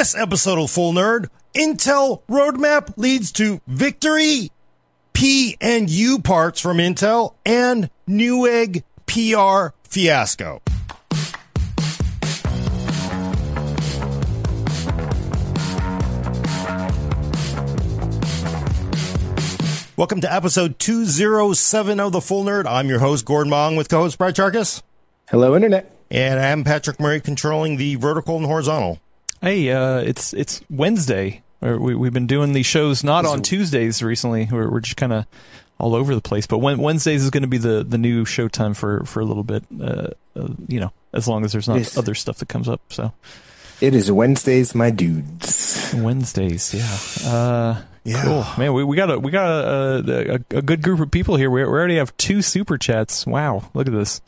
this episode of Full Nerd, Intel roadmap leads to victory, P and U parts from Intel, and Newegg PR fiasco. Welcome to episode 207 of The Full Nerd. I'm your host, Gordon Ung, with co-host Brad Chacos. Hello, Internet. And I'm Patrick Murray, controlling the vertical and horizontal. Hey, uh, it's it's Wednesday. We, we've been doing these shows not on Tuesdays recently. We're, we're just kind of all over the place. But Wednesdays is going to be the, the new showtime for, for a little bit, uh, uh, you know, as long as there's not yes. other stuff that comes up. So it is Wednesdays, my dudes. Wednesdays, yeah. Uh, yeah. Cool, man. We, we got a we got a, a, a good group of people here. We, we already have two super chats. Wow, look at this.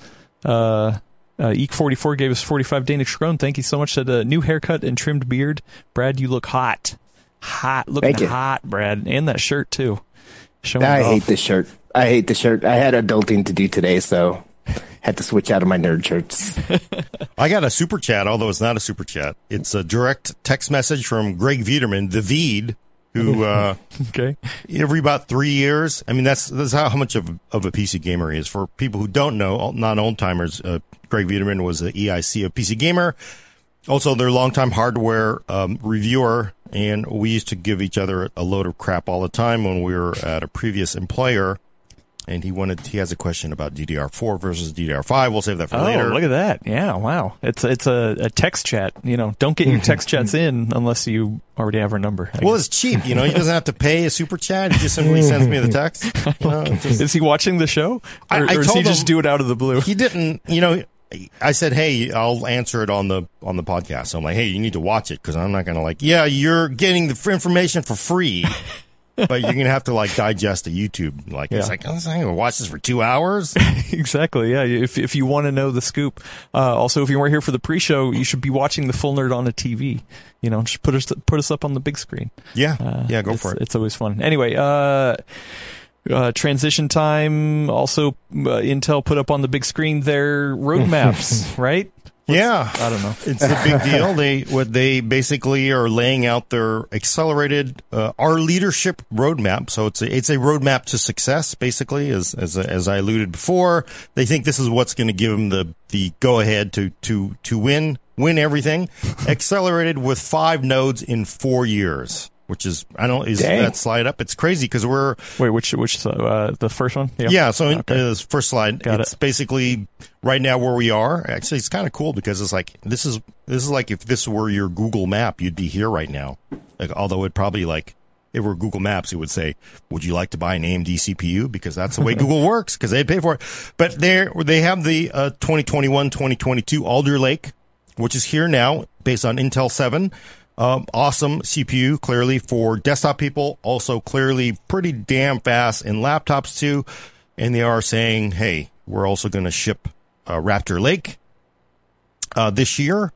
Uh, uh, Eek44 gave us 45 Danish krone. Thank you so much. Said a new haircut and trimmed beard. Brad, you look hot. Hot. Looking hot, Brad. And that shirt, too. Showing I hate this shirt. I hate the shirt. I had adulting to do today, so had to switch out of my nerd shirts. I got a super chat, although it's not a super chat. It's a direct text message from Greg Vederman, the Veed, who uh, okay every about three years. I mean, that's that's how, much of of a PC gamer he is. For people who don't know, not old timers, uh, Greg Vederman was the EIC of PC Gamer. Also, their longtime hardware um, reviewer, and we used to give each other a load of crap all the time when we were at a previous employer and he wanted he has a question about DDR4 versus DDR5. We'll save that for oh, later. look at that! Yeah, wow. It's it's a, a text chat. You know, don't get your text chats in unless you already have our number. I well, guess. it's cheap. You know, he doesn't have to pay a super chat. He just simply sends me the text. You know, just, Is he watching the show, or, I, I or does he just do it out of the blue? He didn't. You know. I said, "Hey, I'll answer it on the on the podcast." So I'm like, "Hey, you need to watch it because I'm not going to like, yeah, you're getting the information for free." but you're gonna have to like digest a YouTube. Like yeah. it's like oh, I'm gonna watch this for two hours. exactly. Yeah. If if you want to know the scoop, uh, also if you weren't here for the pre-show, you should be watching the full nerd on a TV. You know, just put us put us up on the big screen. Yeah. Uh, yeah. Go for it. It's always fun. Anyway. Uh, uh, transition time. Also, uh, Intel put up on the big screen their roadmaps, right? Yeah, I don't know. It's a big deal. They what they basically are laying out their accelerated uh, our leadership roadmap. So it's a it's a roadmap to success, basically. As as as I alluded before, they think this is what's going to give them the the go ahead to to to win win everything. accelerated with five nodes in four years which is I don't is Dang. that slide up? It's crazy because we're wait which which uh, the first one? Yeah. yeah so okay. uh, first slide, Got it's it. basically right now where we are. Actually, it's kind of cool because it's like this is this is like if this were your Google Map, you'd be here right now. Like although it probably like if it were Google Maps, it would say, "Would you like to buy an AMD CPU?" Because that's the way Google works because they pay for it. But they they have the uh, 2021 2022 Alder Lake, which is here now, based on Intel 7. Um, awesome CPU, clearly for desktop people, also clearly pretty damn fast in laptops too. And they are saying, hey, we're also going to ship uh, Raptor Lake uh, this year.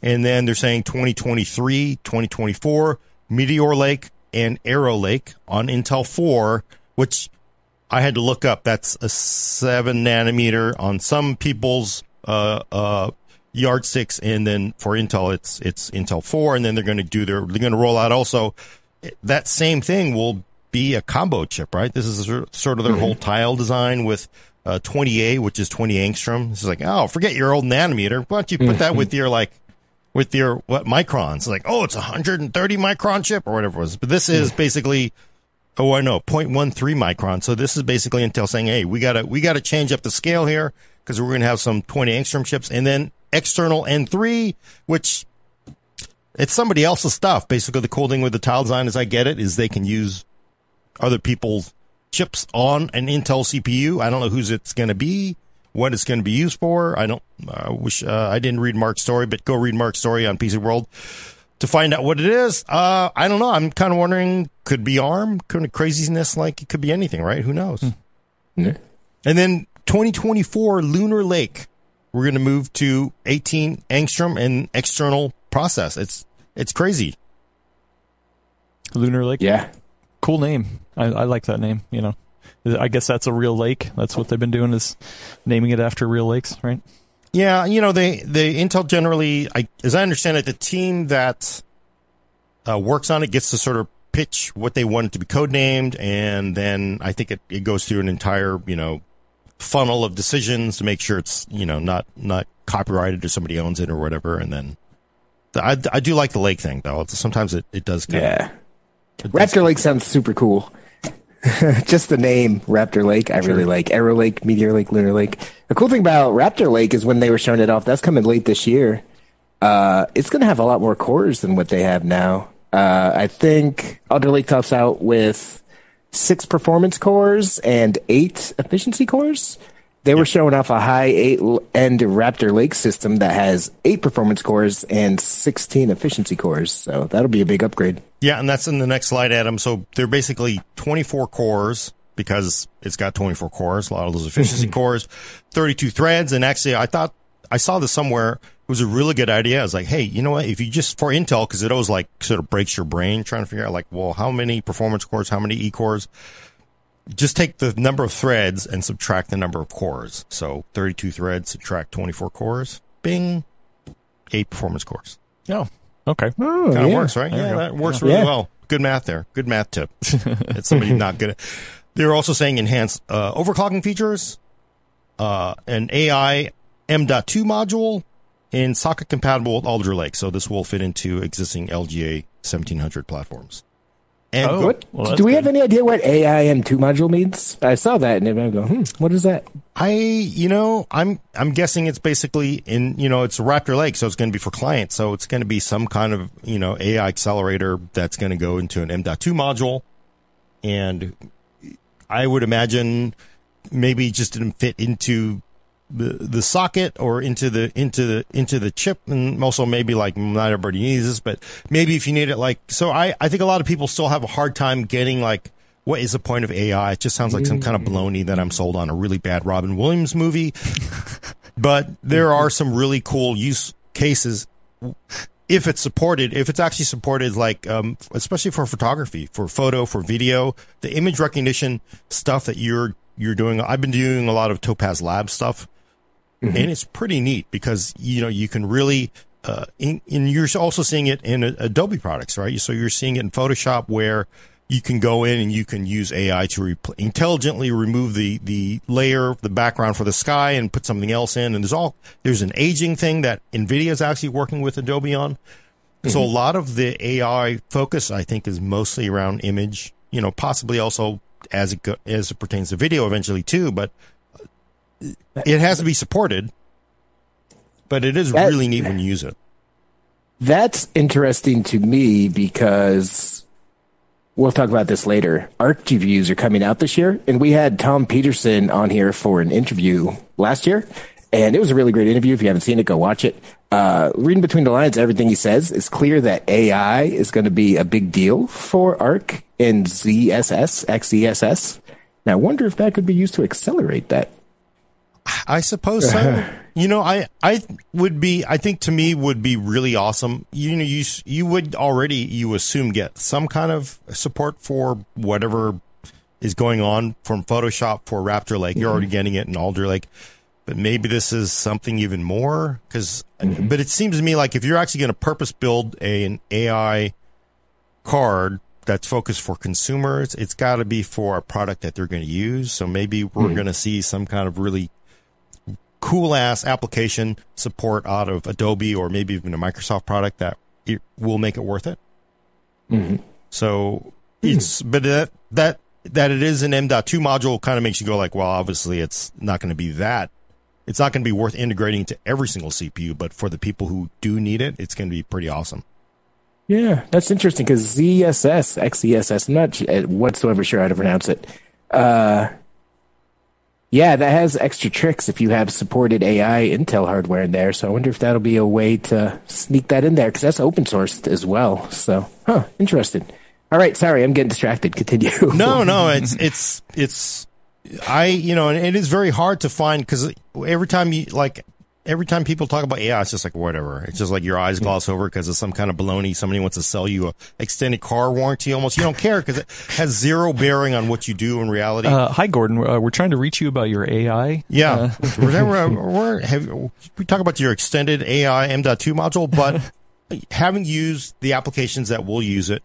And then they're saying 2023, 2024, Meteor Lake and Arrow Lake on Intel 4, which I had to look up. That's a seven nanometer on some people's uh, uh, yardsticks, and then for Intel, it's it's Intel four, and then they're going to do their they're going to roll out also that same thing will be a combo chip, right? This is sort of their mm-hmm. whole tile design with uh, 20A, which is 20 angstrom. This is like, oh, forget your old nanometer. Why don't you put that with your like with your what microns? Like, oh, it's a 130 micron chip or whatever it was. But this is basically oh I know 0.13 micron. So this is basically Intel saying, hey, we gotta we gotta change up the scale here because we're gonna have some 20 angstrom chips, and then external N3, which it's somebody else's stuff. Basically, the cool thing with the tile design, as I get it, is they can use other people's chips on an Intel CPU. I don't know whose it's going to be, what it's going to be used for. I don't I wish uh, I didn't read Mark's story, but go read Mark's story on PC World to find out what it is. Uh, I don't know. I'm kind of wondering. Could be ARM. Could be craziness like it could be anything, right? Who knows? Hmm. And then 2024 Lunar Lake we're going to move to 18 angstrom and external process. It's it's crazy. Lunar Lake. Yeah, cool name. I, I like that name. You know, I guess that's a real lake. That's what they've been doing is naming it after real lakes, right? Yeah, you know, they the Intel generally, I, as I understand it, the team that uh, works on it gets to sort of pitch what they want it to be codenamed, and then I think it, it goes through an entire you know funnel of decisions to make sure it's you know not not copyrighted or somebody owns it or whatever, and then I, I do like the lake thing though. Sometimes it, it does. yeah. Of, Raptor Lake sounds super cool. Just the name Raptor Lake, I sure. really like. Arrow Lake, Meteor Lake, Lunar Lake. The cool thing about Raptor Lake is when they were showing it off, that's coming late this year. Uh, it's going to have a lot more cores than what they have now. Uh, I think Alder Lake tops out with six performance cores and eight efficiency cores. They were showing off a high eight end Raptor Lake system that has eight performance cores and 16 efficiency cores. So that'll be a big upgrade. Yeah, and that's in the next slide, Adam. So they're basically 24 cores because it's got 24 cores, a lot of those efficiency cores, 32 threads. And actually, I thought I saw this somewhere. It was a really good idea. I was like, hey, you know what? If you just for Intel, because it always like sort of breaks your brain trying to figure out like, well, how many performance cores, how many E cores? Just take the number of threads and subtract the number of cores. So 32 threads, subtract 24 cores. Bing, eight performance cores. Oh, okay. Oh, kind of yeah. works, right? yeah, that works really yeah. well. Good math there. Good math tip. it's somebody not good at. They're also saying enhance uh, overclocking features, uh, an AI M.2 module, and socket compatible with Alder Lake. So this will fit into existing LGA 1700 platforms. And oh, what, well, do we good. have any idea what AIM2 module means? I saw that and I go, hmm, what is that? I, you know, I'm, I'm guessing it's basically in, you know, it's Raptor Lake, so it's going to be for clients. So it's going to be some kind of, you know, AI accelerator that's going to go into an M.2 module. And I would imagine maybe just didn't fit into the the socket or into the into the into the chip and also maybe like not everybody needs this but maybe if you need it like so i i think a lot of people still have a hard time getting like what is the point of ai it just sounds like some kind of baloney that i'm sold on a really bad robin williams movie. But there are some really cool use cases if it's supported, if it's actually supported, like, um, especially for photography, for photo, for video, the image recognition stuff that you're, you're doing. I've been doing a lot of Topaz Lab stuff Mm-hmm. And it's pretty neat because, you know, you can really, uh, in, and you're also seeing it in Adobe products, right? So you're seeing it in Photoshop where you can go in and you can use AI to re- intelligently remove the, the layer, the background for the sky and put something else in. And there's all, there's an aging thing that NVIDIA is actually working with Adobe on. Mm-hmm. So a lot of the AI focus, I think, is mostly around image, you know, possibly also as it, go, as it pertains to video eventually too, but it has to be supported, but it is that, really neat when you use it. That's interesting to me because we'll talk about this later. Arc GPUs are coming out this year, and we had Tom Petersen on here for an interview last year, and it was a really great interview. If you haven't seen it, go watch it. Uh, reading between the lines, everything he says, it's clear that AI is going to be a big deal for Arc and ZSS, XESS. Now, I wonder if that could be used to accelerate that. I suppose so. you know, I I would be. I think to me would be really awesome. You know, you you would already you assume get some kind of support for whatever is going on from Photoshop for Raptor Lake. You're mm-hmm. already getting it in Alder Lake, but maybe this is something even more. Because, mm-hmm. but it seems to me like if you're actually going to purpose build a, an AI card that's focused for consumers, it's got to be for a product that they're going to use. So maybe we're mm-hmm. going to see some kind of really cool ass application support out of Adobe or maybe even a Microsoft product that will make it worth it. Mm-hmm. So it's, but that, that, that it is an M.2 module kind of makes you go like, well, obviously it's not going to be that. It's not going to be worth integrating to every single CPU, but for the people who do need it, it's going to be pretty awesome. Yeah, that's interesting because ZSS, XESS, I'm not whatsoever sure how to pronounce it. Uh, yeah, that has extra tricks if you have supported AI Intel hardware in there. So I wonder if that'll be a way to sneak that in there because that's open sourced as well. So, huh, interesting. All right, sorry, I'm getting distracted. Continue. no, no, it's it's it's I you know, and it is very hard to find because every time you like every time people talk about AI, it's just like whatever. It's just like your eyes gloss over because it's some kind of baloney. Somebody wants to sell you a extended car warranty. Almost you don't care because it has zero bearing on what you do in reality. Uh, hi, Gordon. Uh, we're trying to reach you about your AI. Yeah, uh, we're, we're, we're, have, we talk about your extended AI M.2 module, but having used the applications that will use it,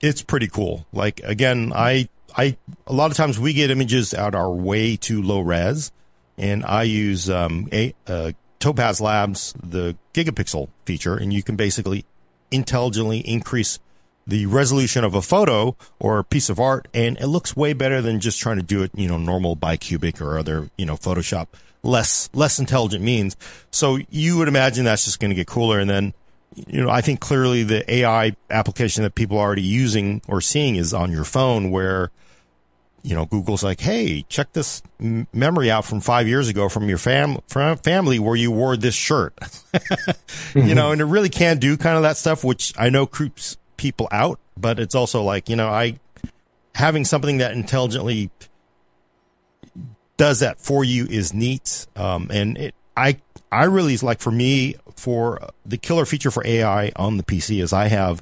it's pretty cool. Like again, I I a lot of times we get images out our way too low res, and I use um, a uh, Topaz Labs the gigapixel feature, and you can basically intelligently increase the resolution of a photo or a piece of art, and it looks way better than just trying to do it, you know, normal bicubic or other, you know, Photoshop less less intelligent means. So you would imagine that's just going to get cooler, and then you know, I think clearly the AI application that people are already using or seeing is on your phone where, you know, Google's like, Hey, check this memory out from five years ago from your fam- from family where you wore this shirt, you know, and it really can do kind of that stuff, which I know creeps people out, but it's also like, you know, I, having something that intelligently does that for you is neat. Um, and it, I, I really like for me, for the killer feature for AI on the PC is I have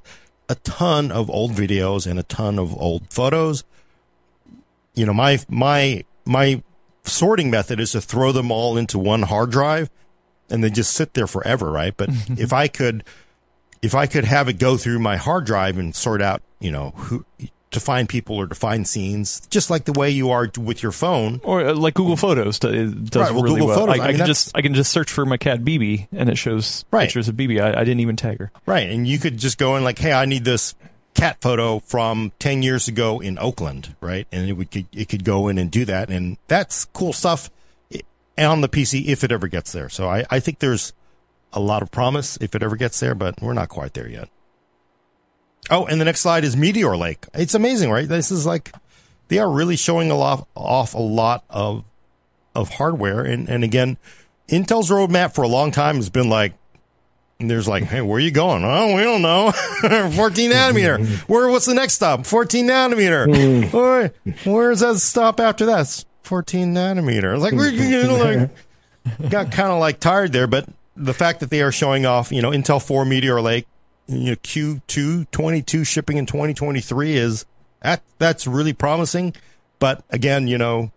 a ton of old videos and a ton of old photos. You know, my, my, my sorting method is to throw them all into one hard drive and they just sit there forever, right? But if I could, if I could have it go through my hard drive and sort out, you know, who, to find people or to find scenes, just like the way you are with your phone, or uh, like Google Photos does right, well, really Google well. Photos, I, I, I mean, can just I can just search for my cat BB and it shows right. pictures of BB. I, I didn't even tag her. Right, and you could just go in like, hey, I need this cat photo from 10 years ago in Oakland, right? And it would it could go in and do that and that's cool stuff on the PC if it ever gets there. So I, I think there's a lot of promise if it ever gets there, but we're not quite there yet. Oh, and the next slide is Meteor Lake. It's amazing, right? This is like they are really showing a lot off a lot of of hardware, and and again, Intel's roadmap for a long time has been like. There's like, hey, where are you going? Oh, we don't know. 14 nanometer. Where? What's the next stop? 14 nanometer. Hmm. Where, where's that stop after that? 14 nanometer. Like we're you know, like got kind of like tired there, but the fact that they are showing off, you know, Intel 4 Meteor Lake, you know, Q2 22 shipping in 2023 is that that's really promising. But again, you know,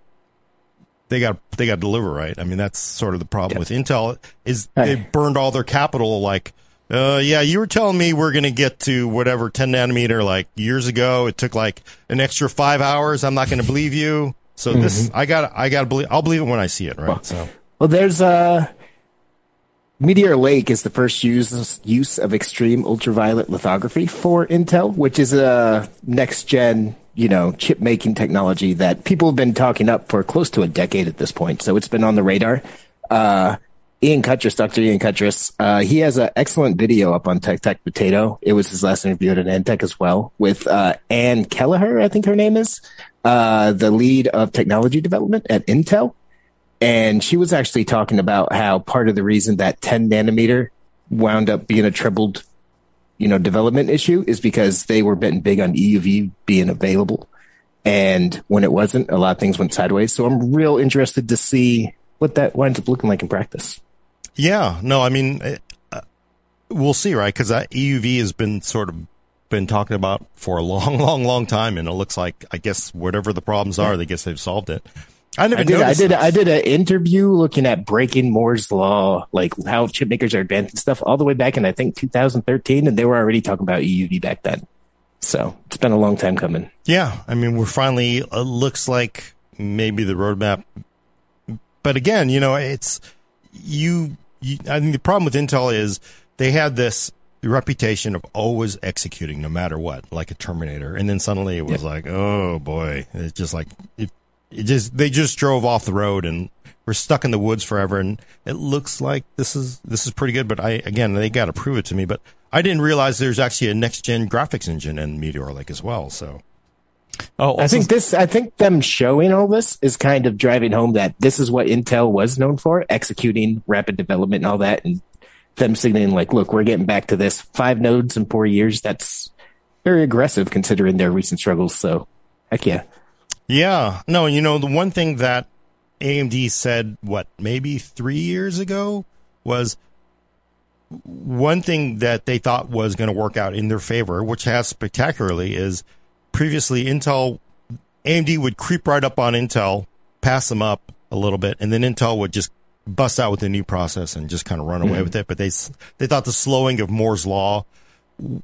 they got they got to deliver right. I mean, that's sort of the problem yeah. with Intel is they burned all their capital. Like, uh, yeah, you were telling me we're going to get to whatever 10 nanometer like years ago. It took like an extra five hours. I'm not going to believe you. So mm-hmm. this, I got, I got to believe. I'll believe it when I see it. Right. Well, so, well, there's uh Meteor Lake is the first use, use of extreme ultraviolet lithography for Intel, which is a next gen, you know, chip making technology that people have been talking up for close to a decade at this point. So it's been on the radar. Uh, Ian Cutress, Dr. Ian Cutress, uh, he has an excellent video up on TechTechPotato. It was his last interview at AnandTech as well with, uh, Ann Kelleher, I think her name is, uh, the lead of technology development at Intel. And she was actually talking about how part of the reason that 10 nanometer wound up being a troubled, you know, development issue is because they were betting big on EUV being available. And when it wasn't, a lot of things went sideways. So I'm real interested to see what that winds up looking like in practice. Yeah, no, I mean, uh, we'll see, right? Because EUV has been sort of been talking about for a long, long, long time, and it looks like I guess whatever the problems are, they guess they've solved it. I never I did. I did. I did an interview looking at breaking Moore's law, like how chip makers are advancing stuff, all the way back in I think 2013, and they were already talking about EUV back then. So it's been a long time coming. Yeah, I mean, we're finally. It looks like maybe the roadmap, but again, you know, it's you. you I think the problem with Intel is they had this reputation of always executing no matter what, like a Terminator, and then suddenly it was like, oh boy, it's just like it it just they just drove off the road and we're stuck in the woods forever. And it looks like this is this is pretty good. But I again they got to prove it to me. But I didn't realize there's actually a next gen graphics engine in Meteor Lake as well. So. Oh, also- I think this. I think them showing all this is kind of driving home that this is what Intel was known for: executing rapid development and all that, and them signaling like, "Look, we're getting back to this. Five nodes in four years. That's very aggressive considering their recent struggles." So, heck yeah. Yeah. No, you know, the one thing that AMD said, what, maybe three years ago was one thing that they thought was going to work out in their favor, which has spectacularly, is previously Intel, AMD would creep right up on Intel, pass them up a little bit, and then Intel would just bust out with a new process and just kind of run away mm-hmm. with it. But they they thought the slowing of Moore's law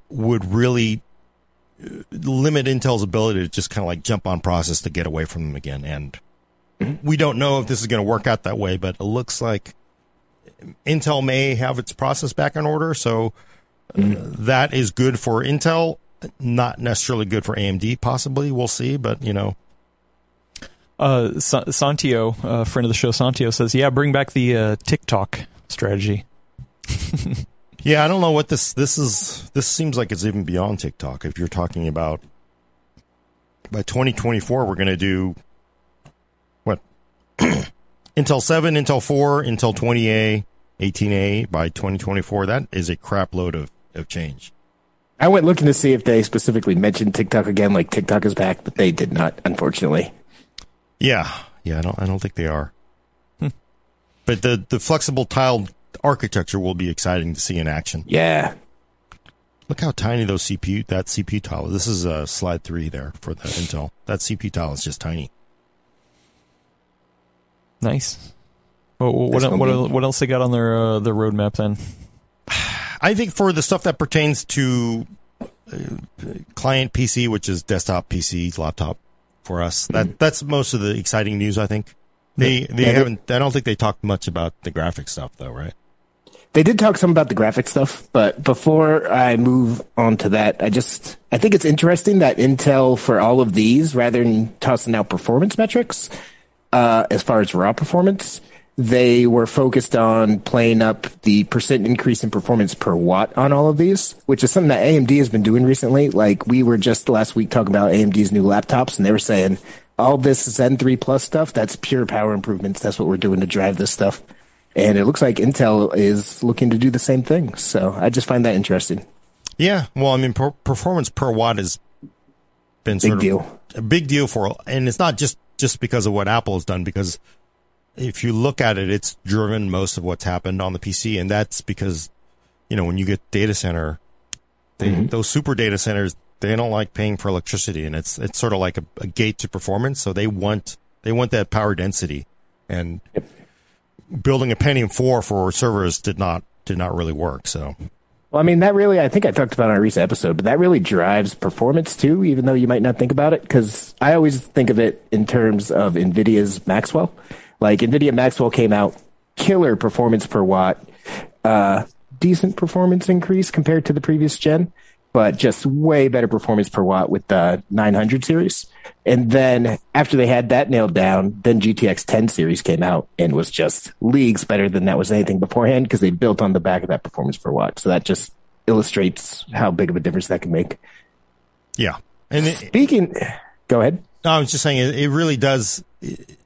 would really limit Intel's ability to just kind of like jump on process to get away from them again. And mm-hmm. we don't know if this is going to work out that way, but it looks like Intel may have its process back in order. So mm-hmm. that is good for Intel, not necessarily good for AMD. Possibly, we'll see. But you know, uh, Santio, uh, friend of the show, Santio says, "Yeah, bring back the uh, tick-tock strategy." yeah, I don't know what this this is. This seems like it's even beyond tick-tock. If you're talking about by 2024, we're going to do what? Intel 7, Intel 4, Intel 20A, 18A by 2024. That is a crap load of, of change. I went looking to see if they specifically mentioned tick-tock again, like tick-tock is back, but they did not, unfortunately. Yeah, yeah, I don't, I don't think they are. Hmm. But the the flexible tiled architecture will be exciting to see in action. Yeah. Look how tiny those CPU that CPU tile. This is a uh, slide three there for the Intel. That CPU tile is just tiny. Nice. Well, what what, what, what else they got on their uh, their roadmap then? I think for the stuff that pertains to uh, client PC, which is desktop PC, laptop, for us. That mm-hmm. that's most of the exciting news. I think they they yeah, haven't. I don't think they talked much about the graphic stuff though, right? They did talk some about the graphic stuff, but before I move on to that, I just I think it's interesting that Intel for all of these, rather than tossing out performance metrics, uh, as far as raw performance, they were focused on playing up the percent increase in performance per watt on all of these, which is something that AMD has been doing recently. Like we were just last week talking about AMD's new laptops, and they were saying all this Zen 3 Plus stuff, that's pure power improvements. That's what we're doing to drive this stuff. And it looks like Intel is looking to do the same thing. So I just find that interesting. Yeah. Well, I mean, per- performance per watt has been big deal. a big deal for, and it's not just, just because of what Apple has done, because if you look at it, it's driven most of what's happened on the PC, and that's because you know when you get data center, they, mm-hmm. those super data centers they don't like paying for electricity, and it's it's sort of like a, a gate to performance. So they want they want that power density, and. Building a Pentium four for servers did not did not really work. So. Well, I mean, that really, I think I talked about on a recent episode, but that really drives performance too, even though you might not think about it. Cause I always think of it in terms of NVIDIA's Maxwell. Like NVIDIA Maxwell came out, killer performance per watt, uh, decent performance increase compared to the previous gen, but just way better performance per watt with the 900 series. And then after they had that nailed down, then GTX 10 series came out and was just leagues better than that was anything beforehand because they built on the back of that performance per watt. So that just illustrates how big of a difference that can make. Yeah. And it, speaking, go ahead. No, I was just saying it, it really does. It,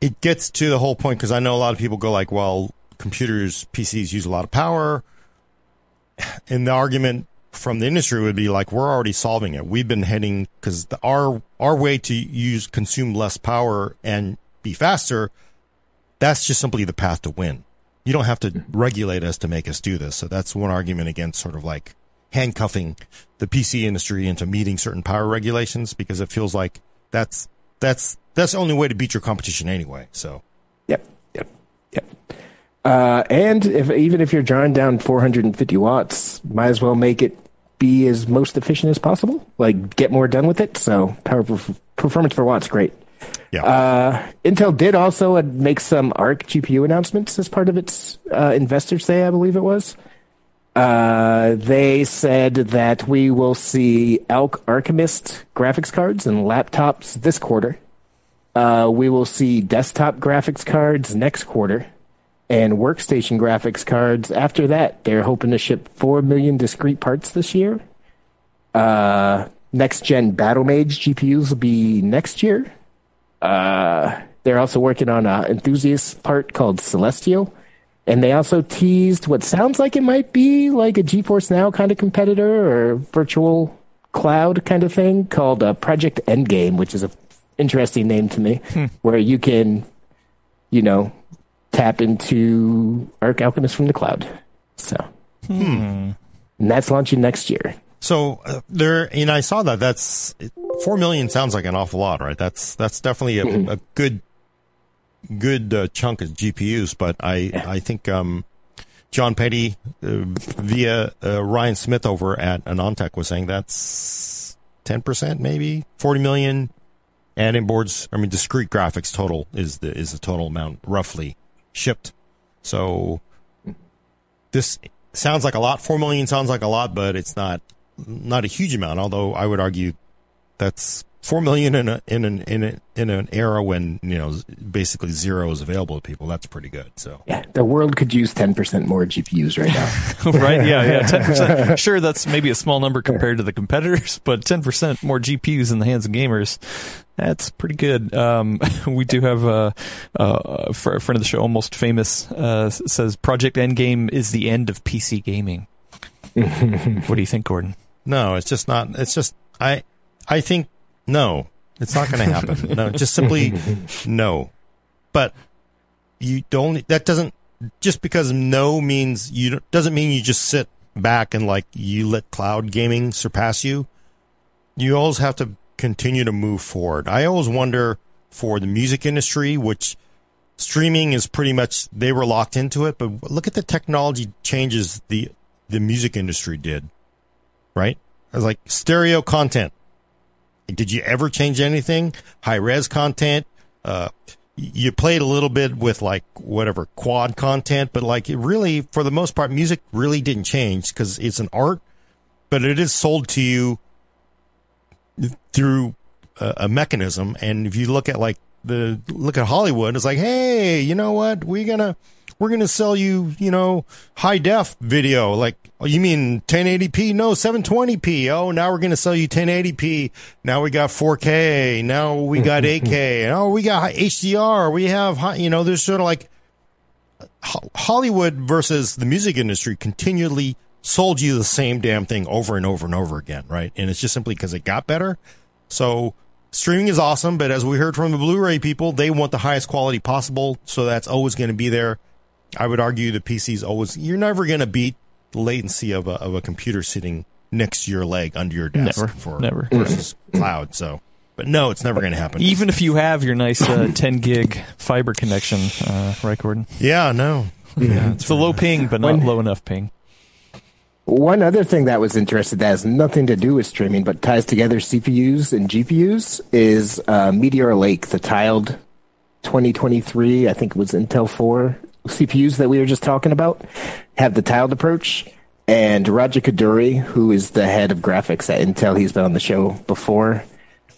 it gets to the whole point because I know a lot of people go like, well, computers, PCs use a lot of power. And the argument from the industry would be like, we're already solving it. We've been heading because our, our way to use, consume less power and be faster. That's just simply the path to win. You don't have to regulate us to make us do this. So that's one argument against sort of like handcuffing the PC industry into meeting certain power regulations because it feels like that's, that's that's the only way to beat your competition anyway. So. Yep. Yep. Yep. Uh, and if even if you're drawing down 450 watts, might as well make it be as most efficient as possible. Like get more done with it. So power performance per watt's great. Yeah. Uh, Intel did also make some Arc GPU announcements as part of its uh, Investors Day, I believe it was. Uh, they said that we will see Arc Alchemist graphics cards and laptops this quarter. Uh, we will see desktop graphics cards next quarter and workstation graphics cards after that. They're hoping to ship 4 million discrete parts this year. Uh, next gen Battlemage GPUs will be next year. Uh, they're also working on an enthusiast part called Celestial. And they also teased what sounds like it might be like a GeForce Now kind of competitor or virtual cloud kind of thing called uh, Project Endgame, which is an interesting name to me, hmm. where you can, you know, tap into Arc Alchemist from the cloud. So, hmm. and that's launching next year. So uh, there, you know, I saw that. That's four million sounds like an awful lot, right? That's that's definitely a, mm-hmm. a good good uh, chunk of GPUs, but I I think um, Jon Peddie uh, via uh, Ryan Smith over at AnandTech was saying that's ten percent, maybe forty million add-in boards. I mean, discrete graphics total is the is the total amount roughly shipped. So this sounds like a lot. Four million sounds like a lot, but it's not not a huge amount. Although I would argue that's four million in a in an in a, in an era when you know basically zero is available to people. That's pretty good. So yeah, the world could use ten percent more GPUs right now. right? Yeah, yeah, ten percent. Sure, that's maybe a small number compared to the competitors, but ten percent more GPUs in the hands of gamers. That's pretty good. Um, we do have a, a, friend of the show, almost famous, uh, says Project Endgame is the end of PC gaming. what do you think, Gordon? No, it's just not. It's just I. I think no, it's not going to happen. no, just simply no. But you don't. That doesn't. Just because no means you doesn't mean you just sit back and like you let cloud gaming surpass you. You always have to continue to move forward. I always wonder for the music industry, which streaming is pretty much they were locked into it, but look at the technology changes the the music industry did. Right? I was like stereo content. Did you ever change anything? High res content. Uh, you played a little bit with like whatever quad content, but like it really, for the most part, music really didn't change because it's an art, but it is sold to you through a, a, mechanism. And if you look at like the look at Hollywood, it's like, hey, you know what? We're gonna we're gonna sell you, you know, high def video. Like, oh, you mean 1080p? No, 720p. Oh, now we're gonna sell you 1080p. Now we got 4K. Now we got 8K. oh, we got HDR. We have, you know, there's sort of like Hollywood versus the music industry continually sold you the same damn thing over and over and over again, right? And it's just simply because it got better. So streaming is awesome, but as we heard from the Blu-ray people, they want the highest quality possible, so that's always going to be there. I would argue the PC's always you're never going to beat the latency of a of a computer sitting next to your leg under your desk never, for never versus cloud. So, but no, it's never going to happen. Even if you have your nice uh, 10 gig fiber connection, uh, right, Gordon? Yeah, no, yeah, it's, it's a low ping, but not when, low enough ping. One other thing that was interesting that has nothing to do with streaming but ties together CPUs and GPUs is uh, Meteor Lake, the tiled 2023, I think it was Intel 4 CPUs that we were just talking about, have the tiled approach. And Raja Koduri, who is the head of graphics at Intel, he's been on the show before,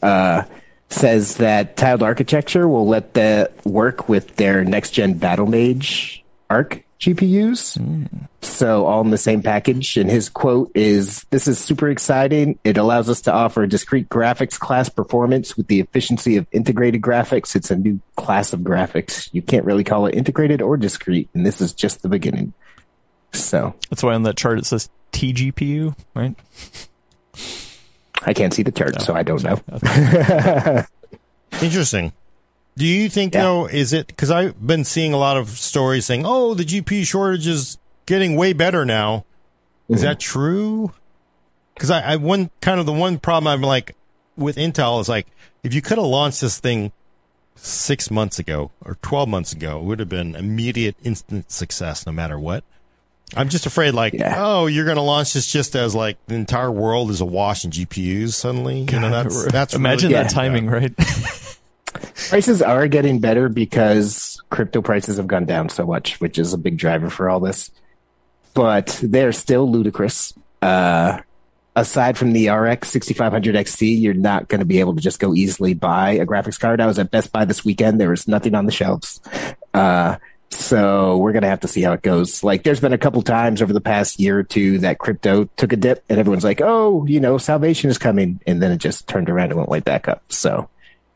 uh, says that tiled architecture will let that work with their next gen Battlemage ARC GPUs. Mm. So all in the same package. And his quote is, this is super exciting. It allows us to offer a discrete graphics class performance with the efficiency of integrated graphics. It's a new class of graphics. You can't really call it integrated or discrete. And this is just the beginning. So that's why on that chart it says TGPU, right? I can't see the chart, no, so I don't know. Interesting. Do you think yeah. though is it because I've been seeing a lot of stories saying, "Oh, the GPU shortage is getting way better now." Is mm-hmm. that true? Because I, I one kind of the one problem I'm like with Intel is like if you could have launched this thing six months ago or twelve months ago, it would have been immediate instant success no matter what. I'm just afraid, like, yeah. oh, you're going to launch this just as like the entire world is awash in GPUs suddenly. God, you know, that's that's imagine really, that yeah, timing, yeah. right? prices are getting better because crypto prices have gone down so much, which is a big driver for all this. But they're still ludicrous. Uh, aside from the RX 6500 XT, you're not going to be able to just go easily buy a graphics card. I was at Best Buy this weekend. There was nothing on the shelves. Uh, so we're going to have to see how it goes. Like there's been a couple times over the past year or two that crypto took a dip and everyone's like, Oh, you know, salvation is coming. And then it just turned around and went way back up. So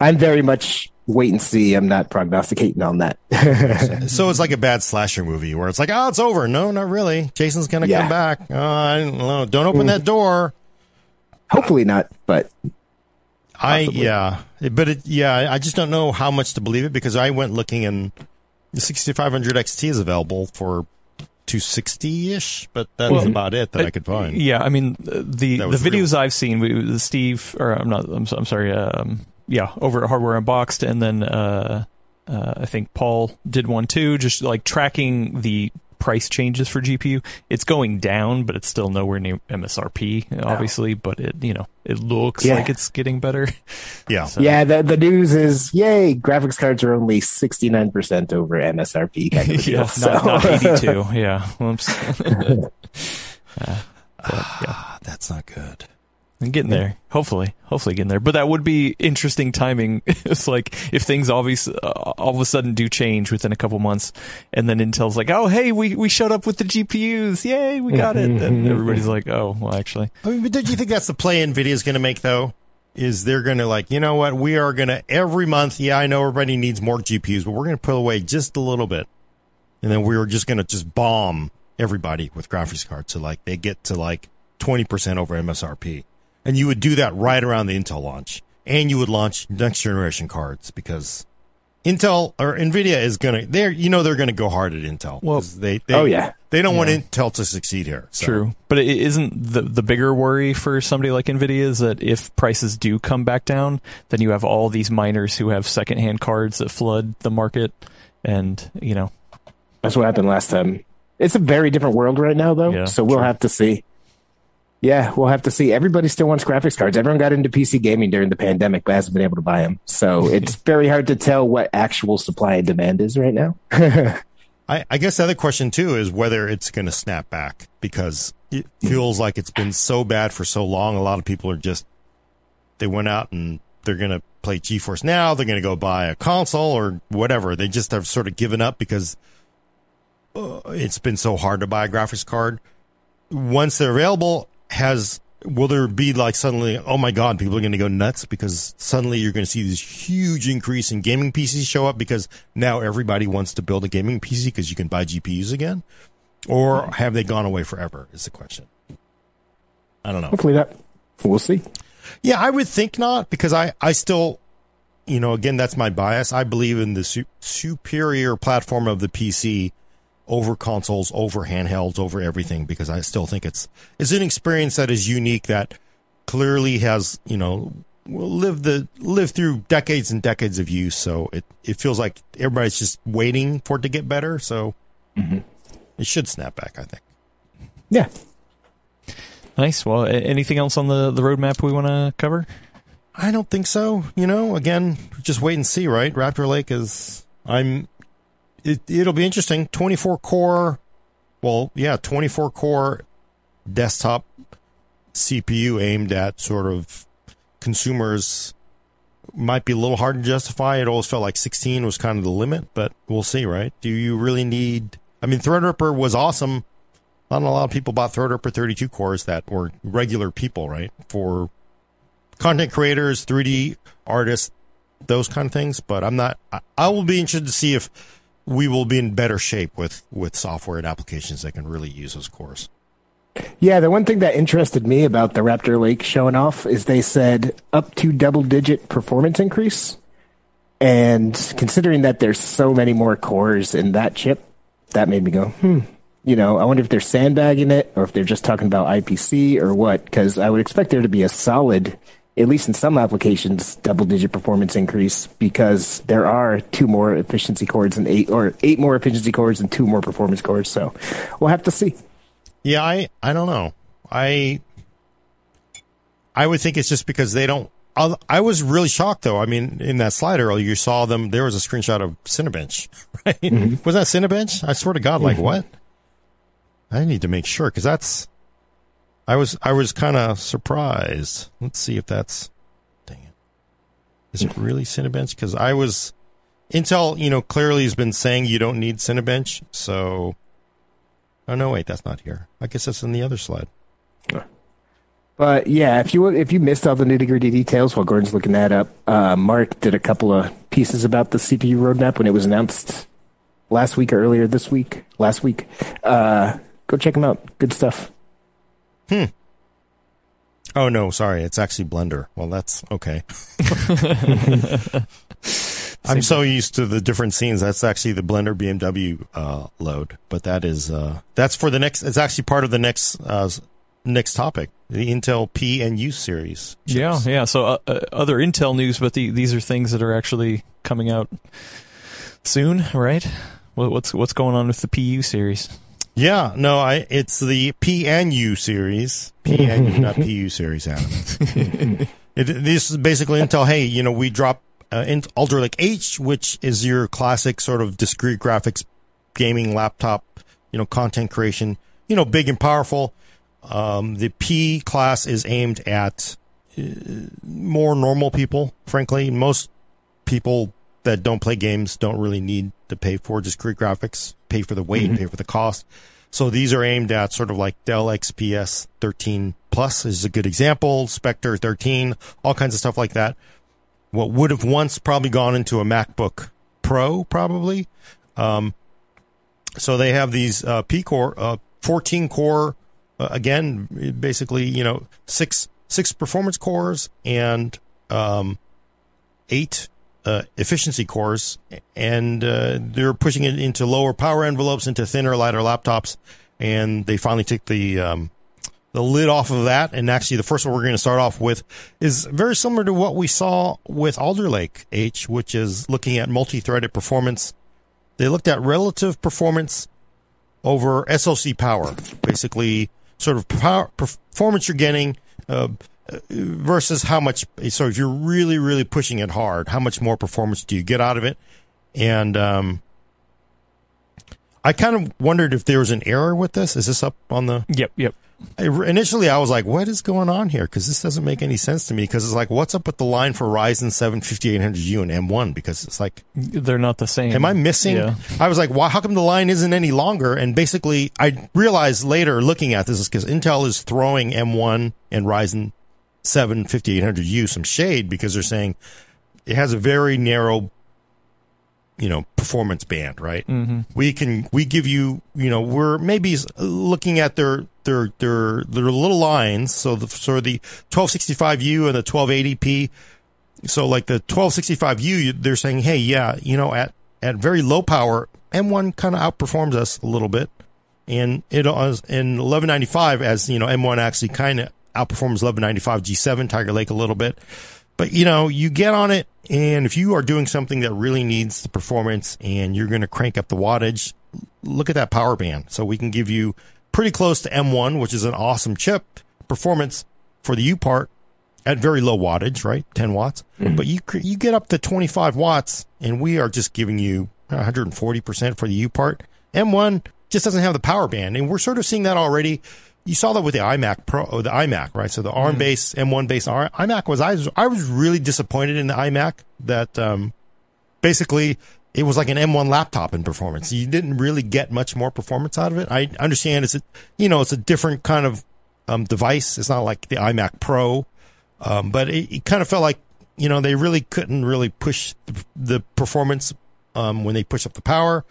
I'm very much wait and see. I'm not prognosticating on that. so it's like a bad slasher movie where it's like, oh, it's over. No, not really. Jason's gonna yeah. come back. Oh, I don't know. Don't open mm. that door. Hopefully not, but I yeah, but it, yeah, I just don't know how much to believe it because I went looking and the 6500 XT is available for 260 ish, but that's well, about it that I, I, could find. Yeah, I mean the the videos real. I've seen, we, Steve or I'm not, I'm, I'm sorry, um, yeah, over at Hardware Unboxed, and then uh, uh, I think Paul did one too, just like tracking the price changes for GPU. It's going down, but it's still nowhere near MSRP, obviously. No. But it, you know, it looks yeah. like it's getting better. Yeah, so. yeah. The the news is, yay! Graphics cards are only sixty nine percent over MSRP. Kind of yeah, so. not, not eighty two. yeah, whoops. uh, but, yeah. That's not good. I'm getting there. Hopefully, hopefully getting there. But that would be interesting timing. it's like if things always uh, all of a sudden do change within a couple months, and then Intel's like, "Oh, hey, we we showed up with the GPUs. Yay, we got it." And everybody's like, "Oh, well, actually." I mean, but did you think that's the play Nvidia's going to make though? Is they're going to like, you know what? We are going to every month. Yeah, I know everybody needs more GPUs, but we're going to pull away just a little bit, and then we're just going to just bomb everybody with graphics cards. So like they get to like twenty percent over MSRP and you would do that right around the Intel launch, and you would launch next generation cards because Intel or Nvidia is gonna they're you know they're gonna go hard at Intel. Well, they, they oh yeah they don't yeah. want Intel to succeed here. So. True, but it isn't the the bigger worry for somebody like Nvidia is that if prices do come back down, then you have all these miners who have secondhand cards that flood the market, and you know that's what happened last time. It's a very different world right now, though. Yeah, so we'll true. have to see. Yeah, we'll have to see. Everybody still wants graphics cards. Everyone got into PC gaming during the pandemic, but hasn't been able to buy them. So it's very hard to tell what actual supply and demand is right now. I, I, guess the other question too is whether it's going to snap back because it feels like it's been so bad for so long. A lot of people are just they went out and they're going to play GeForce now. They're going to go buy a console or whatever. They just have sort of given up because uh, it's been so hard to buy a graphics card. Once they're available, has will there be like suddenly oh my god people are going to go nuts because suddenly you're going to see this huge increase in gaming PCs show up because now everybody wants to build a gaming PC because you can buy GPUs again? Or have they gone away forever is the question. I don't know. Hopefully that we'll see. Yeah I would think not because I I still you know again that's my bias. I believe in the su- superior platform of the PC over consoles, over handhelds, over everything because I still think it's it's an experience that is unique that clearly has you know lived the lived through decades and decades of use. So it it feels like everybody's just waiting for it to get better. So mm-hmm. it should snap back. I think. Yeah. Nice. Well, anything else on the the roadmap we want to cover? I don't think so. You know, again, just wait and see. Right, Raptor Lake is. I'm it, it'll be interesting. 24 core, well, yeah, 24 core desktop CPU aimed at sort of consumers might be a little hard to justify. It always felt like 16 was kind of the limit, but we'll see, right? Do you really need? I mean, Threadripper was awesome. Not a lot of people bought Threadripper 32 cores that were regular people, right? For content creators, 3D artists, those kind of things. But I'm not. I, I will be interested to see if we will be in better shape with with software and applications that can really use those cores. Yeah, the one thing that interested me about the Raptor Lake showing off is they said up to double digit performance increase. And considering that there's so many more cores in that chip, that made me go, hmm, you know, I wonder if they're sandbagging it or if they're just talking about IPC or what, because I would expect there to be a solid at least in some applications, double digit performance increase because there are two more efficiency cores and eight or eight more efficiency cores and two more performance cores. So we'll have to see. Yeah, I, I don't know. I, I would think it's just because they don't. I was really shocked though. I mean, in that slide earlier, you saw them. There was a screenshot of Cinebench, right? Mm-hmm. Was that Cinebench? I swear to God, like mm-hmm. what? I need to make sure because that's I was I was kind of surprised. Let's see if that's. Dang it! Is it really Cinebench? Because I was Intel, you know, clearly has been saying you don't need Cinebench. So, oh no, wait, that's not here. I guess that's in the other slide. But yeah, if you if you missed all the nitty gritty details while Gordon's looking that up, uh, Mark did a couple of pieces about the CPU roadmap when it was announced last week or earlier this week. Last week, uh, go check them out. Good stuff. Hmm. Oh no, sorry, it's actually Blender. Well, that's okay. I'm so used to the different scenes. That's actually the Blender BMW uh, load, but that is uh, that's for the next. It's actually part of the next uh, next topic, the Intel P and U series. Chips. Yeah, yeah. So uh, uh, other Intel news, but the, these are things that are actually coming out soon, right? What's what's going on with the PU series? Yeah, no, I it's the P and U series, P and not PU series. Adam. it, this is basically Intel. Hey, you know, we drop uh, in Alder Lake H, which is your classic sort of discrete graphics gaming laptop, you know, content creation, you know, big and powerful. Um, the P class is aimed at uh, more normal people, frankly. Most people that don't play games don't really need to pay for discrete graphics, pay for the weight, mm-hmm. pay for the cost. So these are aimed at sort of like Dell XPS 13 Plus is a good example, Spectre 13, all kinds of stuff like that. What would have once probably gone into a MacBook Pro, probably. Um, so they have these uh, P core, uh, 14 core, uh, again, basically, you know, six six performance cores and um, eight uh, efficiency cores, and uh, they're pushing it into lower power envelopes, into thinner, lighter laptops, and they finally took the um, the lid off of that. And actually, the first one we're going to start off with is very similar to what we saw with Alder Lake H, which is looking at multi-threaded performance. They looked at relative performance over SoC power, basically sort of power, performance you're getting uh, versus how much. So if you're really, really pushing it hard, how much more performance do you get out of it? And um, I kind of wondered if there was an error with this. Is this up on the? Yep, yep. I, initially, I was like, "What is going on here?" Because this doesn't make any sense to me. Because it's like, what's up with the line for Ryzen 7 5800U and M1? Because it's like they're not the same. Am I missing? Yeah. I was like, why? How come the line isn't any longer? And basically, I realized later, looking at this, is because Intel is throwing M1 and Ryzen 7 5800U some shade because they're saying it has a very narrow you know performance band right? Mm-hmm. we can we give you you know we're maybe looking at their their their their little lines. So the sort of the 1265u and the 1280p so like the 1265u they're saying hey yeah you know at at very low power m1 kind of outperforms us a little bit. And it was in 1195 as you know m1 actually kind of outperforms 1195 G7 Tiger Lake a little bit. But you know, you get on it, and if you are doing something that really needs the performance and you're going to crank up the wattage, look at that power band. So we can give you pretty close to M1, which is an awesome chip performance for the U part at very low wattage, right? 10 watts. Mm-hmm. But you you get up to 25 watts, and we are just giving you 140% for the U part. M1 just doesn't have the power band, and we're sort of seeing that already you saw that with the iMac Pro, the iMac, right? So the ARM based mm. M1 based iMac was I was I was really disappointed in the iMac that um, basically it was like an M1 laptop in performance. You didn't really get much more performance out of it. I understand it's a you know it's a different kind of um, device. It's not like the iMac Pro, um, but it, it, kind of felt like you know they really couldn't really push the, the performance um, when they push up the power.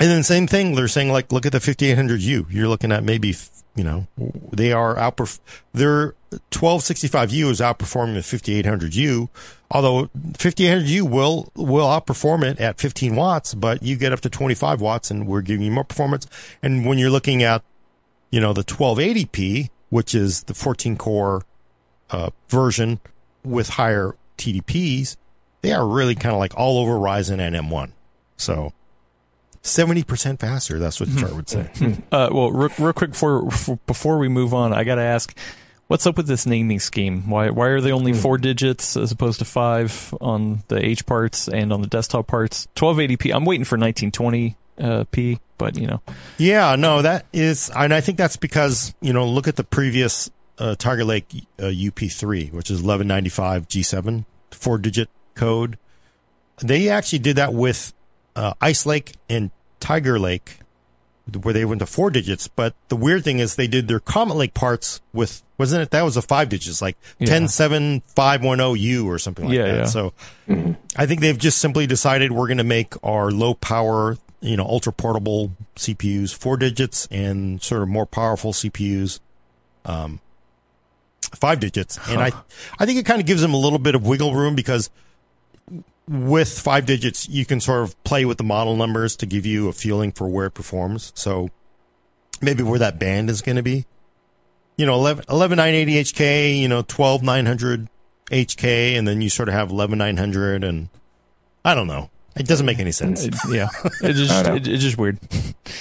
And then same thing, they're saying like, look at the 5800U. You're looking at maybe, you know, they are outperf, their 1265U is outperforming the 5800U. Although 5800U will, will outperform it at 15 watts, but you get up to 25 watts and we're giving you more performance. And when you're looking at, you know, the 1280p, which is the 14 core, uh, version with higher TDPs, they are really kind of like all over Ryzen and M1. So, Seventy percent faster. That's what the chart would say. Uh, well, real, real quick before before we move on, I got to ask, what's up with this naming scheme? Why why are they only hmm. four digits as opposed to five on the H parts and on the desktop parts? 1280p. I'm waiting for 1920 uh, p, but you know. Yeah, no, that is, and I think that's because you know, look at the previous uh, Tiger Lake uh, UP3, which is 1195 G7, four digit code. They actually did that with uh, Ice Lake and Tiger Lake, where they went to four digits. But the weird thing is they did their Comet Lake parts with, wasn't it? That was a five digits, like yeah. 107510U or something like yeah, that. Yeah. So mm-hmm. I think they've just simply decided we're going to make our low power, you know, ultra portable CPUs four digits and sort of more powerful CPUs, um, five digits. And I, I think it kind of gives them a little bit of wiggle room because with five digits, you can sort of play with the model numbers to give you a feeling for where it performs. So maybe where that band is going to be. You know, 11, 11980 HK, you know, 12900 HK, and then you sort of have 11900 and I don't know. It doesn't make any sense. It, yeah, it's just it, it's just weird.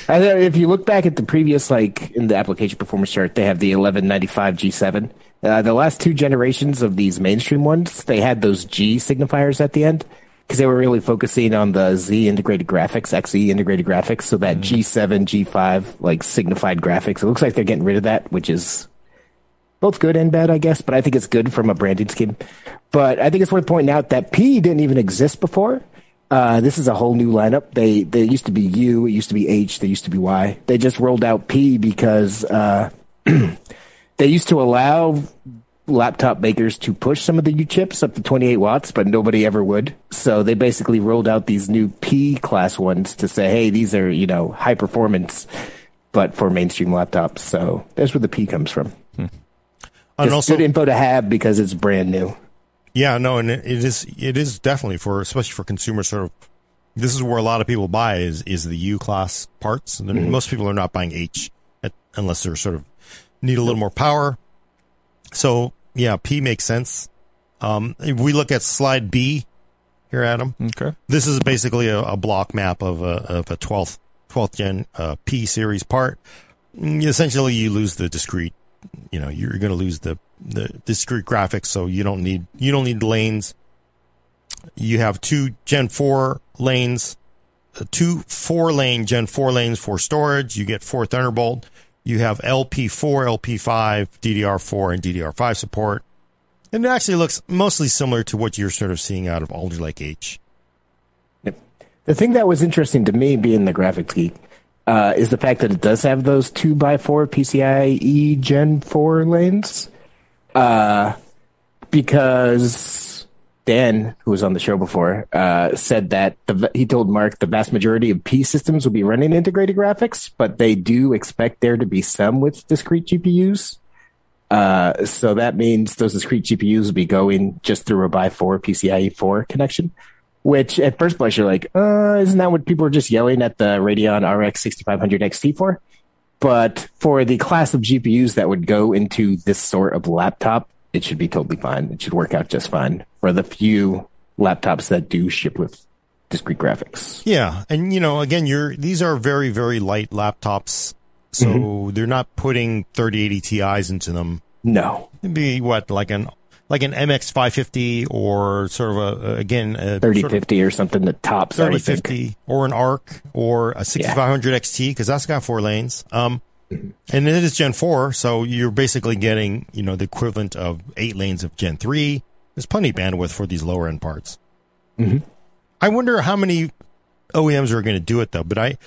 Uh, if you look back at the previous, like in the application performance chart, they have the 1195 G7. Uh, the last two generations of these mainstream ones, they had those G signifiers at the end because they were really focusing on the Z integrated graphics, XE integrated graphics. So that mm. G7, G5 like signified graphics. It looks like they're getting rid of that, which is both good and bad, I guess. But I think it's good from a branding scheme. But I think it's worth pointing out that P didn't even exist before. Uh, this is a whole new lineup. They they used to be U, it used to be H, they used to be Y. They just rolled out P because uh, they used to allow laptop makers to push some of the U chips up to 28 watts, but nobody ever would. So they basically rolled out these new P class ones to say, hey, these are you know high performance, but for mainstream laptops. So that's where the P comes from. Hmm. And also, good info to have because it's brand new. Yeah, no, and it is it is definitely for especially for consumers. Sort of, this is where a lot of people buy is is the U class parts. Mm-hmm. most people are not buying H at, unless they're sort of need a little more power. So yeah, P makes sense. Um, if we look at slide B here, Adam. Okay. This is basically a, a block map of a of a twelfth twelfth gen uh, P series part. Essentially, you lose the discrete. You know, you're going to lose the the discrete graphics, so you don't need you don't need lanes. You have two Gen four lanes, uh, two four lane Gen four lanes for storage. You get four Thunderbolt. You have LP4, LP5, DDR4, and DDR5 support. And it actually looks mostly similar to what you're sort of seeing out of Alder Lake H. The thing that was interesting to me, being the graphics geek, uh, is the fact that it does have those two by four PCIe Gen 4 lanes. Uh, because Dan, who was on the show before, uh, said that the, he told Mark the vast majority of P systems will be running integrated graphics, but they do expect there to be some with discrete GPUs. Uh, so that means those discrete GPUs will be going just through a by four PCIe 4 connection, which at first blush you're like, uh, isn't that what people are just yelling at the Radeon RX 6500 XT for? But for the class of GPUs that would go into this sort of laptop, it should be totally fine. It should work out just fine for the few laptops that do ship with discrete graphics. Yeah, and you know, again, you're these are very very light laptops, so mm-hmm. they're not putting 3080 Ti's into them. No, it'd be what like an like an MX 550 or sort of a, again, a 3050 sort of or something that tops 3050 or an ARC or a 6500 yeah. XT because that's got four lanes. Um, mm-hmm. and it is Gen 4, so you're basically getting, you know, the equivalent of eight lanes of Gen 3. There's plenty of bandwidth for these lower end parts. Mm-hmm. I wonder how many OEMs are going to do it though, but I,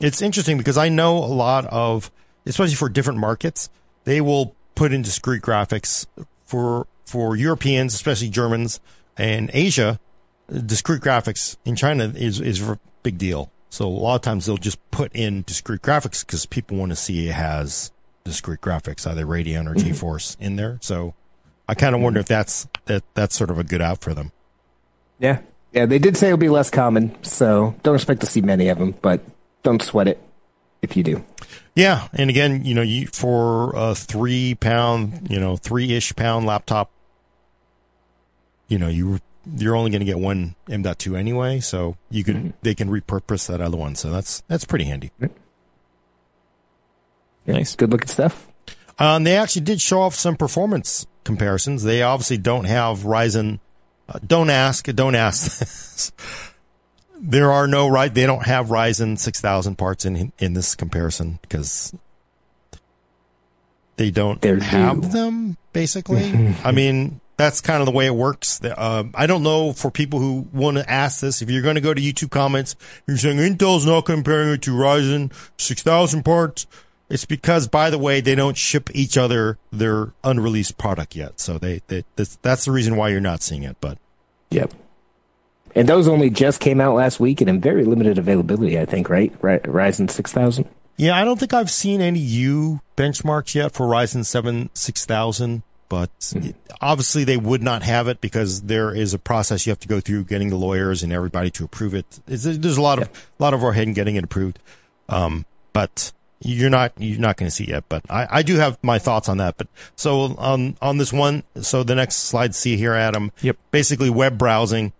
it's interesting because I know a lot of, especially for different markets, they will put in discrete graphics for for Europeans, especially Germans and Asia, discrete graphics in China is is a big deal. So a lot of times they'll just put in discrete graphics because people want to see it has discrete graphics, either Radeon or mm-hmm. GeForce in there. So I kind of wonder if that's that that's sort of a good out for them. Yeah, yeah. They did say it'll be less common, so don't expect to see many of them, but don't sweat it if you do. Yeah, and again, you know, you for a three pound, you know, three ish pound laptop, you know, you you're only going to get one M.2 anyway, so you can mm-hmm. they can repurpose that other one. So that's that's pretty handy. Yeah. Nice, good looking stuff. Um, they actually did show off some performance comparisons. They obviously don't have Ryzen. Uh, don't ask. Don't ask. there are no right. They don't have Ryzen 6000 parts in in this comparison because they don't They're have them. Basically, I mean, that's kind of the way it works. Uh, I don't know for people who want to ask this. If you're going to go to YouTube comments, you're saying Intel's not comparing it to Ryzen 6000 parts. It's because, by the way, they don't ship each other their unreleased product yet. So they, they that's, that's the reason why you're not seeing it. But yep. And those only just came out last week and in very limited availability, I think, right? right, Ryzen 6000. Yeah, I don't think I've seen any U benchmarks yet for Ryzen 7 6000 but mm-hmm. obviously they would not have it because there is a process you have to go through getting the lawyers and everybody to approve it. It's, there's a lot of a lot of overhead in getting it approved, um, but you're not you're not going to see it yet. But I, I do have my thoughts on that. But so on on this one, so the next slide, see here, Adam. Yep. Basically, web browsing.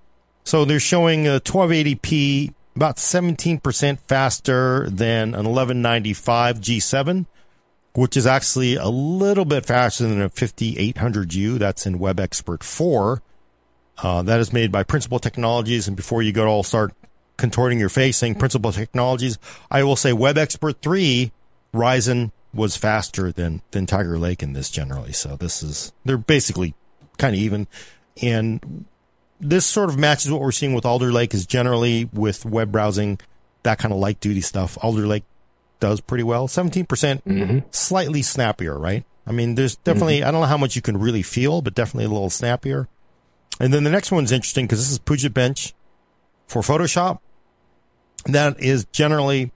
So they're showing a 1280p about 17% faster than an 1195 G7, which is actually a little bit faster than a 5800U. That's in WebXPRT 4. Uh, that is made by Principled Technologies. And before you go all start contorting your face saying Principled Technologies, I will say WebXPRT 3 Ryzen was faster than, than Tiger Lake in this generally. So this is, they're basically kind of even. And this sort of matches what we're seeing with Alder Lake is generally with web browsing, that kind of light duty stuff. Alder Lake does pretty well. 17%, percent mm hmm slightly snappier, right? I mean, there's definitely, mm-hmm. I don't know how much you can really feel, but definitely a little snappier. And then the next one's interesting because this is Puget Bench for Photoshop. That is generally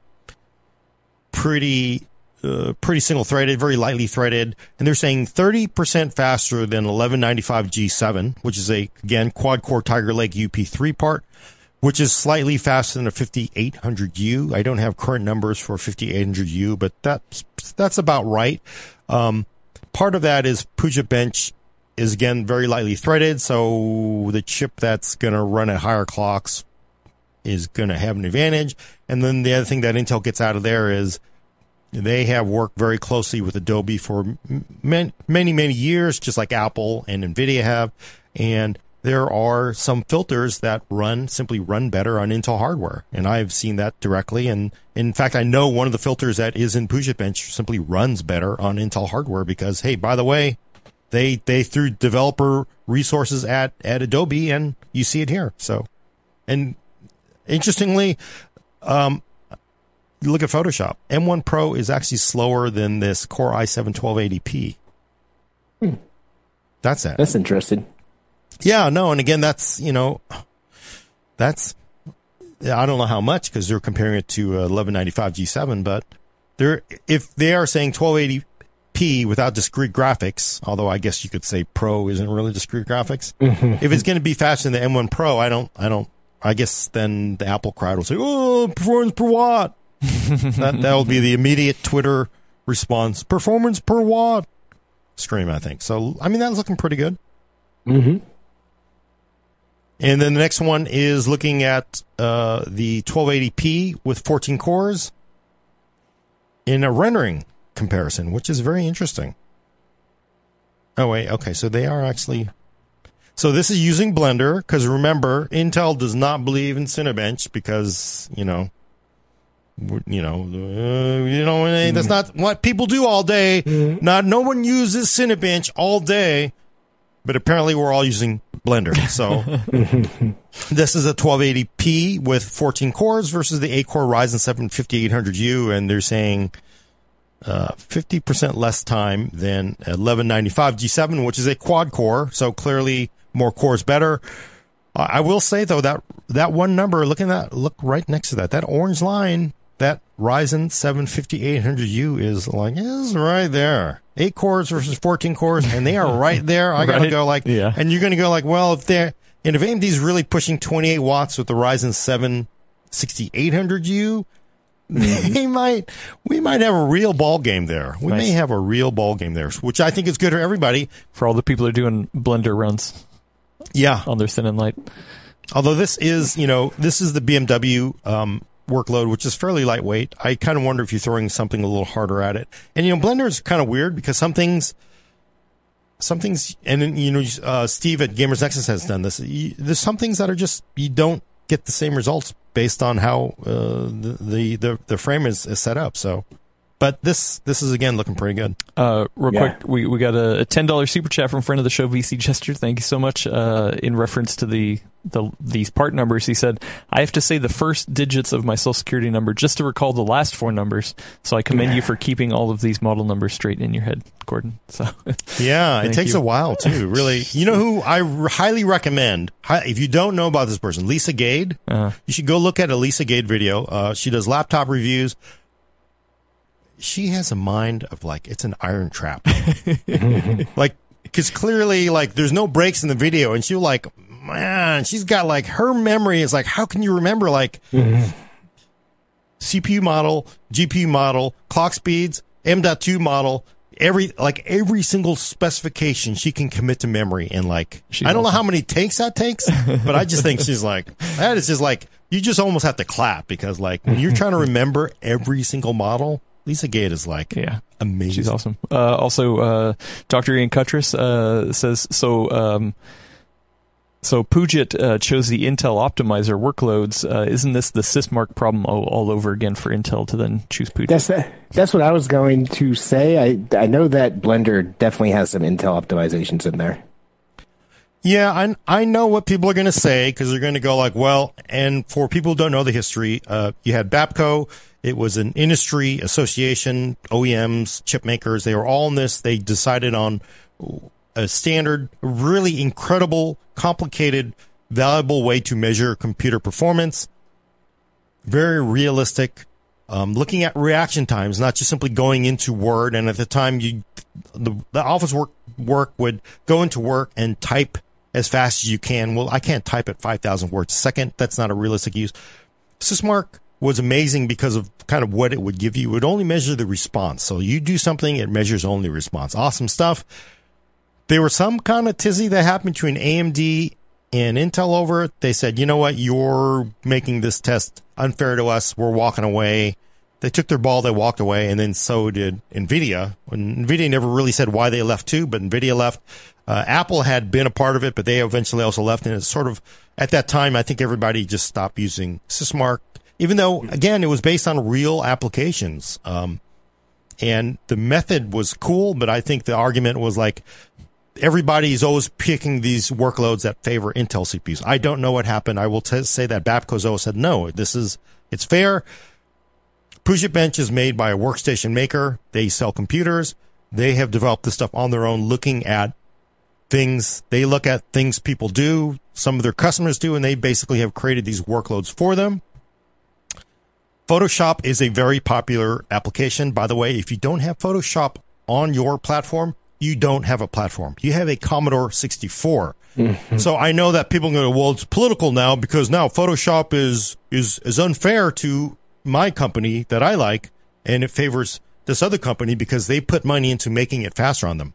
pretty uh, pretty single threaded, very lightly threaded, and they're saying 30% faster than 1195 G7, which is a again quad core Tiger Lake UP3 part, which is slightly faster than a 5800U. I don't have current numbers for 5800U, but that's that's about right. Um, part of that is Puget Bench is again very lightly threaded, so the chip that's going to run at higher clocks is going to have an advantage. And then the other thing that Intel gets out of there is they have worked very closely with Adobe for many, many, many years, just like Apple and Nvidia have. And there are some filters that run simply run better on Intel hardware. And I've seen that directly. And in fact, I know one of the filters that is in Puget Bench simply runs better on Intel hardware because, hey, by the way, they, they threw developer resources at, at Adobe and you see it here. So, and interestingly, um, you look at Photoshop. M1 Pro is actually slower than this Core i7 1280p. Hmm. That's it. That's interesting. Yeah, no, and again, that's you know, that's I don't know how much because they're comparing it to 1195 G7, but they're if they are saying 1280p without discrete graphics, although I guess you could say Pro isn't really discrete graphics. Mm-hmm. If it's going to be faster than the M1 Pro, I don't, I don't, I guess then the Apple crowd will say, "Oh, performance per watt." that that'll be the immediate Twitter response. Performance per watt scream, I think. So I mean that's looking pretty good. Mm-hmm. And then the next one is looking at uh, the 1280p with 14 cores in a rendering comparison, which is very interesting. Oh wait, okay, so they are actually. So this is using Blender because remember, Intel does not believe in Cinebench because you know you know, uh, you know, that's not what people do all day. Mm-hmm. Not no one uses Cinebench all day, but apparently we're all using Blender. So this is a 1280p with 14 cores versus the 8 core Ryzen 7 5800U, and they're saying uh, 50% less time than 1195 G7, which is a quad core. So clearly more cores better. I will say though that that one number, looking at look right next to that, that orange line that Ryzen 7 5800U is like is right there. Eight cores versus 14 cores, and they are right there. I gotta go like, yeah. and you're gonna go like, well, if they're, and if AMD's really pushing 28 watts with the Ryzen 7 6800U, mm-hmm. they might, we might have a real ball game there. We nice. may have a real ball game there, which I think is good for everybody. For all the people that are doing Blender runs. Yeah. On their Thin and Light. Although this is, you know, this is the BMW, um, workload, which is fairly lightweight. I kind of wonder if you're throwing something a little harder at it. And you know, Blender is kind of weird because some things, some things, and you know, uh, Steve at Gamers Nexus has done this. You, there's some things that are just you don't get the same results based on how uh, the, the, the the frame is, is set up. So but this this is again looking pretty good. Uh, real yeah. quick, we, we got a, a ten dollar super chat from friend of the show, VC Jester. Thank you so much. Uh, in reference to the the these part numbers, he said, "I have to say the first digits of my social security number just to recall the last four numbers." So I commend you for keeping all of these model numbers straight in your head, Gordon. So yeah, it takes you. a while too. Really, you know who I highly recommend. If you don't know about this person, Lisa Gade, uh-huh. you should go look at a Lisa Gade video. Uh, she does laptop reviews she has a mind of like it's an iron trap. like because clearly like there's no breaks in the video, and she'll like man, she's got like her memory is like how can you remember like mm-hmm. CPU model, GPU model, clock speeds, M.2 model, every like every single specification she can commit to memory and like she's I don't know how many takes that takes, but I just think she's like that is just like you just almost have to clap because like when you're trying to remember every single model, Lisa Gade is like yeah amazing. She's awesome. Uh, also, uh, Dr. Ian Cutress uh, says so. Um, so Puget uh, chose the Intel optimizer workloads. Uh, isn't this the Sysmark problem all, all, over again for Intel to then choose Puget? That's that's what I was going to say. I I know that Blender definitely has some Intel optimizations in there. Yeah, I I know what people are going to say because they're going to go like, well, and for people who don't know the history, uh, you had Bapco. It was an industry association, OEMs, chip makers. They were all in this. They decided on a standard, really incredible, complicated, valuable way to measure computer performance. Very realistic. Um, looking at reaction times, not just simply going into Word. And at the time, you the, the office work work would go into work and type as fast as you can. Well, I can't type at 5,000 words a second. That's not a realistic use. Sysmark was amazing because of kind of what it would give you. It would only measure the response. So you do something, it measures only response. Awesome stuff. There was some kind of tizzy that happened between AMD and Intel over it. They said, you know what, you're making this test unfair to us. We're walking away. They took their ball, they walked away, and then so did NVIDIA. NVIDIA never really said why they left too, but NVIDIA left. Uh, Apple had been a part of it, but they eventually also left. And it's sort of, at that time, I think everybody just stopped using Sysmark, even though, again, it was based on real applications. Um, and the method was cool, but I think the argument was like, everybody is always picking these workloads that favor Intel CPUs. I don't know what happened. I will t- say that Bapco's always said, no, this is, it's fair. Puget Bench is made by a workstation maker. They sell computers. They have developed this stuff on their own, looking at things. They look at things people do, some of their customers do, and they basically have created these workloads for them. Photoshop is a very popular application. By the way, if you don't have Photoshop on your platform, you don't have a platform. You have a Commodore 64. Mm-hmm. So I know that people go, well, it's political now because now Photoshop is, is, is unfair to my company that I like and it favors this other company because they put money into making it faster on them.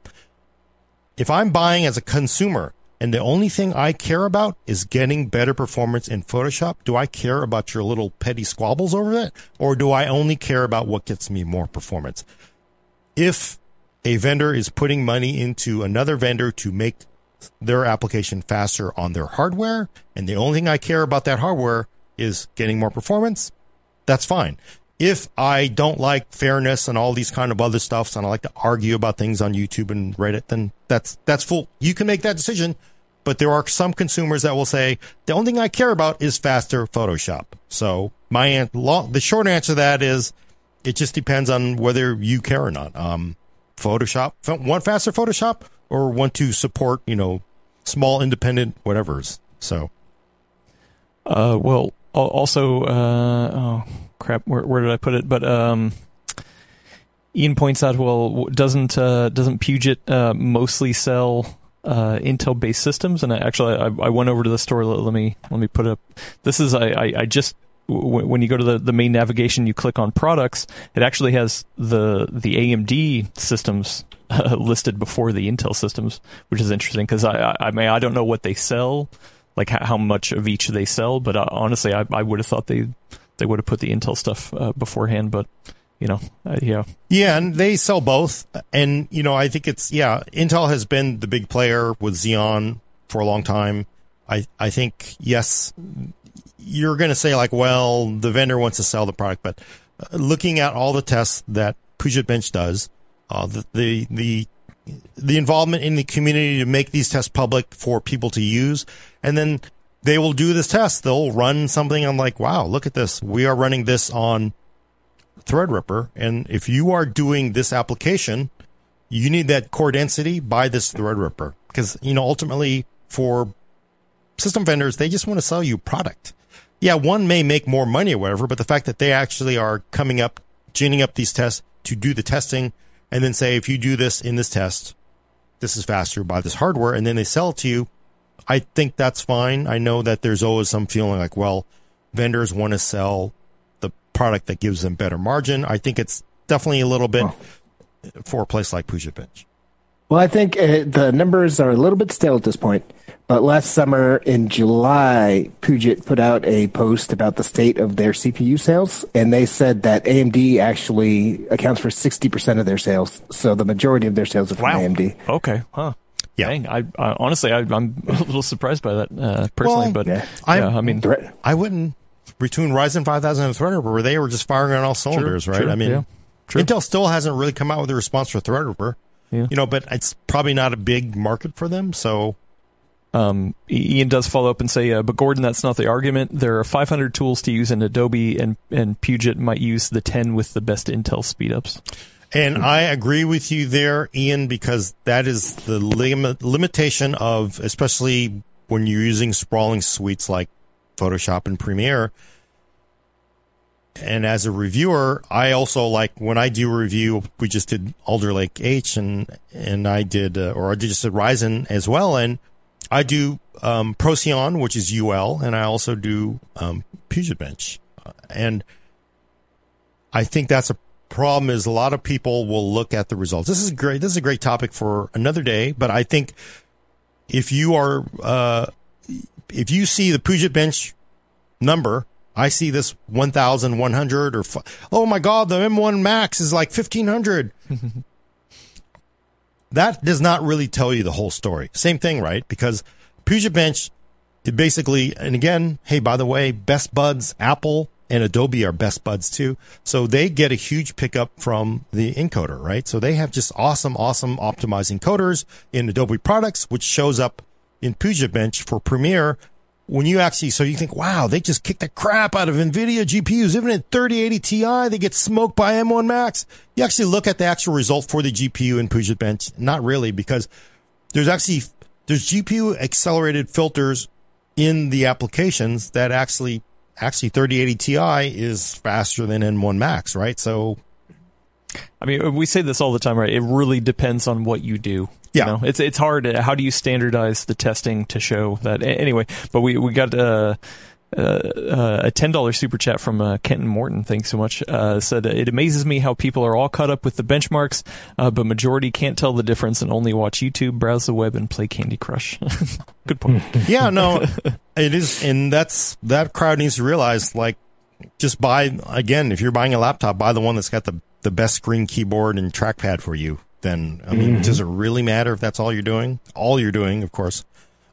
If I'm buying as a consumer and the only thing I care about is getting better performance in Photoshop, do I care about your little petty squabbles over that? Or do I only care about what gets me more performance? If a vendor is putting money into another vendor to make their application faster on their hardware, and the only thing I care about that hardware is getting more performance, that's fine. If I don't like fairness and all these kind of other stuffs, and I like to argue about things on YouTube and Reddit, then that's that's full. You can make that decision, but there are some consumers that will say the only thing I care about is faster Photoshop. So my long, the short answer to that is it just depends on whether you care or not. Um, Photoshop, want faster Photoshop or want to support, you know, small independent whatever's. So, uh, well, also, uh, oh crap, where, where did I put it? But, um, Ian points out, well, doesn't, uh, doesn't Puget, uh, mostly sell, uh, Intel based systems? And I, actually, I, I went over to the store. Let, let me, let me put up, this is, I, I, I just when you go to the, the main navigation, you click on products. It actually has the the AMD systems listed before the Intel systems, which is interesting because I, I, I mean I don't know what they sell, like how, how much of each they sell, but uh, honestly, I, I would have thought they they would have put the Intel stuff uh, beforehand, but you know, uh, yeah, yeah, and they sell both, and you know, I think it's yeah, Intel has been the big player with Xeon for a long time. I I think yes, you're going to say like, well, the vendor wants to sell the product, but uh, looking at all the tests that Puget Bench does, uh, the, the, the, the involvement in the community to make these tests public for people to use. And then they will do this test. They'll run something. I'm like, wow, look at this. We are running this on Threadripper. And if you are doing this application, you need that core density by this Threadripper because, you know, ultimately for system vendors, they just want to sell you product yeah, one may make more money or whatever, but the fact that they actually are coming up, ginning up these tests to do the testing and then say, if you do this in this test, this is faster, buy this hardware, and then they sell it to you. I think that's fine. I know that there's always some feeling like, well, vendors want to sell the product that gives them better margin. I think it's definitely a little bit, for a place like Puget Bench? Well, I think uh, the numbers are a little bit stale at this point. But last summer in July, Puget put out a post about the state of their CPU sales, and they said that AMD actually accounts for 60% of their sales. So the majority of their sales are from wow. AMD. Okay, huh. Yeah, Dang, I, I honestly I, am a little surprised by that uh, personally, well, but yeah. I, yeah, I mean, I wouldn't between Ryzen 5000 and Threadripper, where they were just firing on all cylinders, right? I mean, yeah, Intel still hasn't really come out with a response for Threadripper, yeah. you know, but it's probably not a big market for them, so um, Ian does follow up and say, uh, but Gordon, that's not the argument. There are 500 tools to use in Adobe, and, and Puget might use the 10 with the best Intel speedups. And I agree with you there, Ian, because that is the lim- limitation of, especially when you're using sprawling suites like Photoshop and Premiere. And as a reviewer, I also like when I do a review. We just did Alder Lake H, and and I did, uh, or I just did Ryzen as well, and I do um, Procyon, which is UL, and I also do um, Puget Bench. And I think that's a problem is a lot of people will look at the results. This is great. This is a great topic for another day, but I think if you are, uh, if you see the Puget Bench number, I see this 1,100 or, oh my God, the M1 Max is like 1,500. that does not really tell you the whole story. Same thing, right? Because Puget Bench, it basically, and again, hey, by the way, Best Buds, Apple, and Adobe are best buds too. So they get a huge pickup from the encoder, right? So they have just awesome, awesome optimizing coders in Adobe products, which shows up in Puget Bench for Premiere when you actually, so you think, wow, they just kicked the crap out of NVIDIA GPUs. Even at 3080 Ti, they get smoked by M1 Max. You actually look at the actual result for the GPU in Puget Bench. Not really, because there's actually, there's GPU accelerated filters in the applications that actually, actually 3080 Ti is faster than M1 Max, right? So, I mean, we say this all the time, right? It really depends on what you do. Yeah, you know, it's it's hard. How do you standardize the testing to show that? Anyway, but we we got. Uh, uh, a ten dollar super chat from uh, Kenton Morton. Thanks so much. Uh, said it amazes me how people are all caught up with the benchmarks, uh, but majority can't tell the difference and only watch YouTube, browse the web, and play Candy Crush. Good point. yeah, no, it is, and that's that crowd needs to realize like just buy again if you're buying a laptop, buy the one that's got the the best screen keyboard and trackpad for you then I mean, mm-hmm. does it really matter if that's all you're doing? All you're doing, of course.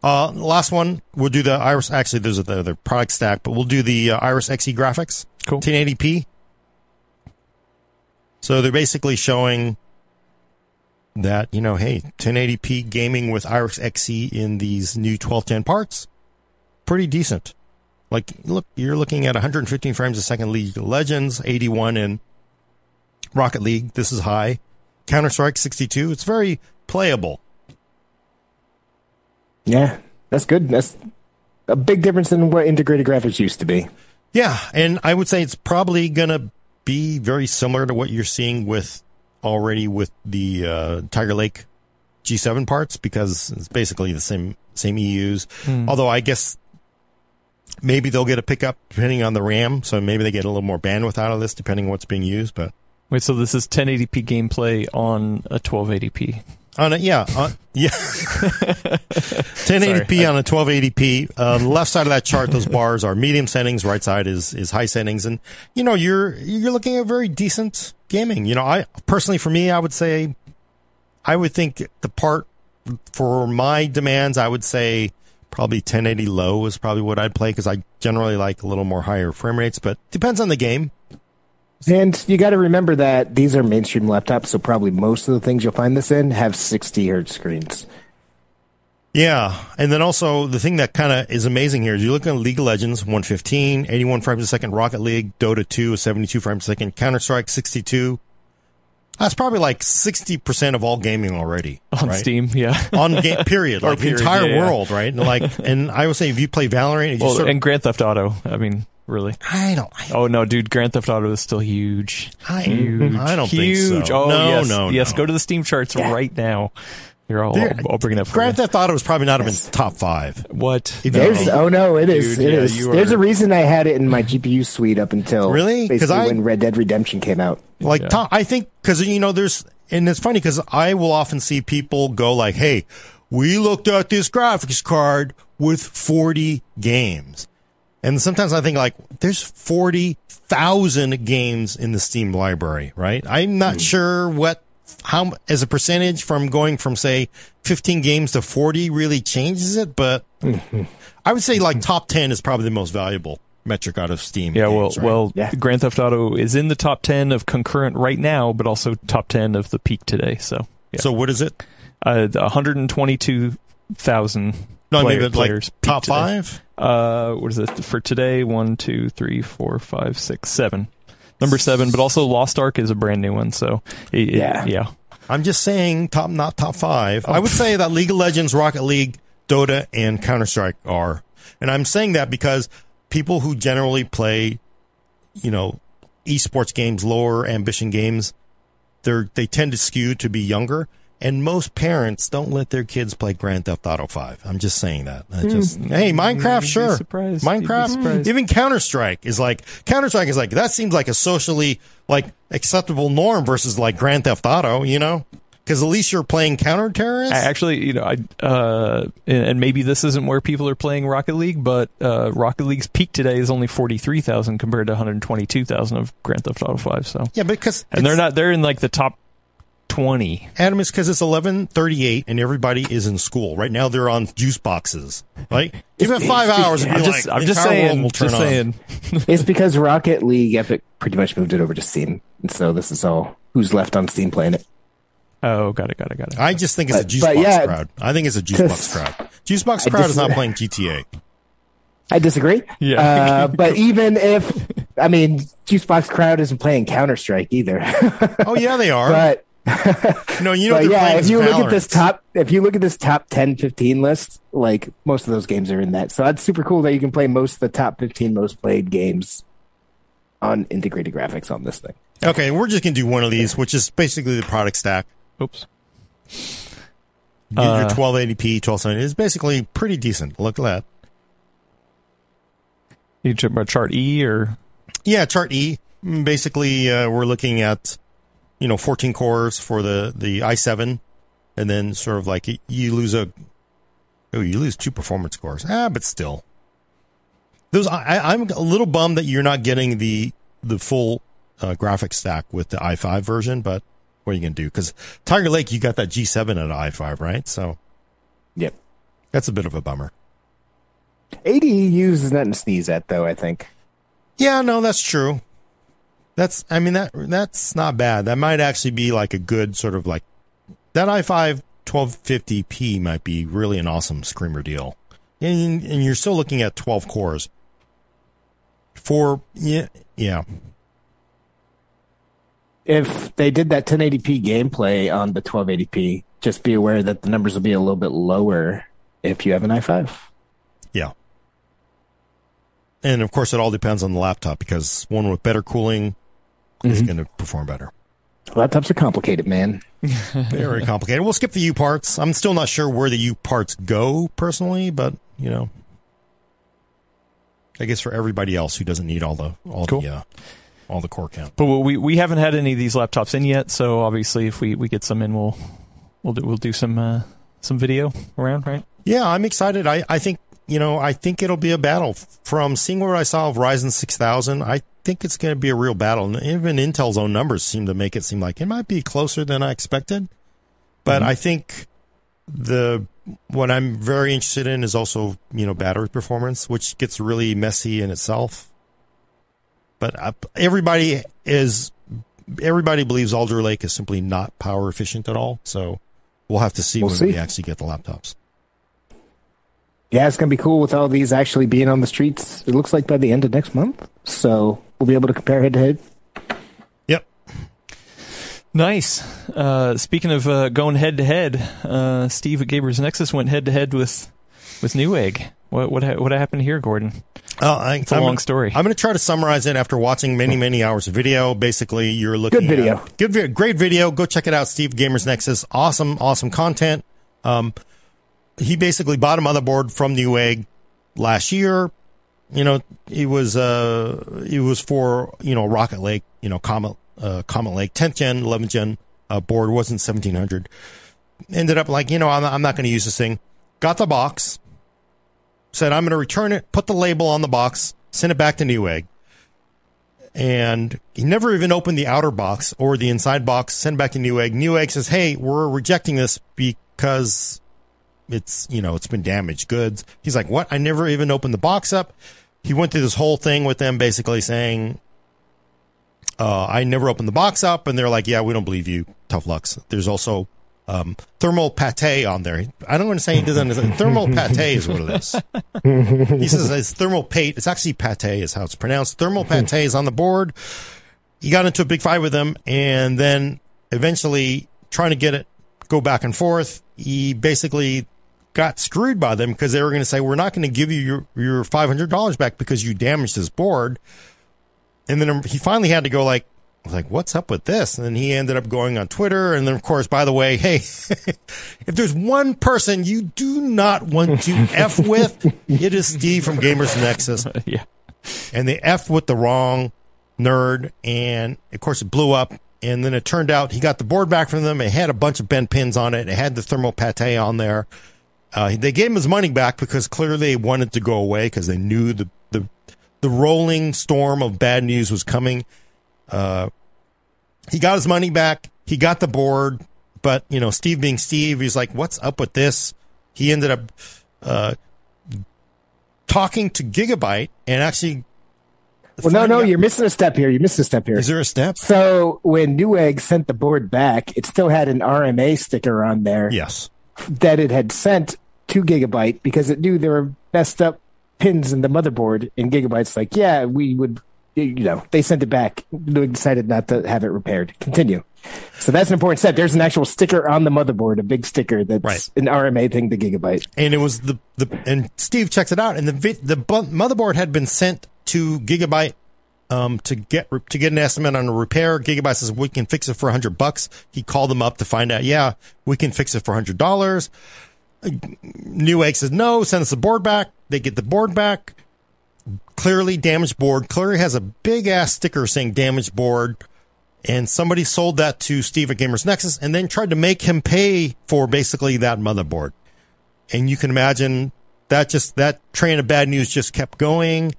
Uh, last one, we'll do the Iris. Actually, there's the, the product stack, but we'll do the uh, Iris Xe graphics. Cool. 1080p. So they're basically showing that, you know, hey, 1080p gaming with Iris Xe in these new 1210 parts, pretty decent. Like, look, you're looking at 115 frames a second League of Legends, 81 in Rocket League. This is high. Counter Strike 62. It's very playable. Yeah, that's good. That's a big difference than what integrated graphics used to be. Yeah, and I would say it's probably going to be very similar to what you're seeing with already with the uh, Tiger Lake G7 parts because it's basically the same same EUs. Hmm. Although I guess maybe they'll get a pickup depending on the RAM, so maybe they get a little more bandwidth out of this depending on what's being used. But Wait, so this is 1080p gameplay on a 1280p? On a, yeah, on, yeah, 1080p on a 1280p. Uh, the left side of that chart, those bars are medium settings. Right side is is high settings, and you know you're you're looking at very decent gaming. You know, I personally, for me, I would say, I would think the part for my demands, I would say probably 1080 low is probably what I'd play because I generally like a little more higher frame rates, but depends on the game. And you got to remember that these are mainstream laptops, so probably most of the things you'll find this in have 60 hertz screens. Yeah, and then also the thing that kind of is amazing here is you look at League of Legends 115, 81 frames a second, Rocket League, Dota 2 72 frames a second, Counter Strike 62. That's probably like 60% of all gaming already. On right? Steam, yeah. On game, period. like period, the entire yeah, world, yeah. right? And like, and I would say if you play Valorant, well, and Grand Theft Auto, I mean, really. I don't. I, oh no, dude! Grand Theft Auto is still huge. I, huge. I don't huge. think so. Oh no, yes, no, yes. No. Go to the Steam charts yeah. right now. Here, I'll, I'll, I'll bring it up. For Grand you. Theft Auto was probably not even top five. What? If No. There's oh no, it is. Dude, it yeah, is. you There's are- a reason I had it in my GPU suite up until Really? 'Cause basically I- when Red Dead Redemption came out. Like Yeah. top, I think because you know there's and it's funny because I will often see people go like, "Hey, we looked at this graphics card with 40 games," and sometimes I think like, "There's 40,000 games in the Steam library, right?" I'm not sure what how as a percentage from going from say 15 games to 40 really changes it, but I would say like top 10 is probably the most valuable metric out of Steam. Yeah, well, right? well, Yeah. Grand Theft Auto is in the top ten of concurrent right now, but also top ten of the peak today. So, yeah. So what is it? uh, 122,000 No, I mean, players like top today. five. Uh, what is it for today? One, two, three, four, five, six, seven. Number seven, but also Lost Ark is a brand new one. So, it, it- Yeah. yeah. I'm just saying top, not top five. Oh. I would say that League of Legends, Rocket League, Dota, and Counter Strike are, and I'm saying that because people who generally play, you know, esports games, lower ambition games, they're they tend to skew to be younger. And most parents don't let their kids play Grand Theft Auto Five. I'm just saying that. I just hey, Minecraft, You'd sure. surprised. Minecraft, surprised. even Counter Strike is like Counter Strike is like that seems like a socially like acceptable norm versus like Grand Theft Auto, you know? Because at least you're playing counter terrorists. I- Actually, you know, I uh, and and maybe this isn't where people are playing Rocket League, but uh, Rocket League's peak today is only forty three thousand compared to one hundred twenty two thousand of Grand Theft Auto Five. So, yeah, because and they're not they're in like the top twenty. Adam is because it's 11:38 and everybody is in school right now. They're on juice boxes. Right? Give it five hours. And I'm just like, I'm just saying, will turn just saying. It's because Rocket League Epic pretty much moved it over to Steam, and so this is all who's left on Steam playing it. Oh, got it, got it, got it. I just think it's a juice box yeah, crowd. I think it's a juice box crowd. Juice box crowd dis- is not playing GTA. I disagree. Yeah. Uh, but even if, I mean, juice box Crowd isn't playing Counter Strike either. Oh yeah, they are. but no, you know but yeah, if you look at this top, if you look at this top 10, 15 list, like most of those games are in that. So that's super cool that you can play most of the top 15 most played games on integrated graphics on this thing. Okay, we're just gonna do one of these, which is basically the product stack. Oops. Your, your Uh, 1280p, 1270 is basically pretty decent. Look at that. You check about chart E or Yeah, chart E. Basically, uh, we're looking at you know 14 cores for the the i7, and then sort of like you lose a oh you lose two performance cores. Ah, but still, those I, I- I'm a little bummed that you're not getting the the full uh, graphics stack with the i5 version. But what are you gonna do? Because Tiger Lake, you got that G7 at i5, right? So Yep. that's a bit of a bummer. 80 EUs is nothing to sneeze at, though, I think. Yeah, no, that's true. That's, I mean, that that's not bad. That might actually be like a good sort of like that i5 1250p might be really an awesome screamer deal. And, and you're still looking at 12 cores. For, yeah, yeah. If they did that 1080p gameplay on the 1280p, just be aware that the numbers will be a little bit lower if you have an i5. Yeah. And of course, it all depends on the laptop because one with better cooling is going to perform better. Laptops are complicated, man. Very complicated. We'll skip the U parts. I'm still not sure where the U parts go personally, but you know, I guess for everybody else who doesn't need all the all Cool. the uh, all the core count. But we we haven't had any of these laptops in yet, so obviously if we, we get some in, we'll we'll do we'll do some uh, some video around, right? Yeah, I'm excited. I I think you know I think it'll be a battle. From seeing what I saw of Ryzen 6000, I think it's going to be a real battle. And even Intel's own numbers seem to make it seem like it might be closer than I expected. But mm-hmm. I think the what I'm very interested in is also you know battery performance, which gets really messy in itself. But everybody is everybody believes Alder Lake is simply not power efficient at all. So we'll have to see We'll when see. we actually get the laptops. Yeah, it's going to be cool with all these actually being on the streets. It looks like by the end of next month. So we'll be able to compare head to head. Yep. Nice. Uh, speaking of uh, going head to head, uh, Steve at Gamers Nexus went head to head with with Newegg. What what ha- what happened here, Gordon? Oh, I, It's a long story. I'm going to try to summarize it after watching many, many hours of video. Basically, you're looking Good video. at- good, vi- great video. Go check it out. Steve Gamers Nexus. Awesome, awesome content. Um, he basically bought a motherboard from Newegg last year. You know, it was uh, it was for you know Rocket Lake, you know Comet uh, Comet Lake 10th gen, 11th gen uh, board wasn't 1700. Ended up like you know I'm, I'm not going to use this thing. Got the box. Said I'm going to return it. Put the label on the box. Send it back to Newegg. And he never even opened the outer box or the inside box. Send back to Newegg. Newegg says, "Hey, we're rejecting this because it's you know it's been damaged goods." He's like, "What? I never even opened the box up." He went through this whole thing with them, basically saying, uh, I never opened the box up, and they're like, "Yeah, we don't believe you. Tough lucks." There's also um, thermal pate on there. I don't want to say he doesn't. thermal pate is what it is. he says it's thermal pate. It's actually pate is how it's pronounced. Thermal pate is on the board. He got into a big fight with them, and then eventually trying to get it go back and forth. He basically got screwed by them because they were going to say, "We're not going to give you your your five hundred dollars back because you damaged this board." And then he finally had to go like, like, what's up with this? And then he ended up going on Twitter. And then, of course, by the way, hey, if there's one person you do not want to F with, it is Steve from Gamers Nexus. yeah. And they F with the wrong nerd. And of course, it blew up. And then it turned out he got the board back from them. It had a bunch of bent pins on it. It had the thermal paste on there. Uh, they gave him his money back because clearly they wanted to go away because they knew the, the, the rolling storm of bad news was coming. Uh, he got his money back. He got the board, but you know, Steve being Steve, he's like, "What's up with this?" He ended up uh, talking to Gigabyte and actually. Well, no, no, out- you're missing a step here. You're missing a step here. Is there a step? So when Newegg sent the board back, it still had an RMA sticker on there. Yes. That it had sent to Gigabyte because it knew there were messed up pins in the motherboard, and Gigabyte's like, yeah, we would you know, they sent it back. They decided not to have it repaired. Continue. So that's an important step. There's an actual sticker on the motherboard, a big sticker that's right. an RMA thing to Gigabyte. And it was the, the and Steve checks it out, and the the motherboard had been sent to Gigabyte um, to get to get an estimate on a repair. Gigabyte says we can fix it for hundred bucks. He called them up to find out. Yeah, we can fix it for hundred dollars. Newegg says no. Send us the board back. They get the board back clearly damaged board. Clearly has a big ass sticker saying damaged board. And somebody sold that to Steve at Gamers Nexus and then tried to make him pay for basically that motherboard. And you can imagine that just, that train of bad news just kept going.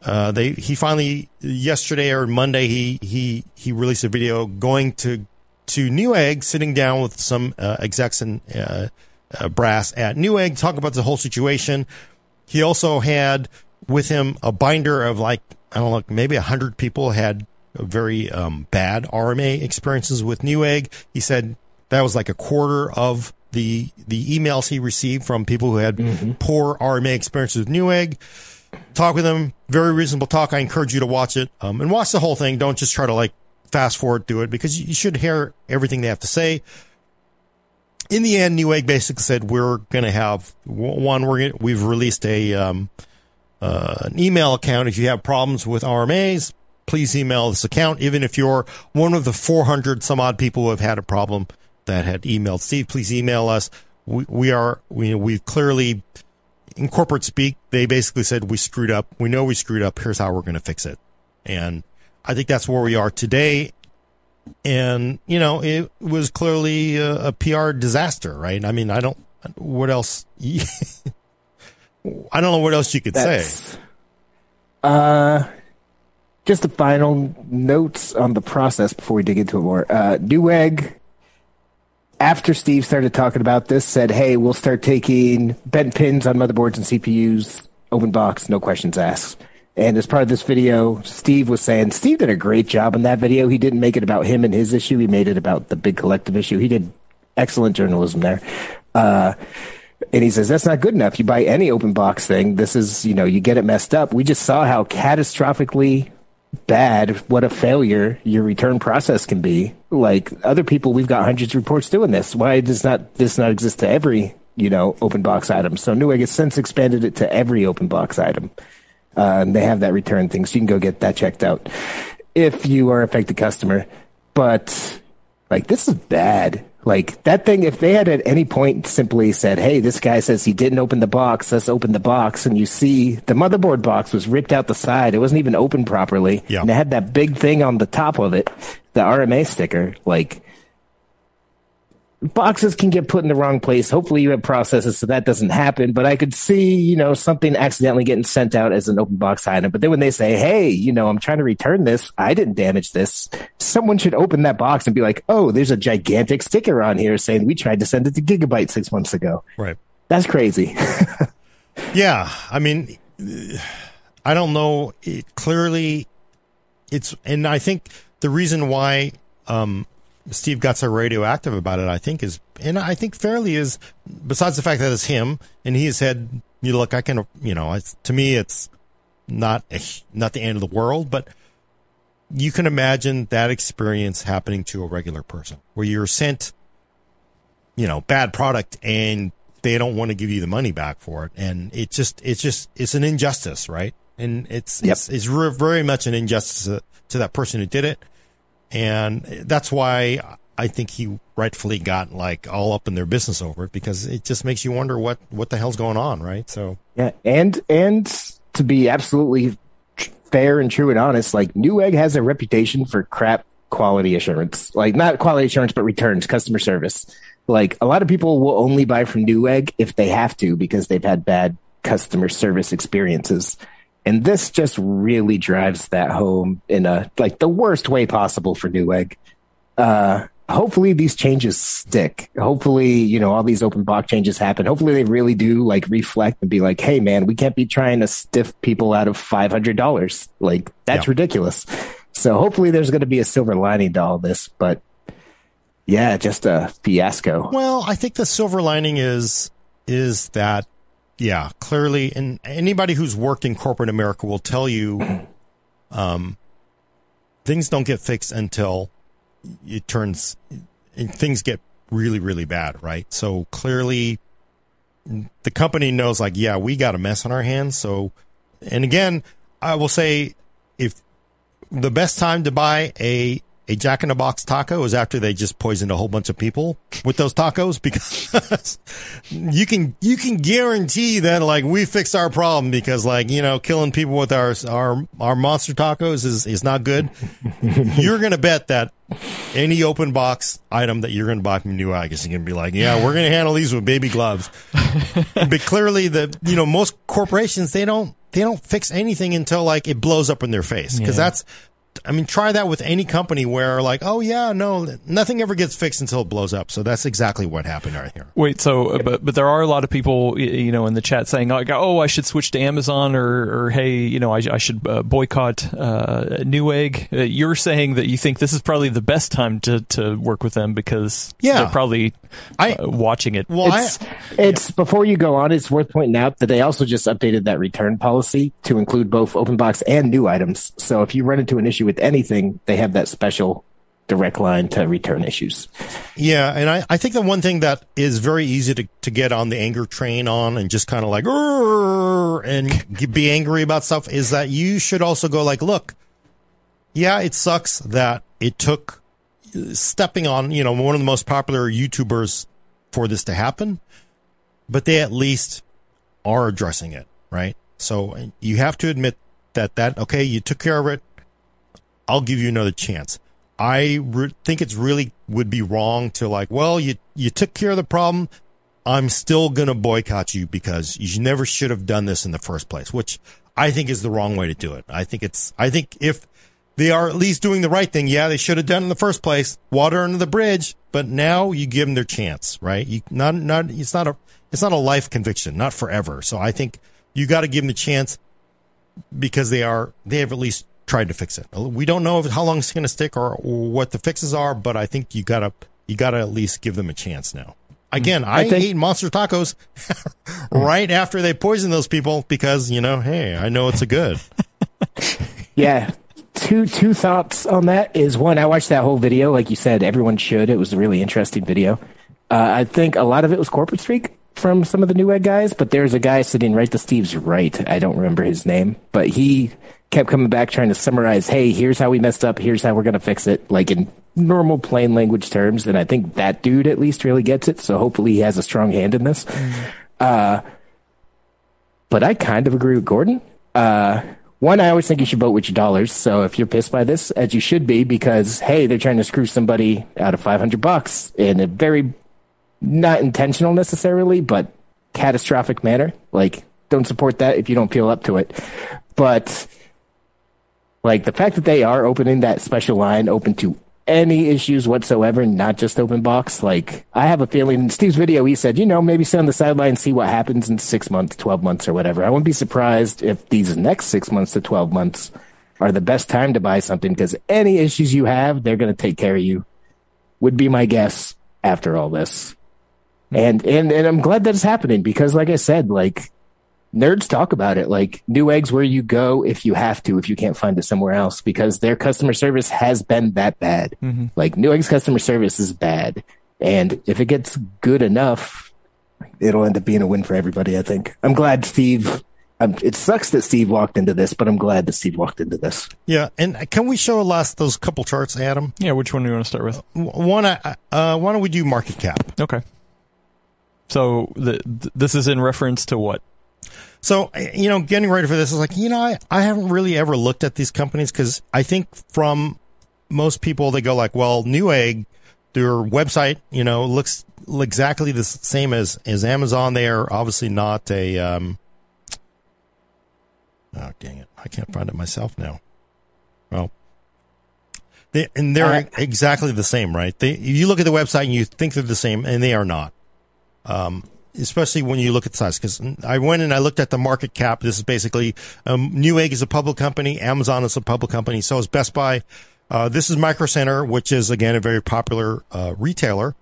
Uh, they, he finally, yesterday or Monday, he, he, he released a video going to, to Newegg, sitting down with some, uh, execs and, uh, uh, brass at Newegg, talk about the whole situation. He also had with him a binder of like I don't know, maybe a hundred people had very um, bad RMA experiences with Newegg. He said that was like a quarter of the the emails he received from people who had mm-hmm. poor RMA experiences with Newegg. Talk with him, very reasonable talk. I encourage you to watch it um, and watch the whole thing. Don't just try to like fast forward through it because you should hear everything they have to say. In the end, Newegg basically said we're going to have one. We're gonna, we've released a um, uh, an email account. If you have problems with RMAs, please email this account. Even if you're one of the 400 some odd people who have had a problem that had emailed Steve, please email us. We, we are, we, we've clearly, in corporate speak, they basically said we screwed up. We know we screwed up. Here's how we're going to fix it. And I think that's where we are today. And, you know, it was clearly a, a PR disaster, right? I mean, I don't, what else? I don't know what else you could That's, say. Uh, just the final notes on the process before we dig into it more. Uh, Newegg, after Steve started talking about this, said, "Hey, we'll start taking bent pins on motherboards and CPUs, open box, no questions asked." And as part of this video, Steve was saying Steve did a great job in that video. He didn't make it about him and his issue. He made it about the big collective issue. He did excellent journalism there. Uh, and he says, that's not good enough. You buy any open box thing. This is, you know, you get it messed up. We just saw how catastrophically bad, what a failure your return process can be. Like other people, we've got hundreds of reports doing this. Why does not this not exist to every, you know, open box item? So Newegg has since expanded it to every open box item. Uh, and they have that return thing. So you can go get that checked out if you are a affected customer. But like, this is bad. Like that thing, if they had at any point simply said, Hey, this guy says he didn't open the box, let's open the box. And you see the motherboard box was ripped out the side. It wasn't even open properly. Yeah. And it had that big thing on the top of it, the RMA sticker. Like boxes can get put in the wrong place. Hopefully you have processes so that doesn't happen. But I could see, you know, something accidentally getting sent out as an open box item. But then when they say, Hey, you know, I'm trying to return this. I didn't damage this. Someone should open that box and be like, Oh, there's a gigantic sticker on here saying we tried to send it to Gigabyte six months ago. Right. That's crazy. yeah. I mean, I don't know. It clearly it's, and I think the reason why, um, Steve got so radioactive about it, I think is, and I think fairly is, besides the fact that it's him and he has said, you know, look, I can, you know, it's, to me, it's not, a, not the end of the world, but you can imagine that experience happening to a regular person where you're sent, you know, bad product and they don't want to give you the money back for it. And it just, it's just, it's an injustice, right? And it's, yep. it's, it's very much an injustice to, to that person who did it and that's why I think he rightfully got like all up in their business over it because it just makes you wonder what what the hell's going on, right? So yeah, and and to be absolutely fair and true and honest, like Newegg has a reputation for crap quality assurance, like not quality assurance, but returns, customer service. Like a lot of people will only buy from Newegg if they have to because they've had bad customer service experiences. And this just really drives that home in a like the worst way possible for Newegg. Uh, hopefully these changes stick. Hopefully, you know, all these open box changes happen. Hopefully they really do like reflect and be like, Hey man, we can't be trying to stiff people out of $500. Like that's yeah. ridiculous. So hopefully there's going to be a silver lining to all this, but yeah, just a fiasco. Well, I think the silver lining is, is that yeah, clearly, and anybody who's worked in corporate America will tell you, um, things don't get fixed until it turns, things get really, really bad, right? So clearly, the company knows, like, yeah, we got a mess on our hands. So, and again, I will say, if the best time to buy a a Jack in the Box taco is after they just poisoned a whole bunch of people with those tacos because you can you can guarantee that like we fixed our problem because like you know killing people with our our our monster tacos is is not good. you're gonna bet that any open box item that you're gonna buy from New Newegg is gonna be like, yeah, we're gonna handle these with baby gloves. but clearly, the you know most corporations they don't they don't fix anything until like it blows up in their face because yeah. that's I mean, try that with any company where like, oh yeah, no, nothing ever gets fixed until it blows up. So that's exactly what happened right here. Wait, so uh, but but there are a lot of people, you know, in the chat saying like, oh, I should switch to Amazon or or hey, you know, I, I should uh, boycott uh, Newegg. Uh, you're saying that you think this is probably the best time to to work with them because yeah, they're probably I, uh, watching it. Well, it's, I, it's yeah. before you go on. It's worth pointing out that they also just updated that return policy to include both open box and new items. So if you run into an issue with anything, they have that special direct line to return issues. Yeah, and I, I think the one thing that is very easy to, to get on the anger train on and just kind of like and be angry about stuff is that you should also go like, look, yeah, it sucks that it took uh, stepping on, you know, one of the most popular YouTubers for this to happen, but they at least are addressing it, right? So uh, you have to admit that that okay, you took care of it. I'll give you another chance. I re- think it's really would be wrong to like, well, you you took care of the problem. I'm still going to boycott you because you never should have done this in the first place, which I think is the wrong way to do it. I think it's I think if they are at least doing the right thing. Yeah, they should have done in the first place. Water under the bridge, but now you give them their chance, right? You not not it's not a it's not a life conviction, not forever. So I think you got to give them the chance because they are they have at least tried to fix it. We don't know how long it's going to stick or, or, what the fixes are, but I think you got to you got to at least give them a chance now. Again, I, I think, ate monster tacos right after they poisoned those people because you know, hey, I know it's a good. yeah, two two thoughts on that is one i watched that whole video like you said everyone should it was a really interesting video uh, i think a lot of it was corporate speak from some of the Newegg guys, but there's a guy sitting right to Steve's right. I don't remember his name, but he kept coming back trying to summarize, hey, here's how we messed up, here's how we're going to fix it, like in normal plain language terms. And I think that dude at least really gets it. So hopefully he has a strong hand in this. Mm. Uh, but I kind of agree with Gordon. Uh, one, I always think you should vote with your dollars. So if you're pissed by this, as you should be, because hey, they're trying to screw somebody out of 500 bucks in a very not intentional necessarily, but catastrophic manner. Like, don't support that if you don't feel up to it. But like the fact that they are opening that special line open to any issues whatsoever, not just open box. Like I have a feeling in Steve's video, he said, you know, maybe sit on the sideline and see what happens in six months, 12 months or whatever. I wouldn't be surprised if these next six months to 12 months are the best time to buy something because any issues you have, they're going to take care of you would be my guess after all this. And, and, and I'm glad that it's happening because like I said, like nerds talk about it. Like Newegg's where you go if you have to if you can't find it somewhere else because their customer service has been that bad. Mm-hmm. like Newegg's customer service is bad. And if it gets good enough it'll end up being a win for everybody i think. I'm glad steve um, it sucks that steve walked into this but i'm glad that steve walked into this. Yeah. And can we show last those couple charts adam? Yeah which one do you want to start with? One uh, uh, why don't we do market cap? Okay so the, this is in reference to what so, you know, getting ready for this is like, you know, I, I haven't really ever looked at these companies because I think from most people, they go like, well, Newegg, their website, you know, looks exactly the same as, as Amazon. They are obviously not a, um, oh, dang it. I can't find it myself now. Well, they, and they're uh, exactly the same, right? They, you look at the website and you think they're the same and they are not. Um, especially when you look at size. Because I went and I looked at the market cap. This is basically um, Newegg is a public company, Amazon is a public company, so is Best Buy. Uh, this is Micro Center, which is again a very popular uh, retailer.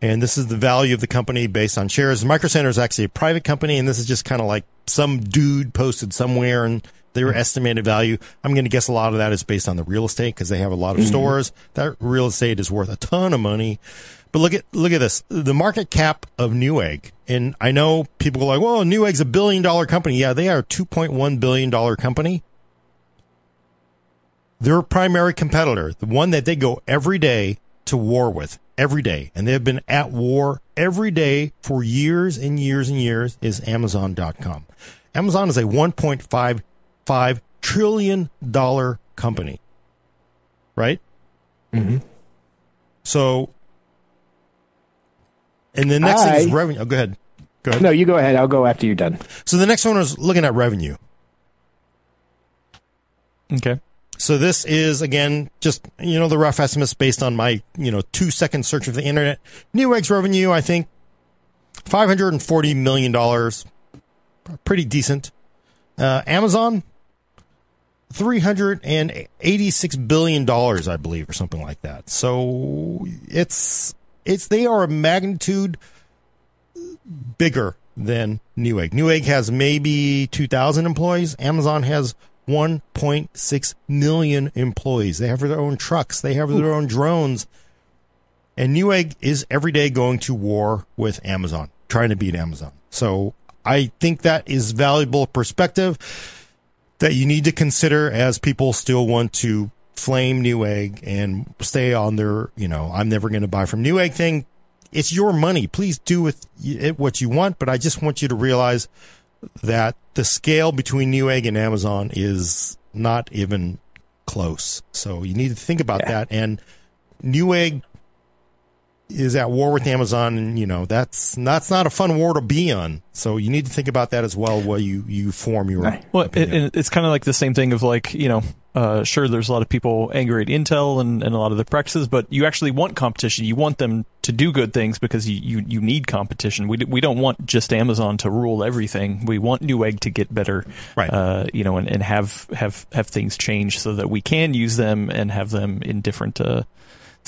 And this is the value of the company based on shares. Micro Center is actually a private company, and this is just kind of like some dude posted somewhere and their estimated value. I'm going to guess a lot of that is based on the real estate because they have a lot of mm-hmm. stores. That real estate is worth a ton of money. But look at look at this. The market cap of Newegg, and I know people are like, "Well, Newegg's a billion dollar company." Yeah, they are a two point one billion dollar company. Their primary competitor, the one that they go every day to war with, every day, and they've been at war every day for years and years and years, is Amazon.com. Amazon is a one point five five trillion dollar company, right? Mm-hmm. So and the next I, thing is revenue. Oh, go ahead. Go ahead. No, you go ahead. I'll go after you're done. So the next one is looking at revenue. Okay. So this is again just you know the rough estimates based on my you know two second search of the internet. Newegg's revenue, I think, five hundred and forty million dollars, pretty decent. Uh, Amazon, three hundred and eighty six billion dollars, I believe, or something like that. So it's it's they are a magnitude bigger than Newegg. Newegg has maybe 2,000 employees. Amazon has 1.6 million employees. They have their own trucks. They have their own drones. And Newegg is every day going to war with Amazon, trying to beat Amazon. So I think that is valuable perspective that you need to consider as people still want to flame Newegg and stay on their, you know, I'm never going to buy from Newegg thing. It's your money. Please do with it what you want, but I just want you to realize that the scale between Newegg and Amazon is not even close. So you need to think about yeah. that. And Newegg is at war with Amazon, and you know that's that's not a fun war to be on. So you need to think about that as well while you you form your. Well, it, it's kind of like the same thing of like you know, uh, sure, there's a lot of people angry at Intel and, and a lot of the practices, but you actually want competition. You want them to do good things because you you, you need competition. We we don't want just Amazon to rule everything. We want Newegg to get better, right? Uh, you know, and, and have have have things change so that we can use them and have them in different. Uh,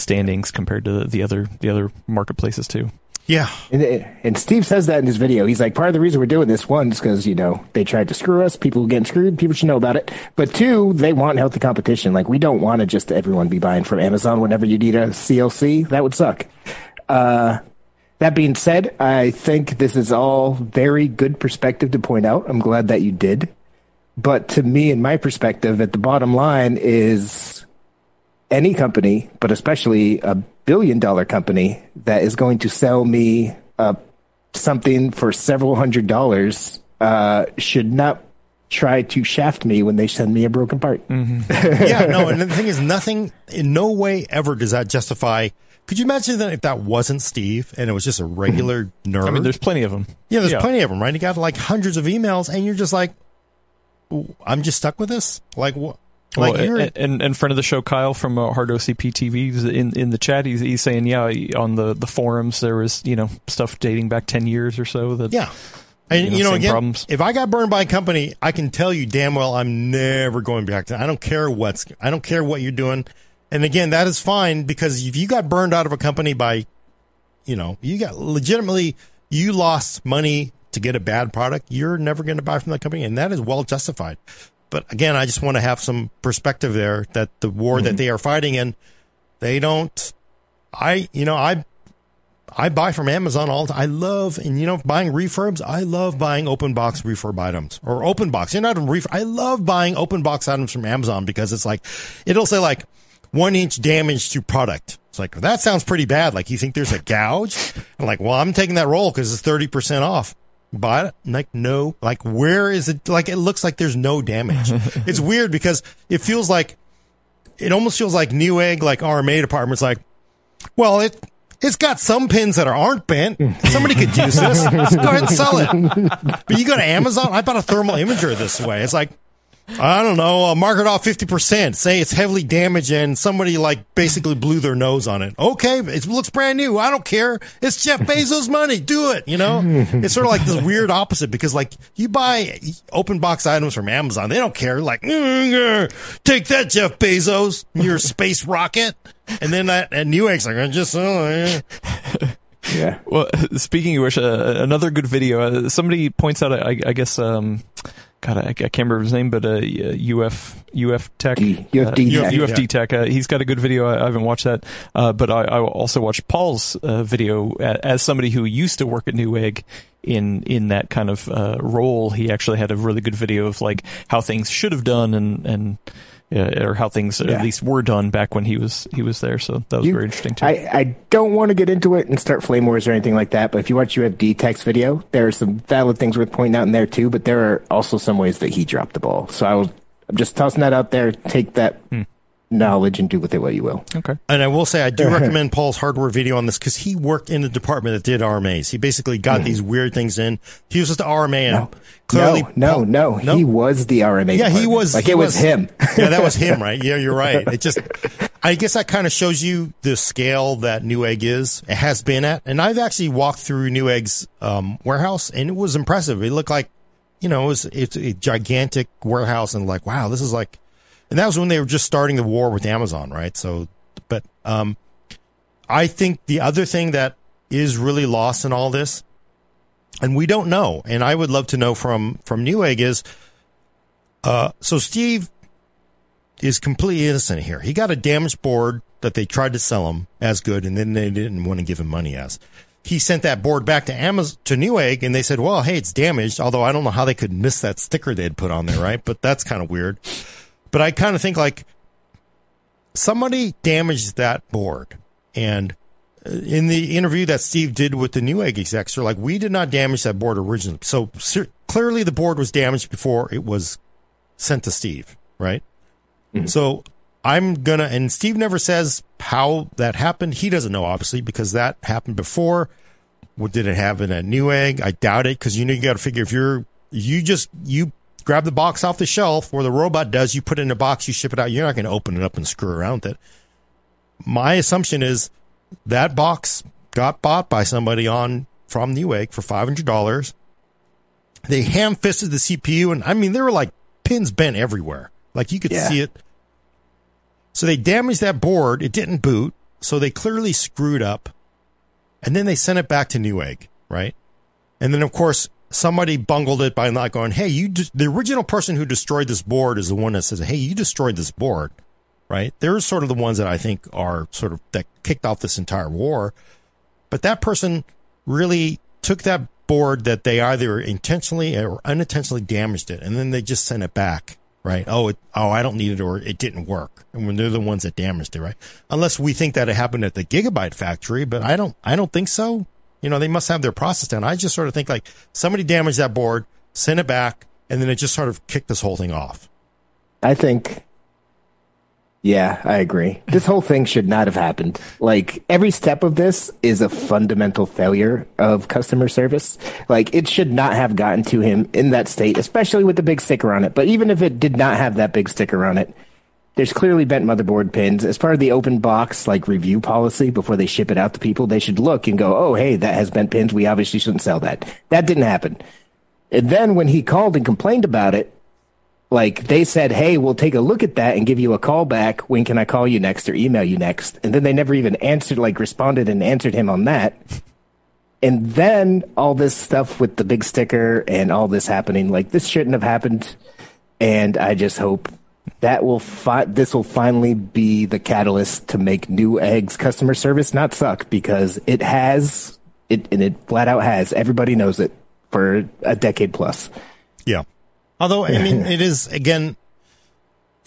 standings compared to the other the other marketplaces too. Yeah, and, and Steve says that in his video. He's like, part of the reason we're doing this one is because you know they tried to screw us. People getting screwed. People should know about it. But two, they want healthy competition. Like we don't want to just everyone be buying from Amazon whenever you need a CLC. That would suck. Uh, That being said, I think this is all very good perspective to point out. I'm glad that you did. But to me, in my perspective, at the bottom line is any company, but especially a billion dollar company that is going to sell me uh, something for several hundred dollars uh, should not try to shaft me when they send me a broken part. Mm-hmm. yeah, no, and the thing is, nothing in no way ever does that justify. Could you imagine that if that wasn't Steve and it was just a regular nerd? I mean, there's plenty of them. Yeah, there's yeah. plenty of them, right? He got like hundreds of emails, and you're just like, I'm just stuck with this. Like what? Like well, and, and friend of the show Kyle from uh, Hard OCP TV in in the chat he's, he's saying yeah on the the forums there was you know stuff dating back ten years or so that yeah and you know, you know again, problems. if I got burned by a company, I can tell you damn well I'm never going back to. I don't care what's. I don't care what you're doing. And again, that is fine because if you got burned out of a company by, you know, you got legitimately you lost money to get a bad product, you're never going to buy from that company, and that is well justified. But again, I just want to have some perspective there that the war mm-hmm. that they are fighting in, they don't. I, you know, I I buy from Amazon all the time. I love, and you know, buying refurbs. I love buying open box refurb items or open box. You're not a refurb. I love buying open box items from Amazon because it's like, it'll say like one inch damage to product. It's like, that sounds pretty bad. Like you think there's a gouge? I'm like, well, I'm taking that roll because it's 30% off. But like, no, like where is it? Like it looks like there's no damage. it's weird because it feels like, it almost feels like Newegg, like RMA department's like, well, it, it's got some pins that are, aren't bent. Somebody could use this. Go ahead and sell it. But you go to Amazon, I bought a thermal imager this way. It's like, I don't know, uh, mark it off 50%. Say it's heavily damaged and somebody like basically blew their nose on it. Okay, it looks brand new. I don't care. It's Jeff Bezos' money. Do it, you know? It's sort of like this weird opposite because like you buy open box items from Amazon. They don't care. Like, mm, take that, Jeff Bezos, your space rocket. And then that, and Newegg's like, I just, oh, yeah. Well, speaking of which, uh, another good video. Uh, somebody points out, I, I guess, um, God, I, I, can't remember his name, but uh, UF UF Tech, D, UFD, uh, Tech. UFD yeah. Tech. Uh, he's got a good video. I, I haven't watched that, uh, but I, I, also watched Paul's uh, video as somebody who used to work at Newegg in in that kind of uh, role. He actually had a really good video of like how things should have done and and uh, or how things yeah. at least were done back when he was he was there. So that was you, very interesting too. I, I don't want to get into it and start flame wars or anything like that, but if you watch UFD Tech's video, there are some valid things worth pointing out in there too. But there are also some ways that he dropped the ball. So I was I'm just tossing that out there. Take that. Hmm knowledge and do with it what you will. Okay. And I will say I do recommend Paul's hardware video on this because he worked in the department that did RMAs. He basically got mm. these weird things in. He was just the RMA and no. clearly no, Paul, no, no, he was the RMA. Yeah, he was like he it was, was him. yeah, that was him, right? Yeah, you're right. It just I guess that kind of shows you the scale that Newegg is. It has been at, and I've actually walked through Newegg's um, warehouse, and it was impressive. It looked like you know, it was it's a gigantic warehouse, and like wow, this is like and that was when they were just starting the war with Amazon, right? So, but um, I think the other thing that is really lost in all this, and we don't know, and I would love to know from from Newegg is, uh, so Steve is completely innocent here. He got a damaged board that they tried to sell him as good, and then they didn't want to give him money as. He sent that board back to Amazon to Newegg, and they said, "Well, hey, it's damaged." Although I don't know how they could miss that sticker they had put on there, right? But that's kind of weird. But I kind of think like somebody damaged that board. And uh, in the interview that Steve did with the Newegg execs, they're like, we did not damage that board originally. So clearly the board was damaged before it was sent to Steve, right? Mm-hmm. So I'm gonna, and Steve never says how that happened. He doesn't know, obviously, because that happened before. What did it happen at Newegg? I doubt it, because you know you got to figure if you're you just you grab the box off the shelf where the robot does. You put it in a box, you ship it out. You're not going to open it up and screw around with it. My assumption is that box got bought by somebody on from Newegg for five hundred dollars. They ham fisted the CPU, and I mean there were like pins bent everywhere, like you could yeah. see it. So they damaged that board. It didn't boot, so they clearly screwed up, and then they sent it back to Newegg, right? And then of course somebody bungled it by not going, hey, you, de- the original person who destroyed this board is the one that says, hey, you destroyed this board, right? They're sort of the ones that I think are sort of that kicked off this entire war. But that person really took that board that they either intentionally or unintentionally damaged it, and then they just sent it back, right? Oh, it, oh, I don't need it, or it didn't work, and when they're the ones that damaged it, right? Unless we think that it happened at the Gigabyte factory, but I don't, I don't think so. You know, they must have their process down. I just sort of think like somebody damaged that board, sent it back, and then it just sort of kicked this whole thing off. I think yeah, I agree. This whole thing should not have happened. Like every step of this is a fundamental failure of customer service. Like it should not have gotten to him in that state, especially with the big sticker on it. But even if it did not have that big sticker on it, there's clearly bent motherboard pins. As part of the open box like review policy before they ship it out to people, they should look and go, "Oh, hey, that has bent pins. We obviously shouldn't sell that." That didn't happen. And then when he called and complained about it, like they said, "Hey, we'll take a look at that and give you a call back. When can I call you next or email you next?" And then they never even answered, like responded and answered him on that. And then all this stuff with the big sticker and all this happening, like this shouldn't have happened. And I just hope that will fi- this will finally be the catalyst to make Newegg's customer service not suck because it has it and it flat out has. Everybody knows it for a decade plus. Yeah. Although, I mean, it is again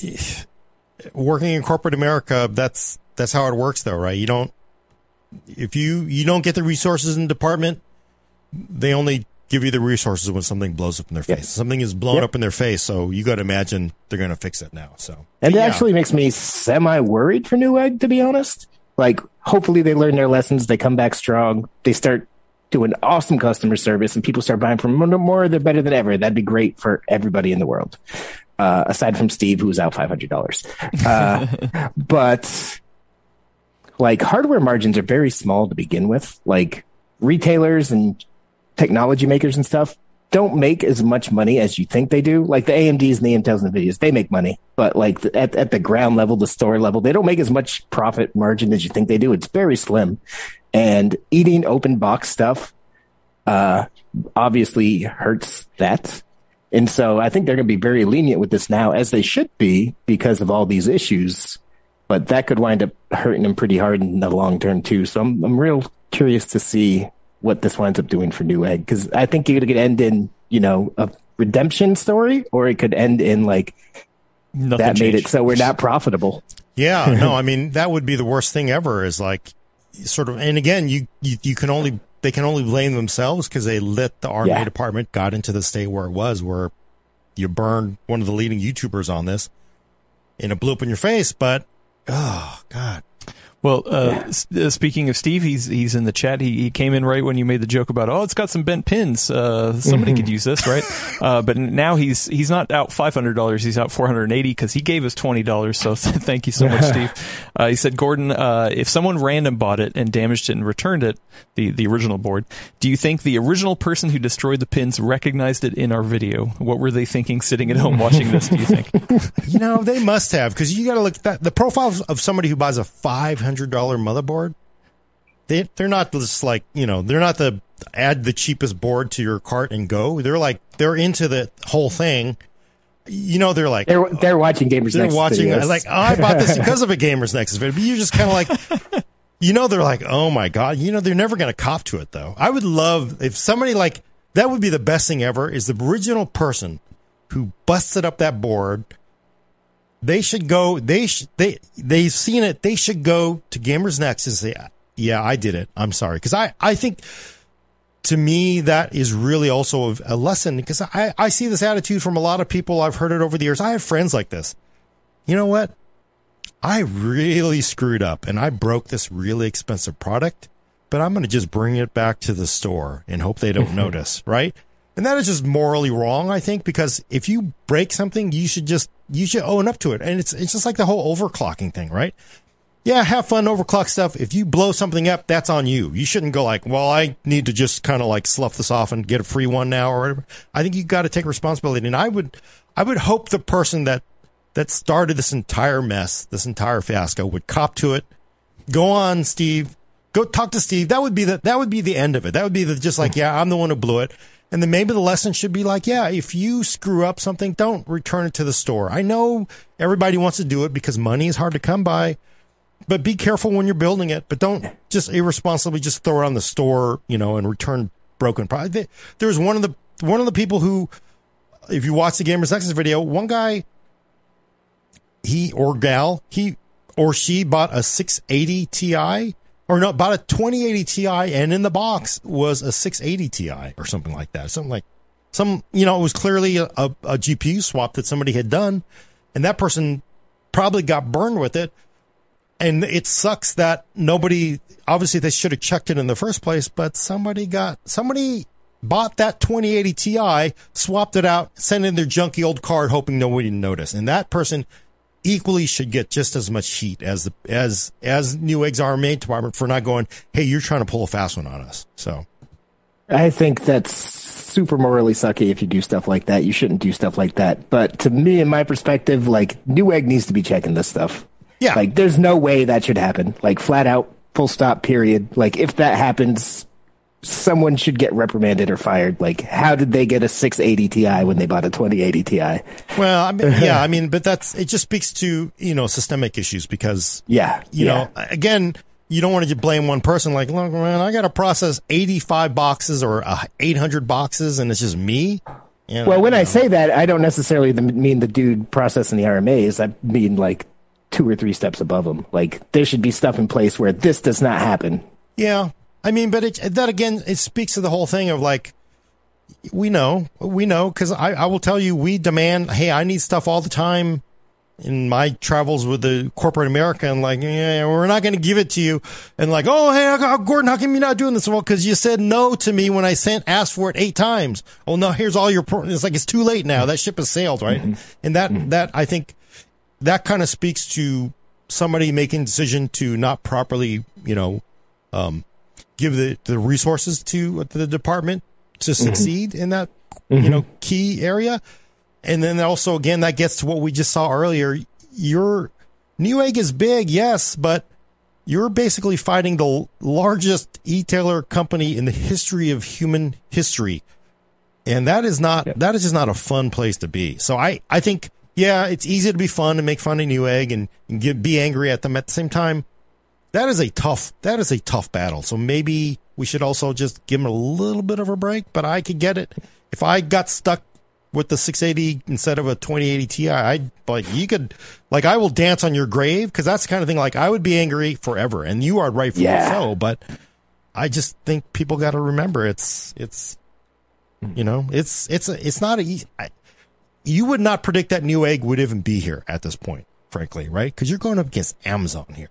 working in corporate America. That's that's how it works, though, right? You don't if you you don't get the resources in the department, they only give you the resources when something blows up in their face. Yep. Something is blown yep. up in their face, so you got to imagine they're going to fix it now. So, and it actually makes me semi worried for Newegg, to be honest. Like, hopefully they learn their lessons, they come back strong, they start doing awesome customer service and people start buying from them more, they're better than ever. That'd be great for everybody in the world. Uh, aside from Steve, who's out $500. Uh, but like hardware margins are very small to begin with. Like retailers and technology makers and stuff don't make as much money as you think they do. Like the AMDs and the Intels and the Nvidias, they make money, but like at, at the ground level, the store level, they don't make as much profit margin as you think they do. It's very slim and eating open box stuff uh, obviously hurts that. And so I think they're going to be very lenient with this now, as they should be because of all these issues. But that could wind up hurting them pretty hard in the long term too. So I'm I'm real curious to see what this winds up doing for Newegg because I think it could end in you know a redemption story, or it could end in like Nothing that changed. made it so we're not profitable. Yeah, no, I mean that would be the worst thing ever. Is like sort of, and again, you, you, you can only, they can only blame themselves because they let the RMA yeah. department got into the state where it was, where you burned one of the leading YouTubers on this and it blew up in your face. But, oh, God. Well, uh, yeah. uh, speaking of Steve, he's he's in the chat. He, he came in right when you made the joke about oh, it's got some bent pins. Uh, somebody mm-hmm. could use this, right? Uh, but now he's he's not out five hundred dollars. He's out four hundred and eighty because he gave us twenty dollars. So thank you so much, Steve. Uh, he said, Gordon, uh, if someone random bought it and damaged it and returned it, the the original board, do you think the original person who destroyed the pins recognized it in our video? What were they thinking sitting at home watching this? Do you think? you know, they must have because you got to look at that, the profile of somebody who buys a five hundred hundred dollar motherboard, they they're not just like you know they're not the add the cheapest board to your cart and go. They're like they're into the whole thing. You know, they're like they're they're watching gamers. They're Nexus watching videos. like oh, I bought this because of a gamers Nexus video. But you're just kind of like. You know, they're like, oh my God. You know, they're never going to cop to it though. I would love if somebody like, that would be the best thing ever is the original person who busted up that board they should go. They sh- they they've seen it. They should go to Gamers Nexus and say, "Yeah, I did it. I'm sorry." Because I I think to me that is really also a lesson because I I see this attitude from a lot of people. I've heard it over the years. I have friends like this. You know what? I really screwed up and I broke this really expensive product, but I'm going to just bring it back to the store and hope they don't notice, right? And that is just morally wrong, I think, because if you break something, you should just, you should own up to it. And it's, it's just like the whole overclocking thing, right? Yeah, have fun overclock stuff. If you blow something up, that's on you. You shouldn't go like, well, I need to just kind of like slough this off and get a free one now or whatever. I think you got to take responsibility. And I would, I would hope the person that, that started this entire mess, this entire fiasco would cop to it. Go on, Steve. Go talk to Steve. That would be the, that would be the end of it. That would be the, just like, yeah, I'm the one who blew it. And then maybe the lesson should be like, yeah, if you screw up something, don't return it to the store. I know everybody wants to do it because money is hard to come by, but be careful when you're building it. But don't just irresponsibly just throw it on the store, you know, and return broken product. There's one of the one of the people who, if you watch the Gamers Nexus video, one guy, he or gal, he or she bought a 680 Ti or no, bought a 2080 Ti, and in the box was a 680 Ti or something like that. Something like some, you know, it was clearly a, a, a GPU swap that somebody had done, and that person probably got burned with it. And it sucks that nobody, obviously they should have checked it in the first place, but somebody got, somebody bought that 2080 Ti, swapped it out, sent in their junky old card, hoping nobody would notice. And that person equally should get just as much heat as the, as as Newegg's RMA department for not going, hey, you're trying to pull a fast one on us. So I think that's super morally sucky if you do stuff like that. You shouldn't do stuff like that. But to me, in my perspective, like Newegg needs to be checking this stuff. Yeah. Like there's no way that should happen. Like flat out, full stop, period. Like if that happens, someone should get reprimanded or fired. Like, how did they get a 680 Ti when they bought a 2080 Ti? Well, I mean, yeah, I mean, but that's it. Just speaks to you know systemic issues because yeah, you yeah. know, again, you don't want to blame one person. Like, look, man, I got to process 85 boxes or uh, 800 boxes, and it's just me. You know, well, when I say that, I don't necessarily mean the dude processing the RMAs. I mean like two or three steps above him. Like there should be stuff in place where this does not happen. Yeah, I mean, but it, that again, it speaks to the whole thing of like, we know, we know, because I, I will tell you, we demand, hey, I need stuff all the time in my travels with the corporate America and like, yeah, we're not going to give it to you. And like, oh, hey, Gordon, how come you're not doing this? Well, cause you said no to me when I sent, asked for it eight times. Oh, no, here's all your, pro-. it's like, it's too late now. That ship has sailed, right? Mm-hmm. And that, mm-hmm. that, I think that kind of speaks to somebody making decision to not properly, you know, um, give the, the resources to the department to mm-hmm. succeed mm-hmm. in that, mm-hmm. you know, key area. And then also, again, that gets to what we just saw earlier. Your Newegg is big, yes, but you're basically fighting the largest e-tailer company in the history of human history. And that is not, yep. that is just not a fun place to be. So I, I think, yeah, it's easy to be fun and make fun of Newegg and, and get, be angry at them at the same time that is a tough that is a tough battle. So maybe we should also just give him a little bit of a break. But I could get it if I got stuck with the 680 instead of a 2080 Ti. I'd like you could like I will dance on your grave because that's the kind of thing like I would be angry forever, and you are rightfully yeah. so. But I just think people got to remember it's it's you know it's it's a, it's not a I, you would not predict that Newegg would even be here at this point, frankly, right? Because you're going up against Amazon here.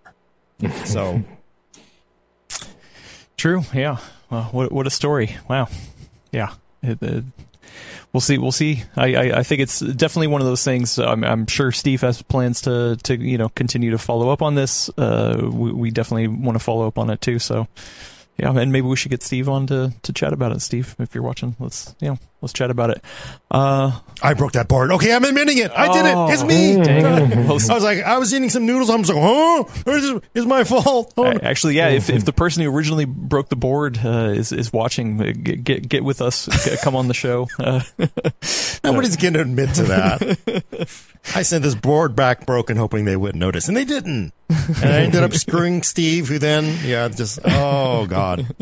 So true. Yeah. Well, what what a story. Wow. Yeah. It, it, we'll see. We'll see. I, I, I, think it's definitely one of those things. I'm, I'm, sure Steve has plans to, to you know continue to follow up on this. Uh, we, we definitely want to follow up on it too. So yeah, and maybe we should get Steve on to, to chat about it. Steve, if you're watching, let's you know let's chat about it. Uh, I broke that board. Okay, I'm admitting it. I did it. It's me. I was like, I was eating some noodles. I'm just like, oh, it's, it's my fault. Oh. Actually, yeah. If, if the person who originally broke the board uh, is is watching, uh, get get, get with us. come on the show. Uh, Nobody's going to admit to that. I sent this board back broken, hoping they wouldn't notice, and they didn't. And I ended up screwing Steve, who then, yeah, just oh god.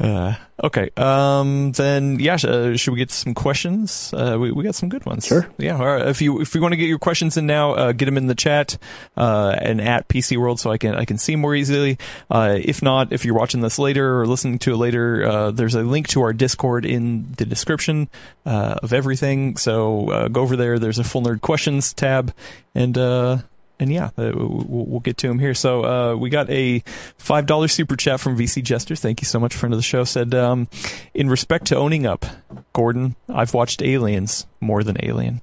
Uh, okay. Um, then yeah, uh, should we get some questions? Uh, we, we got some good ones. Sure. Yeah. All right. If you if you want to get your questions in now, uh, get them in the chat uh, and at PC World so I can I can see more easily. Uh, if not, if you're watching this later or listening to it later, uh, there's a link to our Discord in the description uh, of everything. So uh, go over there. There's a full nerd questions tab, and uh, and yeah, uh, we'll, we'll, get to him here. So uh, we got a five dollar super chat from VC Jester. Thank you so much, friend of the show. Said um, in respect to owning up, Gordon, I've watched Aliens more than Alien.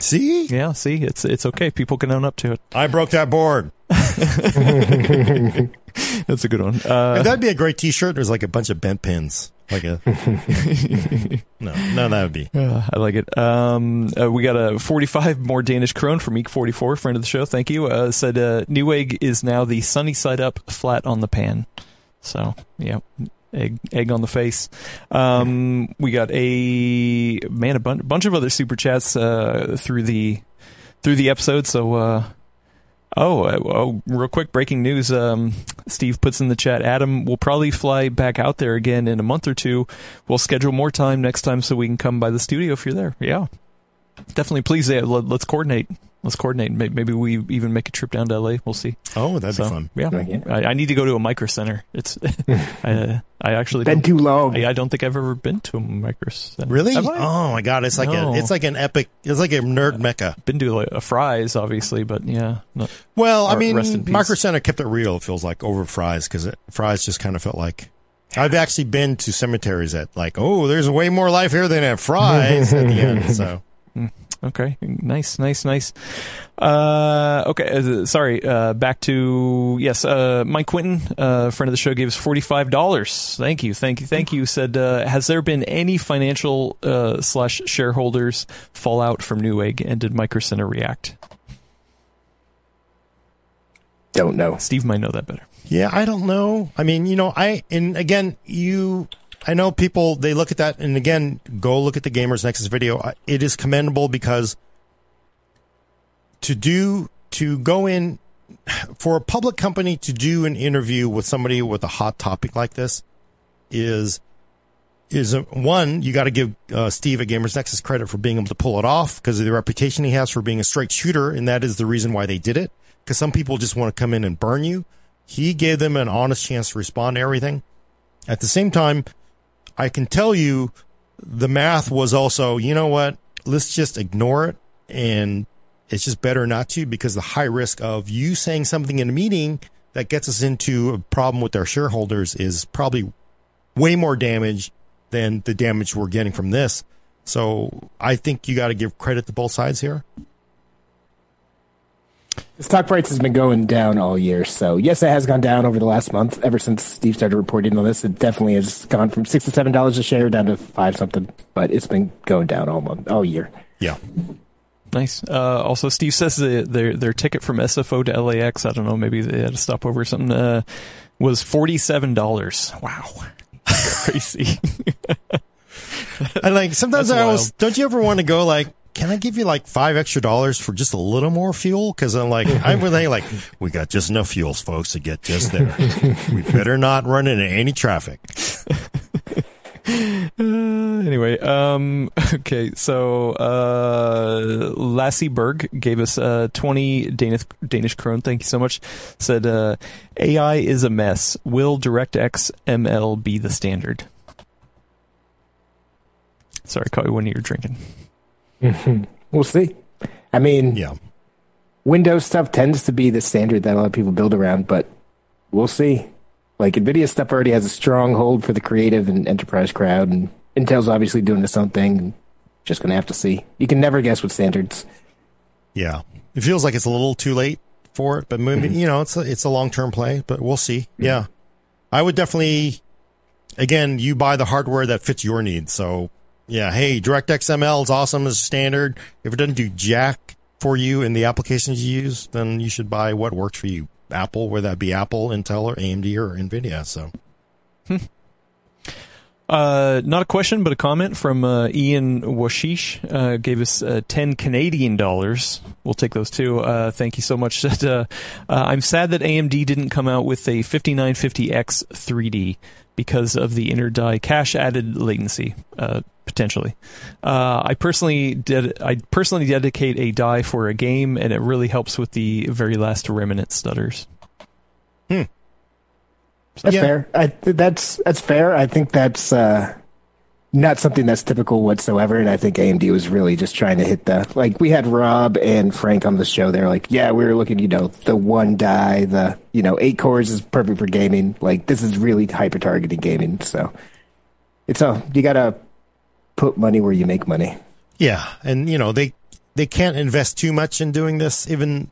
See? Yeah, see, it's it's okay. People can own up to it. I broke that board. That's a good one. Uh, that'd be a great T-shirt. There's like a bunch of bent pins. Like a no, no, that would be. Uh, I like it. Um, uh, we got a 45 more Danish krone from Eek 44, friend of the show. Thank you. Uh, said uh, Newegg is now the sunny side up, flat on the pan. So yeah, egg egg on the face. Um, we got a man a bunch, bunch of other super chats uh, through the through the episode. So uh, Oh, uh, oh, real quick breaking news. Um, Steve puts in the chat. Adam will probably fly back out there again in a month or two. We'll schedule more time next time so we can come by the studio if you're there. Yeah, definitely. Please, uh, let's coordinate. Let's coordinate. Maybe we even make a trip down to LA. We'll see. Oh, that'd so, be fun. Yeah, I, I, need to go to a micro center. It's I, I actually been too long. I, I, don't think I've ever been to a micro center. Really? Oh my god, it's like no. a it's like an epic. It's like a nerd mecca. Been to like a Fry's, obviously, but yeah. Not, well, I mean, micro center kept it real. It feels like over Fry's because Fry's just kind of felt like. I've actually been to cemeteries that like, oh, there's way more life here than at Fry's at the end. So. Hmm. Okay, nice, nice, nice. Uh, okay, uh, sorry. Uh, back to yes. Uh, Mike Quinton, uh, friend of the show, gave us forty five dollars. Thank you, thank you, thank you. Said, uh, has there been any financial slash shareholders fallout from Newegg, and did Micro Center react? Don't know. Steve might know that better. Yeah, I don't know. I mean, you know, I and again, you I know people they look at that and again go look at the Gamers Nexus video. It is commendable because to do to go in for a public company to do an interview with somebody with a hot topic like this is is a, one you got to give uh, Steve at Gamers Nexus credit for being able to pull it off because of the reputation he has for being a straight shooter and that is the reason why they did it because some people just want to come in and burn you. He gave them an honest chance to respond to everything. At the same time, I can tell you the math was also, you know what? Let's just ignore it. And it's just better not to because the high risk of you saying something in a meeting that gets us into a problem with our shareholders is probably way more damage than the damage we're getting from this. So I think you got to give credit to both sides here. The stock price has been going down all year. So, yes, it has gone down over the last month. Ever since Steve started reporting on this, it definitely has gone from six to seven dollars a share down to five something. But it's been going down all month, all year. Yeah. Nice. Uh, also, Steve says their their ticket from SFO to LAX, I don't know, maybe they had a stopover or something, uh, was forty seven dollars. Wow, crazy. I like sometimes That's I always don't you ever want to go like can I give you like five extra dollars for just a little more fuel? Cause I'm like, I'm really like, we got just enough fuels, folks, to get just there. we better not run into any traffic. Uh, anyway, um, okay, so uh, Lassie Berg gave us uh, 20 Danish Danish krone. Thank you so much. Said uh, AI is a mess. Will DirectX ML be the standard? Sorry, caught you when you were drinking. Mm-hmm. We'll see. I mean, yeah. Windows stuff tends to be the standard that a lot of people build around, but we'll see. Like Nvidia stuff already has a strong hold for the creative and enterprise crowd, and Intel's obviously doing its own thing. Just gonna have to see. You can never guess with standards. Yeah, it feels like it's a little too late for it, but maybe mm-hmm. you know it's a, it's a long term play, but we'll see. Mm-hmm. Yeah, I would definitely. Again, you buy the hardware that fits your needs. So yeah, hey, DirectX ML is awesome as standard. If it doesn't do jack for you in the applications you use, then you should buy what works for you. Apple, whether that be Apple, Intel, or AMD, or NVIDIA. So. Uh, not a question, but a comment from uh, Ian Washish. Uh, gave us uh, 10 Canadian dollars. We'll take those too. Uh, thank you so much. Uh, I'm sad that AMD didn't come out with a 5950X 3D because of the inner die cache added latency potentially. Uh, I personally did. I personally dedicate a die for a game, and it really helps with the very last remnant stutters. Hmm. That's yeah. fair. I, that's that's fair. I think that's uh, not something that's typical whatsoever. And I think AMD was really just trying to hit the like we had Rob and Frank on the show. They're like, yeah, we were looking, you know, the one die, the you know, eight cores is perfect for gaming. Like this is really hyper targeting gaming. So it's a you gotta put money where you make money. Yeah, and you know they they can't invest too much in doing this, even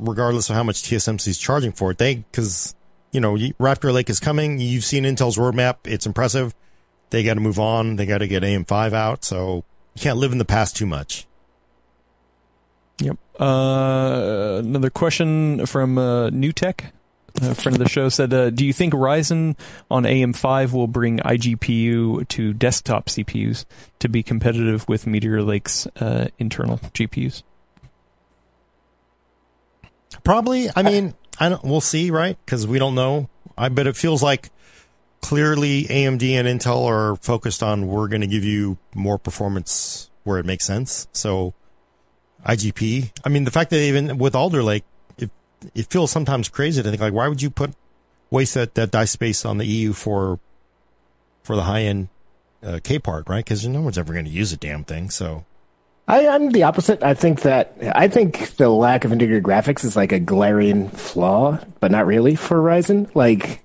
regardless of how much TSMC is charging for it. They because you know Raptor Lake is coming. You've seen Intel's roadmap; it's impressive. They got to move on. They got to get AM5 out, so you can't live in the past too much. Yep. Uh, another question from uh, New Tech a friend of the show said, uh, "Do you think Ryzen on AM5 will bring iGPU to desktop CPUs to be competitive with Meteor Lake's uh, internal GPUs?" Probably. I mean, I don't. We'll see, right? Because we don't know. I bet it feels like clearly AMD and Intel are focused on we're going to give you more performance where it makes sense. So IGP. I mean, the fact that even with Alder Lake, it it feels sometimes crazy to think like, why would you put waste that that die space on the EU for for the high end uh, K part, right? Because no one's ever going to use a damn thing. So I, am the opposite. I think that I think the lack of integrated graphics is like a glaring flaw, but not really for Ryzen. Like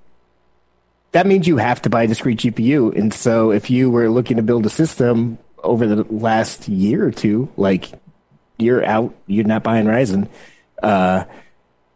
that means you have to buy a discrete GPU, and so if you were looking to build a system over the last year or two, like you're out, you're not buying Ryzen. Uh,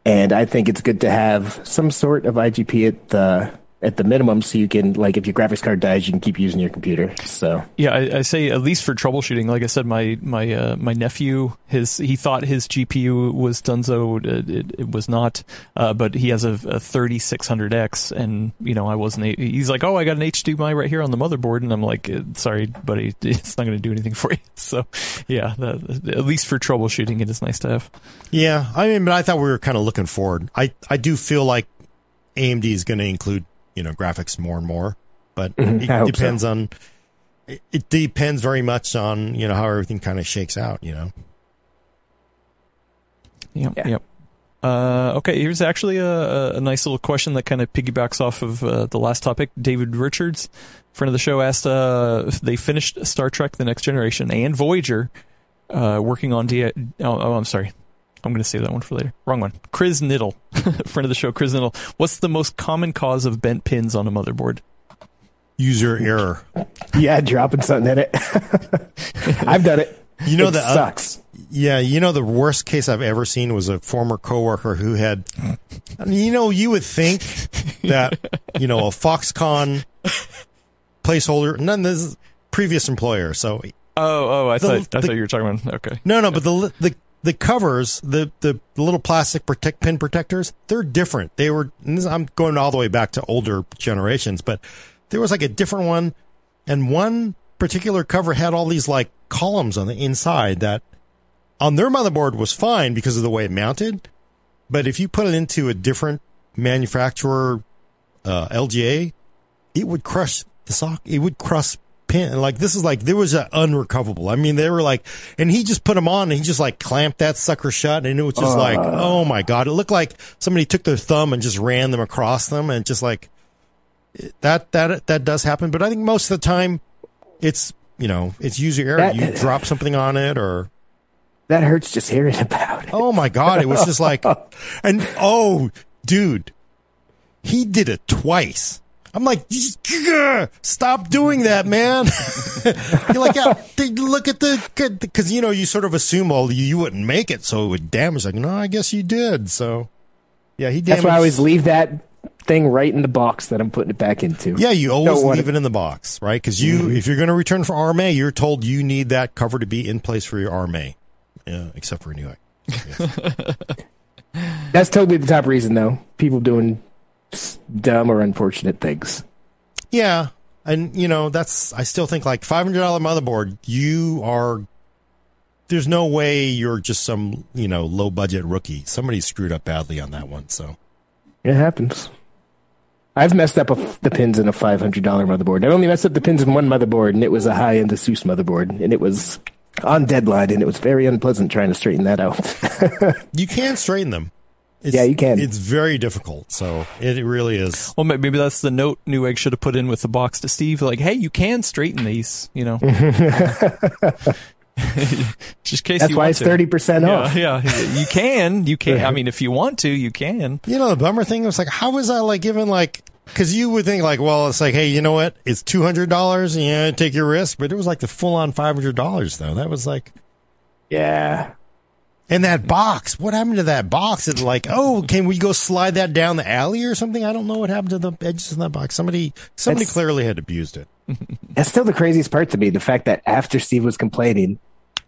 and I think it's good to have some sort of IGP at the at the minimum so you can like if your graphics card dies you can keep using your computer. So yeah i, I say at least for troubleshooting like i said my my uh, my nephew his he thought his gpu was dunzo it, it, it was not uh, but he has a, a 3600x and you know i wasn't he's like oh i got an hdmi right here on the motherboard and i'm like uh, sorry buddy it's not going to do anything for you. So yeah that, at least for troubleshooting it is nice to have. Yeah i mean but i thought we were kind of looking forward. I i do feel like amd is going to include you know graphics more and more. But mm-hmm. it depends so. on. It, it depends very much on you know how everything kind of shakes out. You know. Yep. Yeah. Yep. Uh, okay, here's actually a, a, nice little question that kind of piggybacks off of uh, the last topic. David Richards, friend of the show, asked uh, if they finished Star Trek: The Next Generation and Voyager, uh, working on D. Oh, oh, I'm sorry, I'm going to save that one for later. Wrong one. Chris Niddle, friend of the show, Chris Niddle. What's the most common cause of bent pins on a motherboard? User error. yeah, dropping something in it. I've done it. You know that sucks. Uh, yeah, you know the worst case I've ever seen was a former coworker who had. You know, you would think that you know a Foxconn placeholder. None. This is previous employer. So. Oh, oh! I the, thought I the, thought you were talking about. Okay. No, no, but the the the covers, the, the little plastic protect pin protectors, they're different. They were, I'm going all the way back to older generations, but there was like a different one. And one particular cover had all these like columns on the inside that on their motherboard was fine because of the way it mounted. But if you put it into a different manufacturer, uh, LGA, it would crush the sock. It would crush pin. Like this is like there was an unrecoverable. I mean, they were like, and he just put them on and he just like clamped that sucker shut, and it was just uh. like, oh my god, it looked like somebody took their thumb and just ran them across them, and just like that that that does happen. But I think most of the time, it's you know it's user error. That, you drop something on it or. That hurts just hearing about it. Oh my god, it was just like, and oh, dude, he did it twice. I'm like, stop doing that, man. You're like, yeah, look at the, because you know, you sort of assume, well, you, you wouldn't make it, so it would damage. Like, no, I guess you did. So, yeah, he. Damaged. That's why I always leave that thing right in the box that I'm putting it back into. Yeah, you always leave it in the box, right? Because you, mm-hmm. if you're going to return for RMA, you're told you need that cover to be in place for your RMA, yeah, except for Newegg. That's totally the top reason, though. People doing dumb or unfortunate things. Yeah, and you know that's I still think like five hundred dollar motherboard. You are there's no way you're just some you know low budget rookie. Somebody screwed up badly on that one. So it happens. I've messed up a, the pins in a five hundred dollar motherboard. I only messed up the pins in one motherboard, and it was a high end Asus motherboard, and it was on deadline, and it was very unpleasant trying to straighten that out. you can straighten them. It's, yeah, you can. It's very difficult. So it really is. Well, maybe that's the note Newegg should have put in with the box to Steve. Like, hey, you can straighten these. You know. Just case That's why it's thirty percent off. Yeah, yeah, you can, you can. I mean, if you want to, you can. You know, the bummer thing was like, how was I like given like? Because you would think like, well, it's like, hey, you know what? It's two hundred dollars. Yeah, take your risk. But it was like the full on five hundred dollars though. That was like, yeah. And that box, what happened to that box? It's like, oh, can we go slide that down the alley or something? I don't know what happened to the edges of that box. Somebody, somebody that's, clearly had abused it. That's still the craziest part to me. The fact that after Steve was complaining,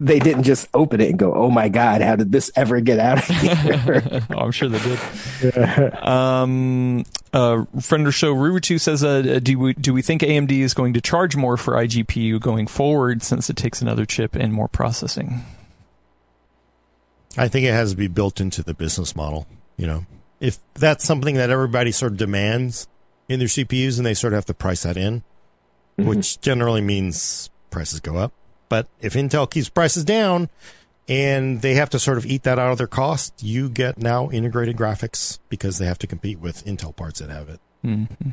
they didn't just open it and go, "Oh my god, how did this ever get out of here?" oh, I'm sure they did. um, uh, friend of show Rurutu says, uh, "Do we do we think AMD is going to charge more for iGPU going forward since it takes another chip and more processing?" I think it has to be built into the business model. You know, if that's something that everybody sort of demands in their CPUs, and they sort of have to price that in, mm-hmm. which generally means prices go up. But if Intel keeps prices down and they have to sort of eat that out of their cost, you get now integrated graphics because they have to compete with Intel parts that have it. Mm-hmm.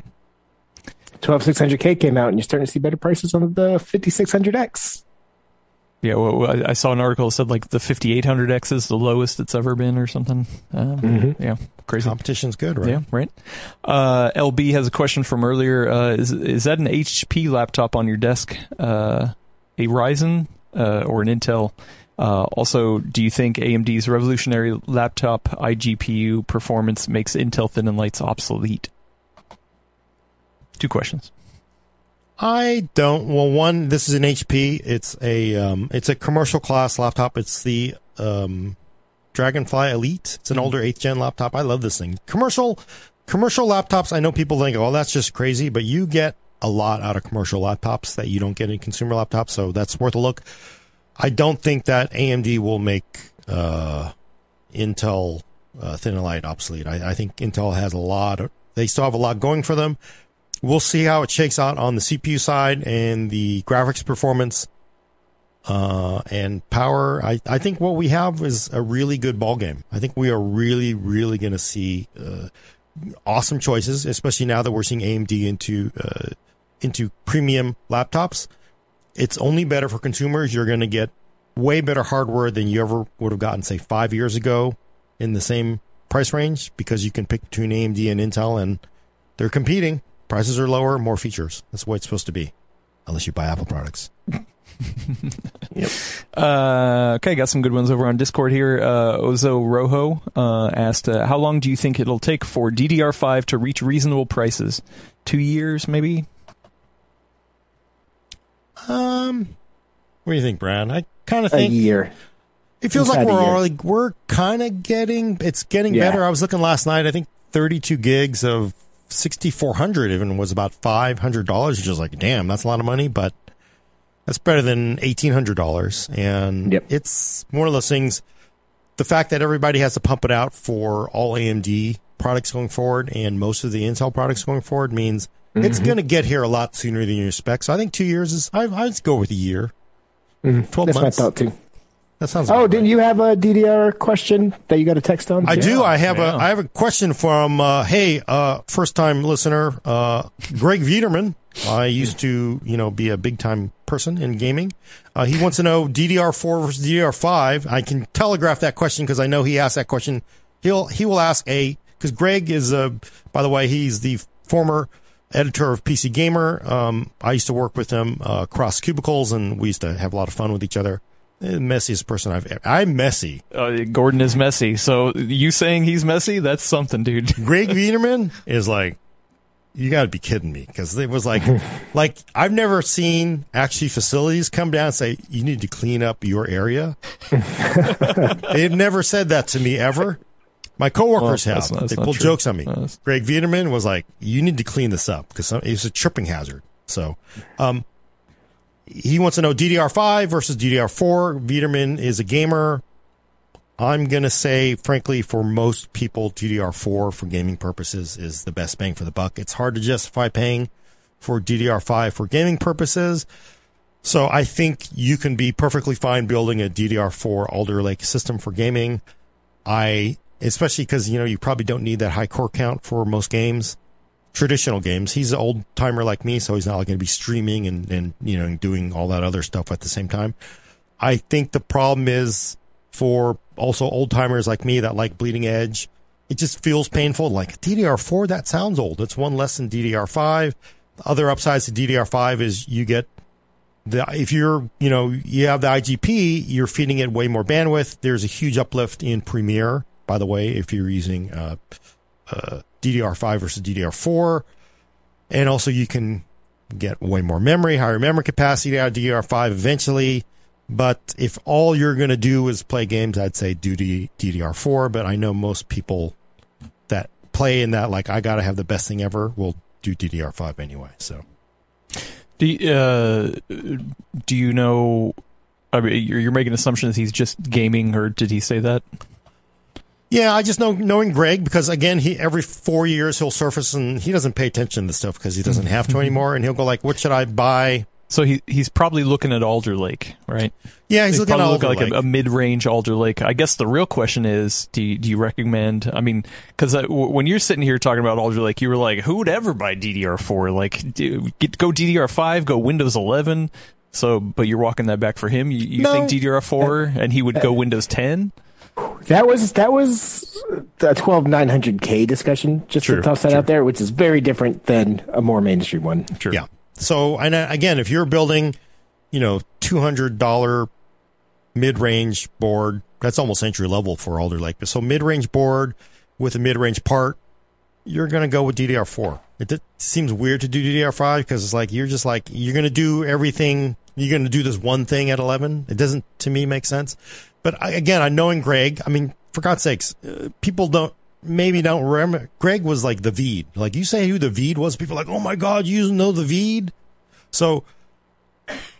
12600K came out and you're starting to see better prices on the 5600X. Yeah, well, I saw an article that said like the 5800X is the lowest it's ever been or something. Um, mm-hmm. Yeah, crazy. Competition's good, right? Yeah, right. Uh, LB has a question from earlier. Uh, is is that an HP laptop on your desk? Uh, a Ryzen uh, or an Intel? Uh, also, do you think AMD's revolutionary laptop iGPU performance makes Intel Thin and Lights obsolete? Two questions. I don't. Well, one, this is an HP. It's a um, it's a commercial class laptop. It's the um, Dragonfly Elite. It's an mm-hmm. older eighth gen laptop. I love this thing. Commercial commercial laptops. I know people think, oh, that's just crazy, but you get a lot out of commercial laptops that you don't get in consumer laptops. So that's worth a look. I don't think that AMD will make uh, Intel uh, thin and light obsolete. I, I think Intel has a lot. Of, they still have a lot going for them we'll see how it shakes out on the CPU side and the graphics performance uh, and power. I, I think what we have is a really good ball game. I think we are really, really going to see uh, awesome choices, especially now that we're seeing AMD into uh, into premium laptops. It's only better for consumers. You're going to get way better hardware than you ever would have gotten, say, five years ago in the same price range because you can pick between AMD and Intel and they're competing. Prices are lower, more features. That's the way it's supposed to be, unless you buy Apple products. yep. Uh, okay, got some good ones over on Discord here. Uh, Ozo Rojo uh, asked, uh, "How long do you think it'll take for DDR5 to reach reasonable prices? Two years, maybe?" Um, what do you think, Brad? I kind of think a year. It feels Inside like we're already we're kind of getting it's getting yeah. better. I was looking last night. I think 32 gigs of 6400 even was about $500 which is like damn that's a lot of money but that's better than $1800 and yep. it's one of those things the fact that everybody has to pump it out for all AMD products going forward and most of the Intel products going forward means mm-hmm. it's going to get here a lot sooner than you expect so I think 2 years is I I'd go with a year mm-hmm. 12 that's months. my thought too that sounds. Oh, didn't right. you have a DDR question that you got a text on? I do. I have yeah. a I have a question from uh, hey uh, first time listener uh, Greg Vederman. I used to you know be a big time person in gaming. Uh, he wants to know DDR4 versus DDR5. I can telegraph that question because I know he asked that question. He'll he will ask a because Greg is a by the way he's the former editor of PC Gamer. Um, I used to work with him uh, across cubicles and we used to have a lot of fun with each other. The messiest person I've ever. I'm messy. Uh, Gordon is messy. So you saying he's messy? That's something, dude. Greg Vederman is like, you got to be kidding me because it was like, like I've never seen actually facilities come down and say you need to clean up your area. They've never said that to me ever. My coworkers well, have. Not, they pulled jokes on me. Greg Vederman was like, "You need to clean this up because it's a tripping hazard." So, um, he wants to know DDR5 versus DDR4. Vederman is a gamer. I'm going to say, frankly, for most people, DDR4 for gaming purposes is the best bang for the buck. It's hard to justify paying for DDR5 for gaming purposes. So I think you can be perfectly fine building a DDR4 Alder Lake system for gaming. I, especially because, you know, you probably don't need that high core count for most games traditional games. He's an old timer like me, so he's not going to be streaming and, and, you know, doing all that other stuff at the same time. I think the problem is for also old timers like me that like bleeding edge. It just feels painful. Like DDR4, that sounds old. It's one less than DDR5. The other upsides to DDR5 is you get the, if you're, you know, you have the IGP, you're feeding it way more bandwidth. There's a huge uplift in Premiere, by the way, if you're using, uh, uh, DDR5 versus DDR4. And also you can get way more memory, higher memory capacity out of DDR5 eventually. But if all you're going to do is play games, I'd say do DDR4. But I know most people that play in that, like, I got to have the best thing ever, will do DDR5 anyway. So, do, uh, do you know I mean, you're making assumptions he's just gaming, or did he say that? Yeah, I just know knowing Greg because again, he every four years he'll surface and he doesn't pay attention to stuff because he mm-hmm. doesn't have to mm-hmm. anymore, and he'll go like, "What should I buy?" So he he's probably looking at Alder Lake, right? Yeah, he's, he's looking at Alder like Lake. a, a, mid-range Alder Lake. I guess the real question is, do you, do you recommend? I mean, because when you're sitting here talking about Alder Lake, you were like, who would ever buy DDR4? Like, do, get, go DDR5, go Windows 11. So, but you're walking that back for him. You, you no. think DDR4, uh, and he would go uh, Windows 10? That was that was a twelve nine hundred K discussion. Just true, to toss that true. out there, which is very different than a more mainstream one. True. Yeah. So, and uh, again, if you're building, you know, two hundred dollar mid range board, that's almost entry level for Alder Lake. So, mid range board with a mid range part, you're going to go with DDR4. It, it seems weird to do DDR5 because it's like you're just like you're going to do everything. You're going to do this one thing at 11. It doesn't to me make sense. But I, again, I knowing Greg, I mean, for God's sakes, uh, people don't maybe don't remember. Greg was like the Veed. Like you say who the Veed was, people are like, oh my God, you know the Veed. So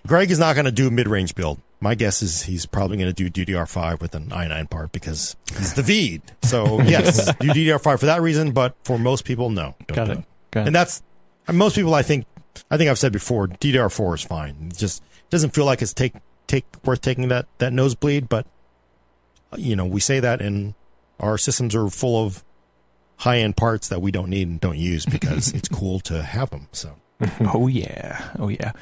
Greg is not going to do a mid range build. My guess is he's probably going to do DDR5 with an i9 part because he's the Veed. So yes, do DDR5 for that reason, but for most people, no. Got it. Got it. And that's most people. I think. I think I've said before, DDR4 is fine. It just doesn't feel like it's take take worth taking that that nosebleed, but you know, we say that and our systems are full of high end parts that we don't need and don't use because it's cool to have them. So. oh yeah, oh yeah.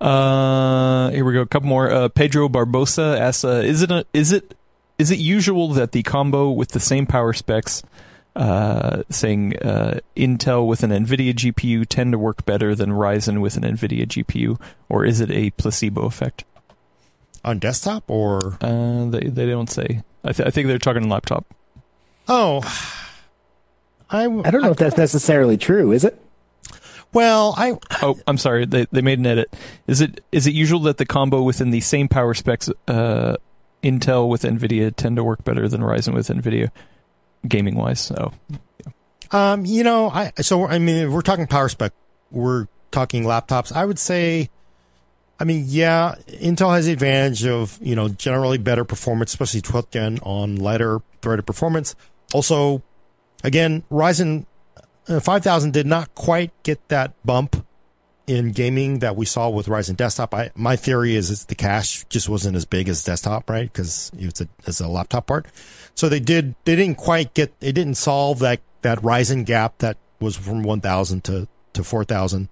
Uh, here we go. A couple more. Uh, Pedro Barbosa asks: uh, Is it a, is it is it usual that the combo with the same power specs, uh, saying uh, Intel with an NVIDIA GPU, tend to work better than Ryzen with an NVIDIA GPU, or is it a placebo effect? On desktop or uh, they they don't say. I, th- I think they're talking laptop. Oh, I, I don't know I, if that's necessarily true. Is it? Well, I oh, I'm sorry. They they made an edit. Is it is it usual that the combo within the same power specs, uh, Intel with Nvidia tend to work better than Ryzen with Nvidia, gaming wise? So, yeah. um, you know, I so I mean, if we're talking power spec, we're talking laptops. I would say I mean, yeah, Intel has the advantage of, you know, generally better performance, especially 12th gen on lighter threaded performance. Also, again, Ryzen uh, 5000 did not quite get that bump in gaming that we saw with Ryzen desktop. I, my theory is the cache just wasn't as big as desktop, right? Because it's a, it's a laptop part. So they did, they didn't quite get, it didn't solve that, that Ryzen gap that was from 1000 to, to 4000.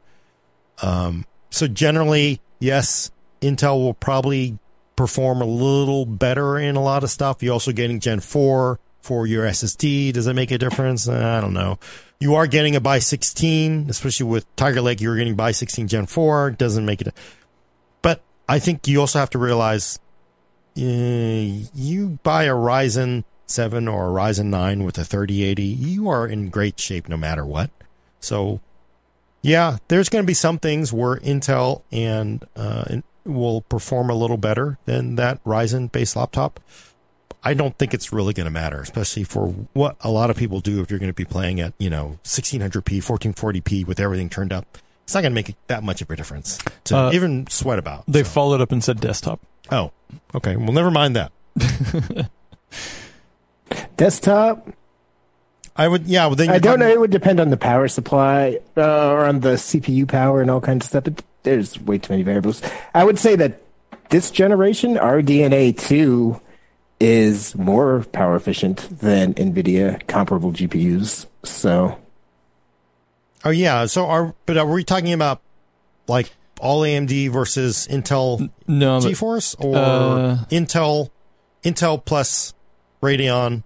Um, so generally, yes, Intel will probably perform a little better in a lot of stuff. You're also getting Gen 4 for your SSD. Does that make a difference? I don't know. You are getting a by 16, especially with Tiger Lake, you're getting by 16 Gen 4. Doesn't make it. But I think you also have to realize uh, you buy a Ryzen 7 or a Ryzen 9 with a 3080, you are in great shape no matter what. So yeah, there's going to be some things where Intel and uh, will perform a little better than that Ryzen based laptop. I don't think it's really going to matter, especially for what a lot of people do if you're going to be playing at, you know, 1600p, 1440p with everything turned up. It's not going to make that much of a difference to uh, even sweat about. They so. followed up and said desktop. Oh, okay. Well, never mind that. desktop, I would, yeah. Well, then I don't know. It would depend on the power supply uh, or on the CPU power and all kinds of stuff. It, there's way too many variables. I would say that this generation, RDNA two, is more power efficient than NVIDIA comparable GPUs. So, oh yeah. So are but are we talking about like all AMD versus Intel no, GeForce or uh, Intel Intel plus Radeon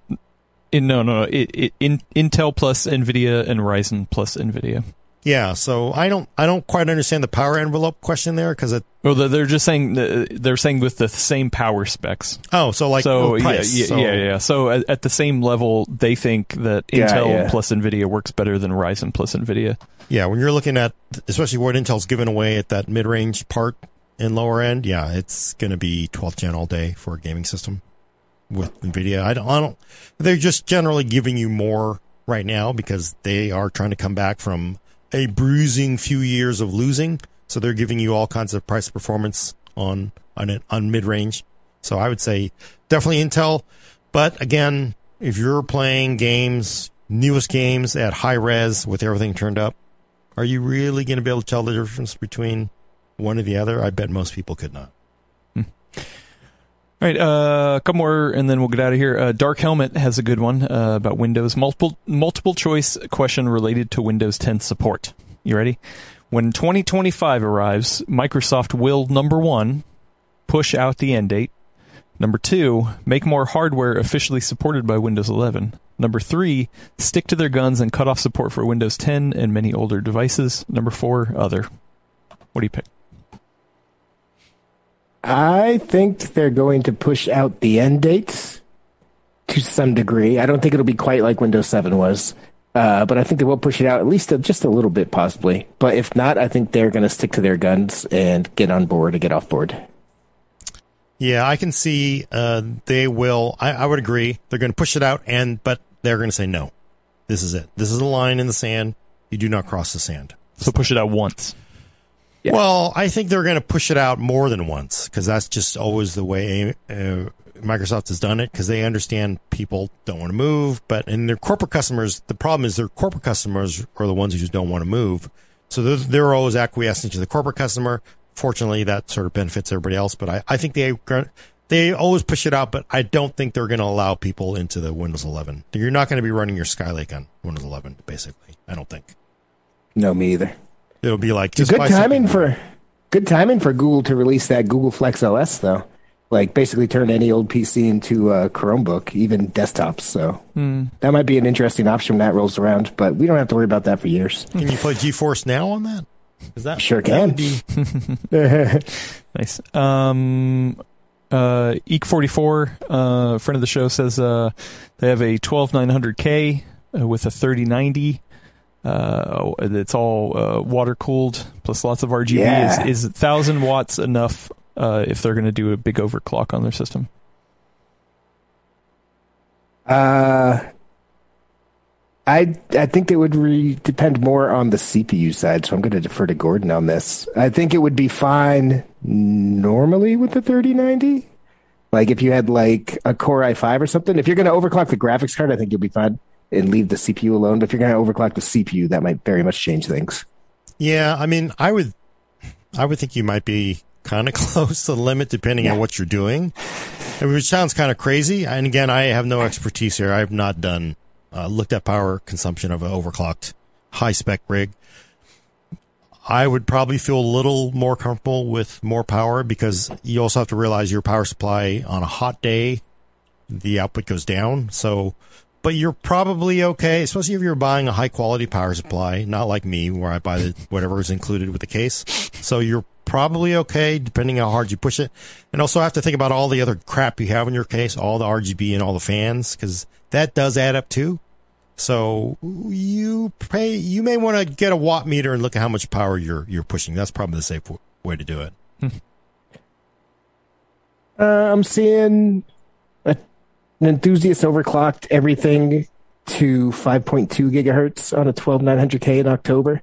in, no, no, no. It, it, in, Intel plus Nvidia and Ryzen plus Nvidia. Yeah, so I don't, I don't quite understand the power envelope question there because it. Well, they're just saying uh, they're saying with the same power specs. Oh, so like so oh, price, yeah, so. yeah, yeah. So at, at, the same level, they think that yeah, Intel yeah. plus Nvidia works better than Ryzen plus Nvidia. Yeah, when you're looking at especially what Intel's giving away at that mid-range part and lower end, yeah, it's going to be 12th gen all day for a gaming system with NVIDIA. I don't, I don't, they're just generally giving you more right now because they are trying to come back from a bruising few years of losing. So they're giving you all kinds of price performance on on on mid range. So I would say definitely Intel. But again, if you're playing games, newest games at high res with everything turned up, are you really going to be able to tell the difference between one or the other? I bet most people could not. Hmm. All right, uh, a couple more, and then we'll get out of here. Uh, Dark Helmet has a good one uh, about Windows multiple multiple choice question related to Windows 10 support. You ready? When 2025 arrives, Microsoft will number one push out the end date. Number two, make more hardware officially supported by Windows 11. Number three, stick to their guns and cut off support for Windows 10 and many older devices. Number four, other. What do you pick? I think they're going to push out the end dates to some degree. I don't think it'll be quite like Windows 7 was, uh, but I think they will push it out at least a, just a little bit, possibly. But if not, I think they're going to stick to their guns and get on board and get off board. Yeah, I can see uh, they will. I, I would agree. They're going to push it out, and but they're going to say no. This is it. This is a line in the sand. You do not cross the sand. So push it out once. Yeah. Well, I think they're going to push it out more than once because that's just always the way uh, Microsoft has done it because they understand people don't want to move. But in their corporate customers, the problem is their corporate customers are the ones who just don't want to move. So they're, they're always acquiescing to the corporate customer. Fortunately, that sort of benefits everybody else. But I, I think they they always push it out, but I don't think they're going to allow people into the Windows 11. You're not going to be running your Skylake on Windows 11, basically. I don't think. No, me either. It'll be like good timing for good timing for Google to release that Google Flex OS though. Like basically turn any old PC into a Chromebook, even desktops. So mm. that might be an interesting option when that rolls around. But we don't have to worry about that for years. Can you play GeForce Now on that? Is that sure can? Be... nice. Um, uh, Eek44, uh, friend of the show, says uh, they have a 12900K uh, with a 3090 uh, it's all uh, water cooled plus lots of RGB. Yeah. Is is thousand watts enough uh, if they're going to do a big overclock on their system? Uh, I I think it would re- depend more on the CPU side, so I'm going to defer to Gordon on this. I think it would be fine normally with the 3090. Like if you had like a Core i5 or something. If you're going to overclock the graphics card, I think you'll be fine and leave the CPU alone. But if you're going to overclock the CPU, that might very much change things. Yeah, I mean, I would, I would think you might be kind of close to the limit depending yeah. on what you're doing. Which sounds kind of crazy. And again, I have no expertise here. I have not done uh, looked at power consumption of an overclocked high spec rig. I would probably feel a little more comfortable with more power because you also have to realize your power supply on a hot day, the output goes down. So but you're probably okay, especially if you're buying a high quality power supply, not like me, where I buy the whatever is included with the case. So you're probably okay, depending how hard you push it. And also I have to think about all the other crap you have in your case, all the RGB and all the fans, because that does add up too. So you pay, you may want to get a watt meter and look at how much power you're you're pushing. That's probably the safe way to do it. uh, I'm seeing an enthusiast overclocked everything to 5.2 gigahertz on a 12900K in October.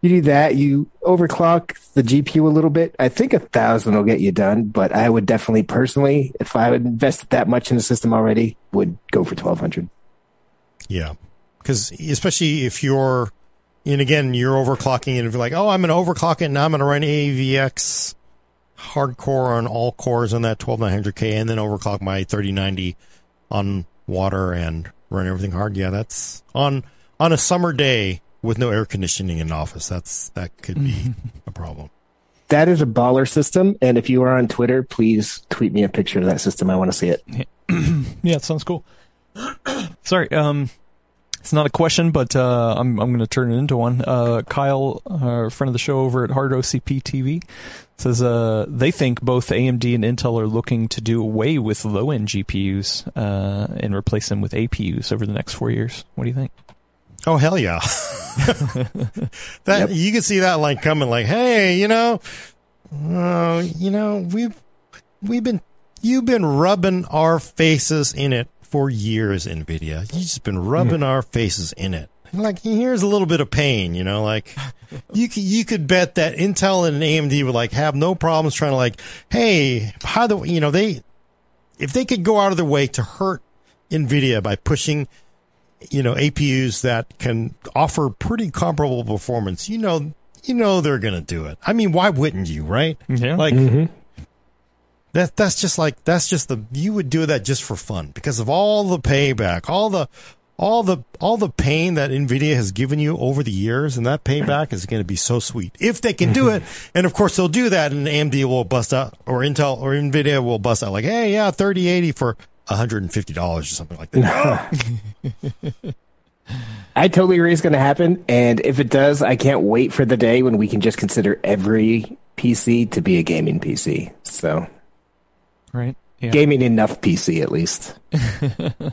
You do that, you overclock the GPU a little bit. I think a thousand will get you done, but I would definitely personally, if I would invested that much in the system already, would go for 1200. Yeah. Cause especially if you're, and again, you're overclocking and if you're like, oh, I'm going to overclock it and I'm going to run AVX hardcore on all cores on that 12900K and then overclock my 3090 on water and run everything hard. Yeah, that's on on a summer day with no air conditioning in the office. That's that could be a problem. That is a baller system, and if you are on Twitter, please tweet me a picture of that system. I want to see it. yeah, it sounds cool. Sorry, um, it's not a question, but uh, I'm I'm going to turn it into one. Uh, Kyle, uh, friend of the show over at Hard OCP TV, says uh, they think both AMD and Intel are looking to do away with low end GPUs uh, and replace them with APUs over the next four years. What do you think? Oh hell yeah! that yep. you can see that like coming, like, hey, you know, uh, you know, we've we've been you've been rubbing our faces in it for years, Nvidia. You've just been rubbing mm. our faces in it. like here's a little bit of pain, you know, like you could, you could bet that Intel and AMD would like have no problems trying to like, hey, how do you know they if they could go out of their way to hurt Nvidia by pushing you know APUs that can offer pretty comparable performance, you know, you know they're going to do it. I mean, why wouldn't you, right? Yeah. Like mm-hmm. that that's just like that's just the you would do that just for fun because of all the payback, all the all the all the pain that Nvidia has given you over the years, and that payback is going to be so sweet if they can do it. And of course, they'll do that, and AMD will bust out, or Intel or Nvidia will bust out like, hey, yeah, thirty eighty for one hundred and fifty dollars or something like that. I totally agree it's going to happen, and if it does, I can't wait for the day when we can just consider every PC to be a gaming PC. So, right, yeah. gaming enough PC at least.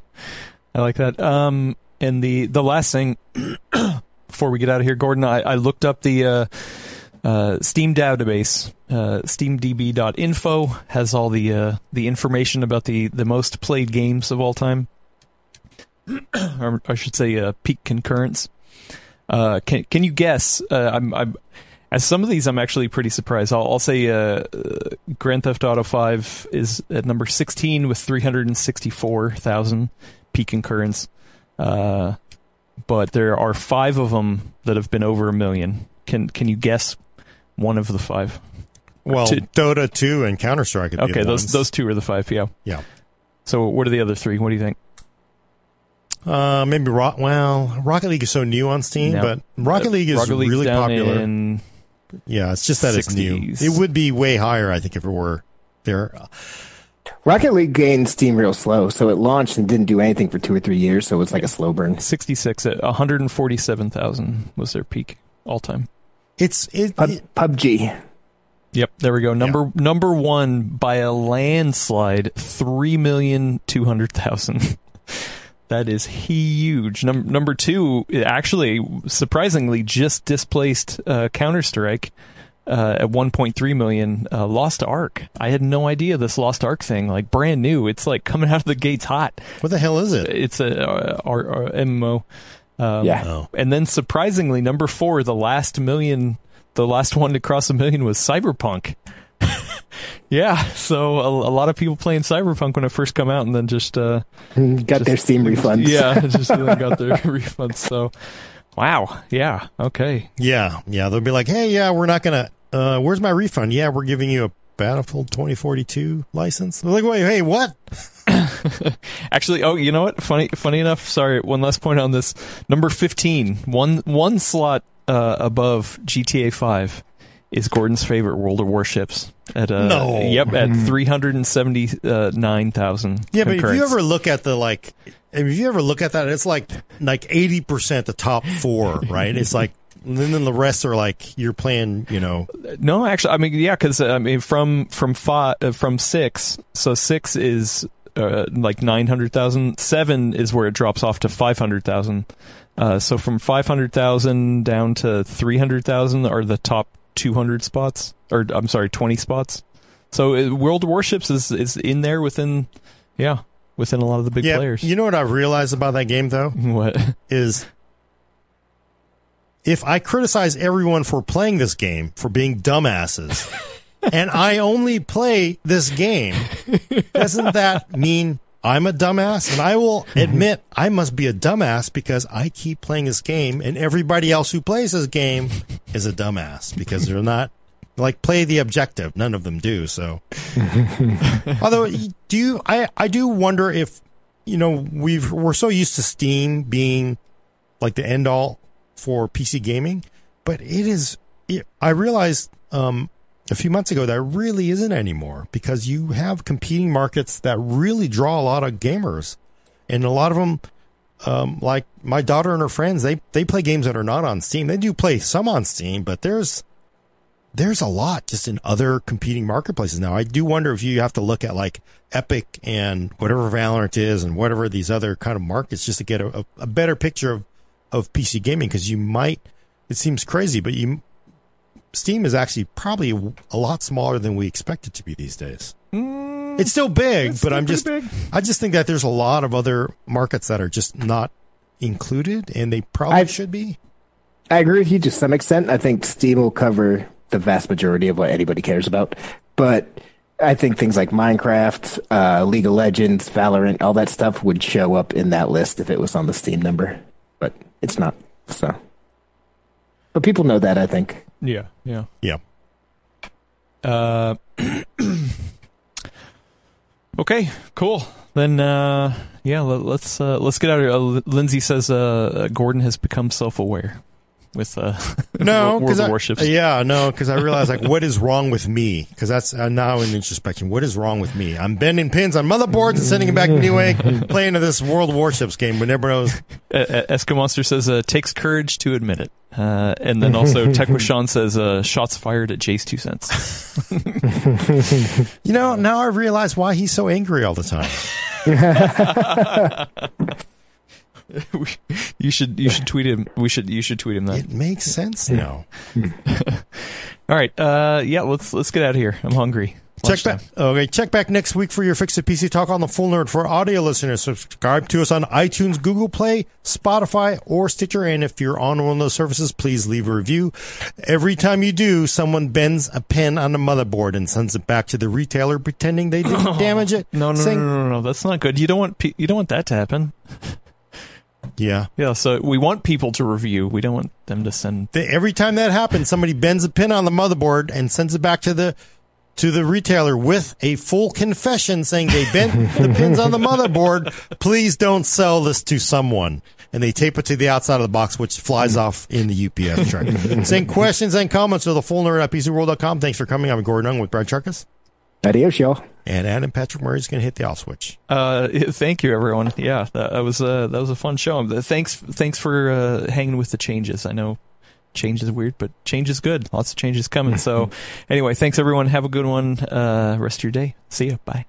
I like that. Um, and the the last thing before we get out of here, Gordon, I, I looked up the uh, uh, Steam database. Uh, SteamDB.info has all the uh, the information about the the most played games of all time, or I should say, uh, peak concurrence. Uh, can can you guess? Uh, I'm, I'm as some of these, I'm actually pretty surprised. I'll, I'll say uh, Grand Theft Auto 5 is at number 16 with 364,000 peak concurrence. Uh, but there are five of them that have been over a million. Can can you guess one of the five? Well, two. Dota 2 and Counter Strike. Okay, those those two are the five. Yeah. Yeah. So what are the other three? What do you think? Uh, maybe Rock. Well, Rocket League is so new on Steam, no. but Rocket League is Rocket really popular. Yeah, it's just that 60s. it's new. It would be way higher, I think, if it were there. Rocket League gained steam real slow, so it launched and didn't do anything for two or three years, so it's like a slow burn. 66 at 147,000 was their peak all time. It's it, Pub, it, PUBG. Yep, there we go. Number yeah. number one by a landslide, three million two hundred thousand. that is huge. Num- number two, actually, surprisingly, just displaced uh, Counter Strike uh, at 1.3 million. Uh, Lost Ark. I had no idea this Lost Ark thing, like brand new. It's like coming out of the gates hot. What the hell is it? It's a uh, MMO. Um, yeah. Oh. And then surprisingly, number four, the last million, the last one to cross a million was Cyberpunk. yeah, so a, a, lot of people playing Cyberpunk when it first come out, and then just uh, got just, their Steam refunds. Yeah, just got their refunds. So, wow, yeah, okay, yeah, yeah. They'll be like, hey, yeah, we're not gonna uh, where's my refund? Yeah, we're giving you a Battlefield 2042 license. I'm like, wait, hey, what? Actually, oh, you know what? Funny, funny enough. Sorry, one last point on this. Number 15, one one slot uh, above GTA 5 is Gordon's favorite World of Warships at uh, no. yep at three hundred and seventy nine thousand. Yeah, but if you ever look at the like, if you ever look at that, it's like like eighty percent the top four, right? It's like and then the rest are like you're playing, you know. No, actually, I mean, yeah, because I mean, from from five, uh, from six, so six is uh, like nine hundred thousand. Seven is where it drops off to five hundred thousand. Uh, so from five hundred thousand down to three hundred thousand are the top two hundred spots, or I'm sorry, twenty spots. So uh, World Warships is is in there within, yeah, within a lot of the big yeah, players. You know what I realized about that game though? What is if I criticize everyone for playing this game for being dumbasses, and I only play this game, doesn't that mean I'm a dumbass? And I will mm-hmm. admit I must be a dumbass because I keep playing this game, and everybody else who plays this game is a dumbass because they're not like play the objective. None of them do. So, although do you, I I do wonder if you know we've we're so used to Steam being like the end all for PC gaming, but it is. It, I realized um, a few months ago that really isn't anymore because you have competing markets that really draw a lot of gamers, and a lot of them, um, like my daughter and her friends, they they play games that are not on Steam. They do play some on Steam, but there's there's a lot just in other competing marketplaces now. I do wonder if you have to look at like Epic and whatever Valorant is and whatever these other kind of markets just to get a, a better picture of of PC gaming because you might. It seems crazy, but you Steam is actually probably a lot smaller than we expect it to be these days. Mm, it's still big, it's but still I'm just big. I just think that there's a lot of other markets that are just not included, and they probably I, should be. I agree with you to some extent. I think Steam will cover the vast majority of what anybody cares about, but I think things like Minecraft, uh, League of Legends, Valorant, all that stuff would show up in that list if it was on the Steam number, but it's not. So, but people know that. I think. Yeah. Yeah. Yeah. Uh. okay. Cool. Then, uh, yeah, let, us uh, let's get out of here. Uh, Lindsay says uh, Gordon has become self-aware with uh, no World I, Warships. Yeah, no, because I realized like what is wrong with me? Because that's uh, now in introspection. What is wrong with me? I'm bending pins on motherboards and sending them back anyway, playing to this World Warships game, but never knows. Uh, Esco Monster says uh, takes courage to admit it, uh, and then also Tech Sean says uh, shots fired at JayzTwoCents. you know, now I realize why he's so angry all the time. you should you should tweet him. We should you should tweet him that. It makes sense now. All right, uh, yeah, let's let's get out of here. I'm hungry. Check back. Okay, check back next week for your Fix It PC talk on the Full Nerd for audio listeners. Subscribe to us on iTunes, Google Play, Spotify, or Stitcher. And if you're on one of those services, please leave a review. Every time you do, someone bends a pen on the motherboard and sends it back to the retailer, pretending they didn't damage it. No, no, saying, no, no, no, no, That's not good. You don't want you don't want that to happen. Yeah. Yeah. So we want people to review. We don't want them to send. The, every time that happens, somebody bends a pin on the motherboard and sends it back to the to the retailer with a full confession saying they bent the pins on the motherboard. Please don't sell this to someone. And they tape it to the outside of the box, which flies mm. off in the UPS truck. Send questions and comments to the full nerd at PCWorld.com. Thanks for coming. I'm Gordon Ung with Brad Chacos. Adios, y'all. And Adam Patrick Murray is going to hit the off switch. Uh, thank you, everyone. Yeah, that, that was uh, that was a fun show. Thanks, thanks for uh, hanging with the changes. I know change is weird, but change is good. Lots of changes coming. so, anyway, thanks everyone. Have a good one. Uh, rest of your day. See you. Bye.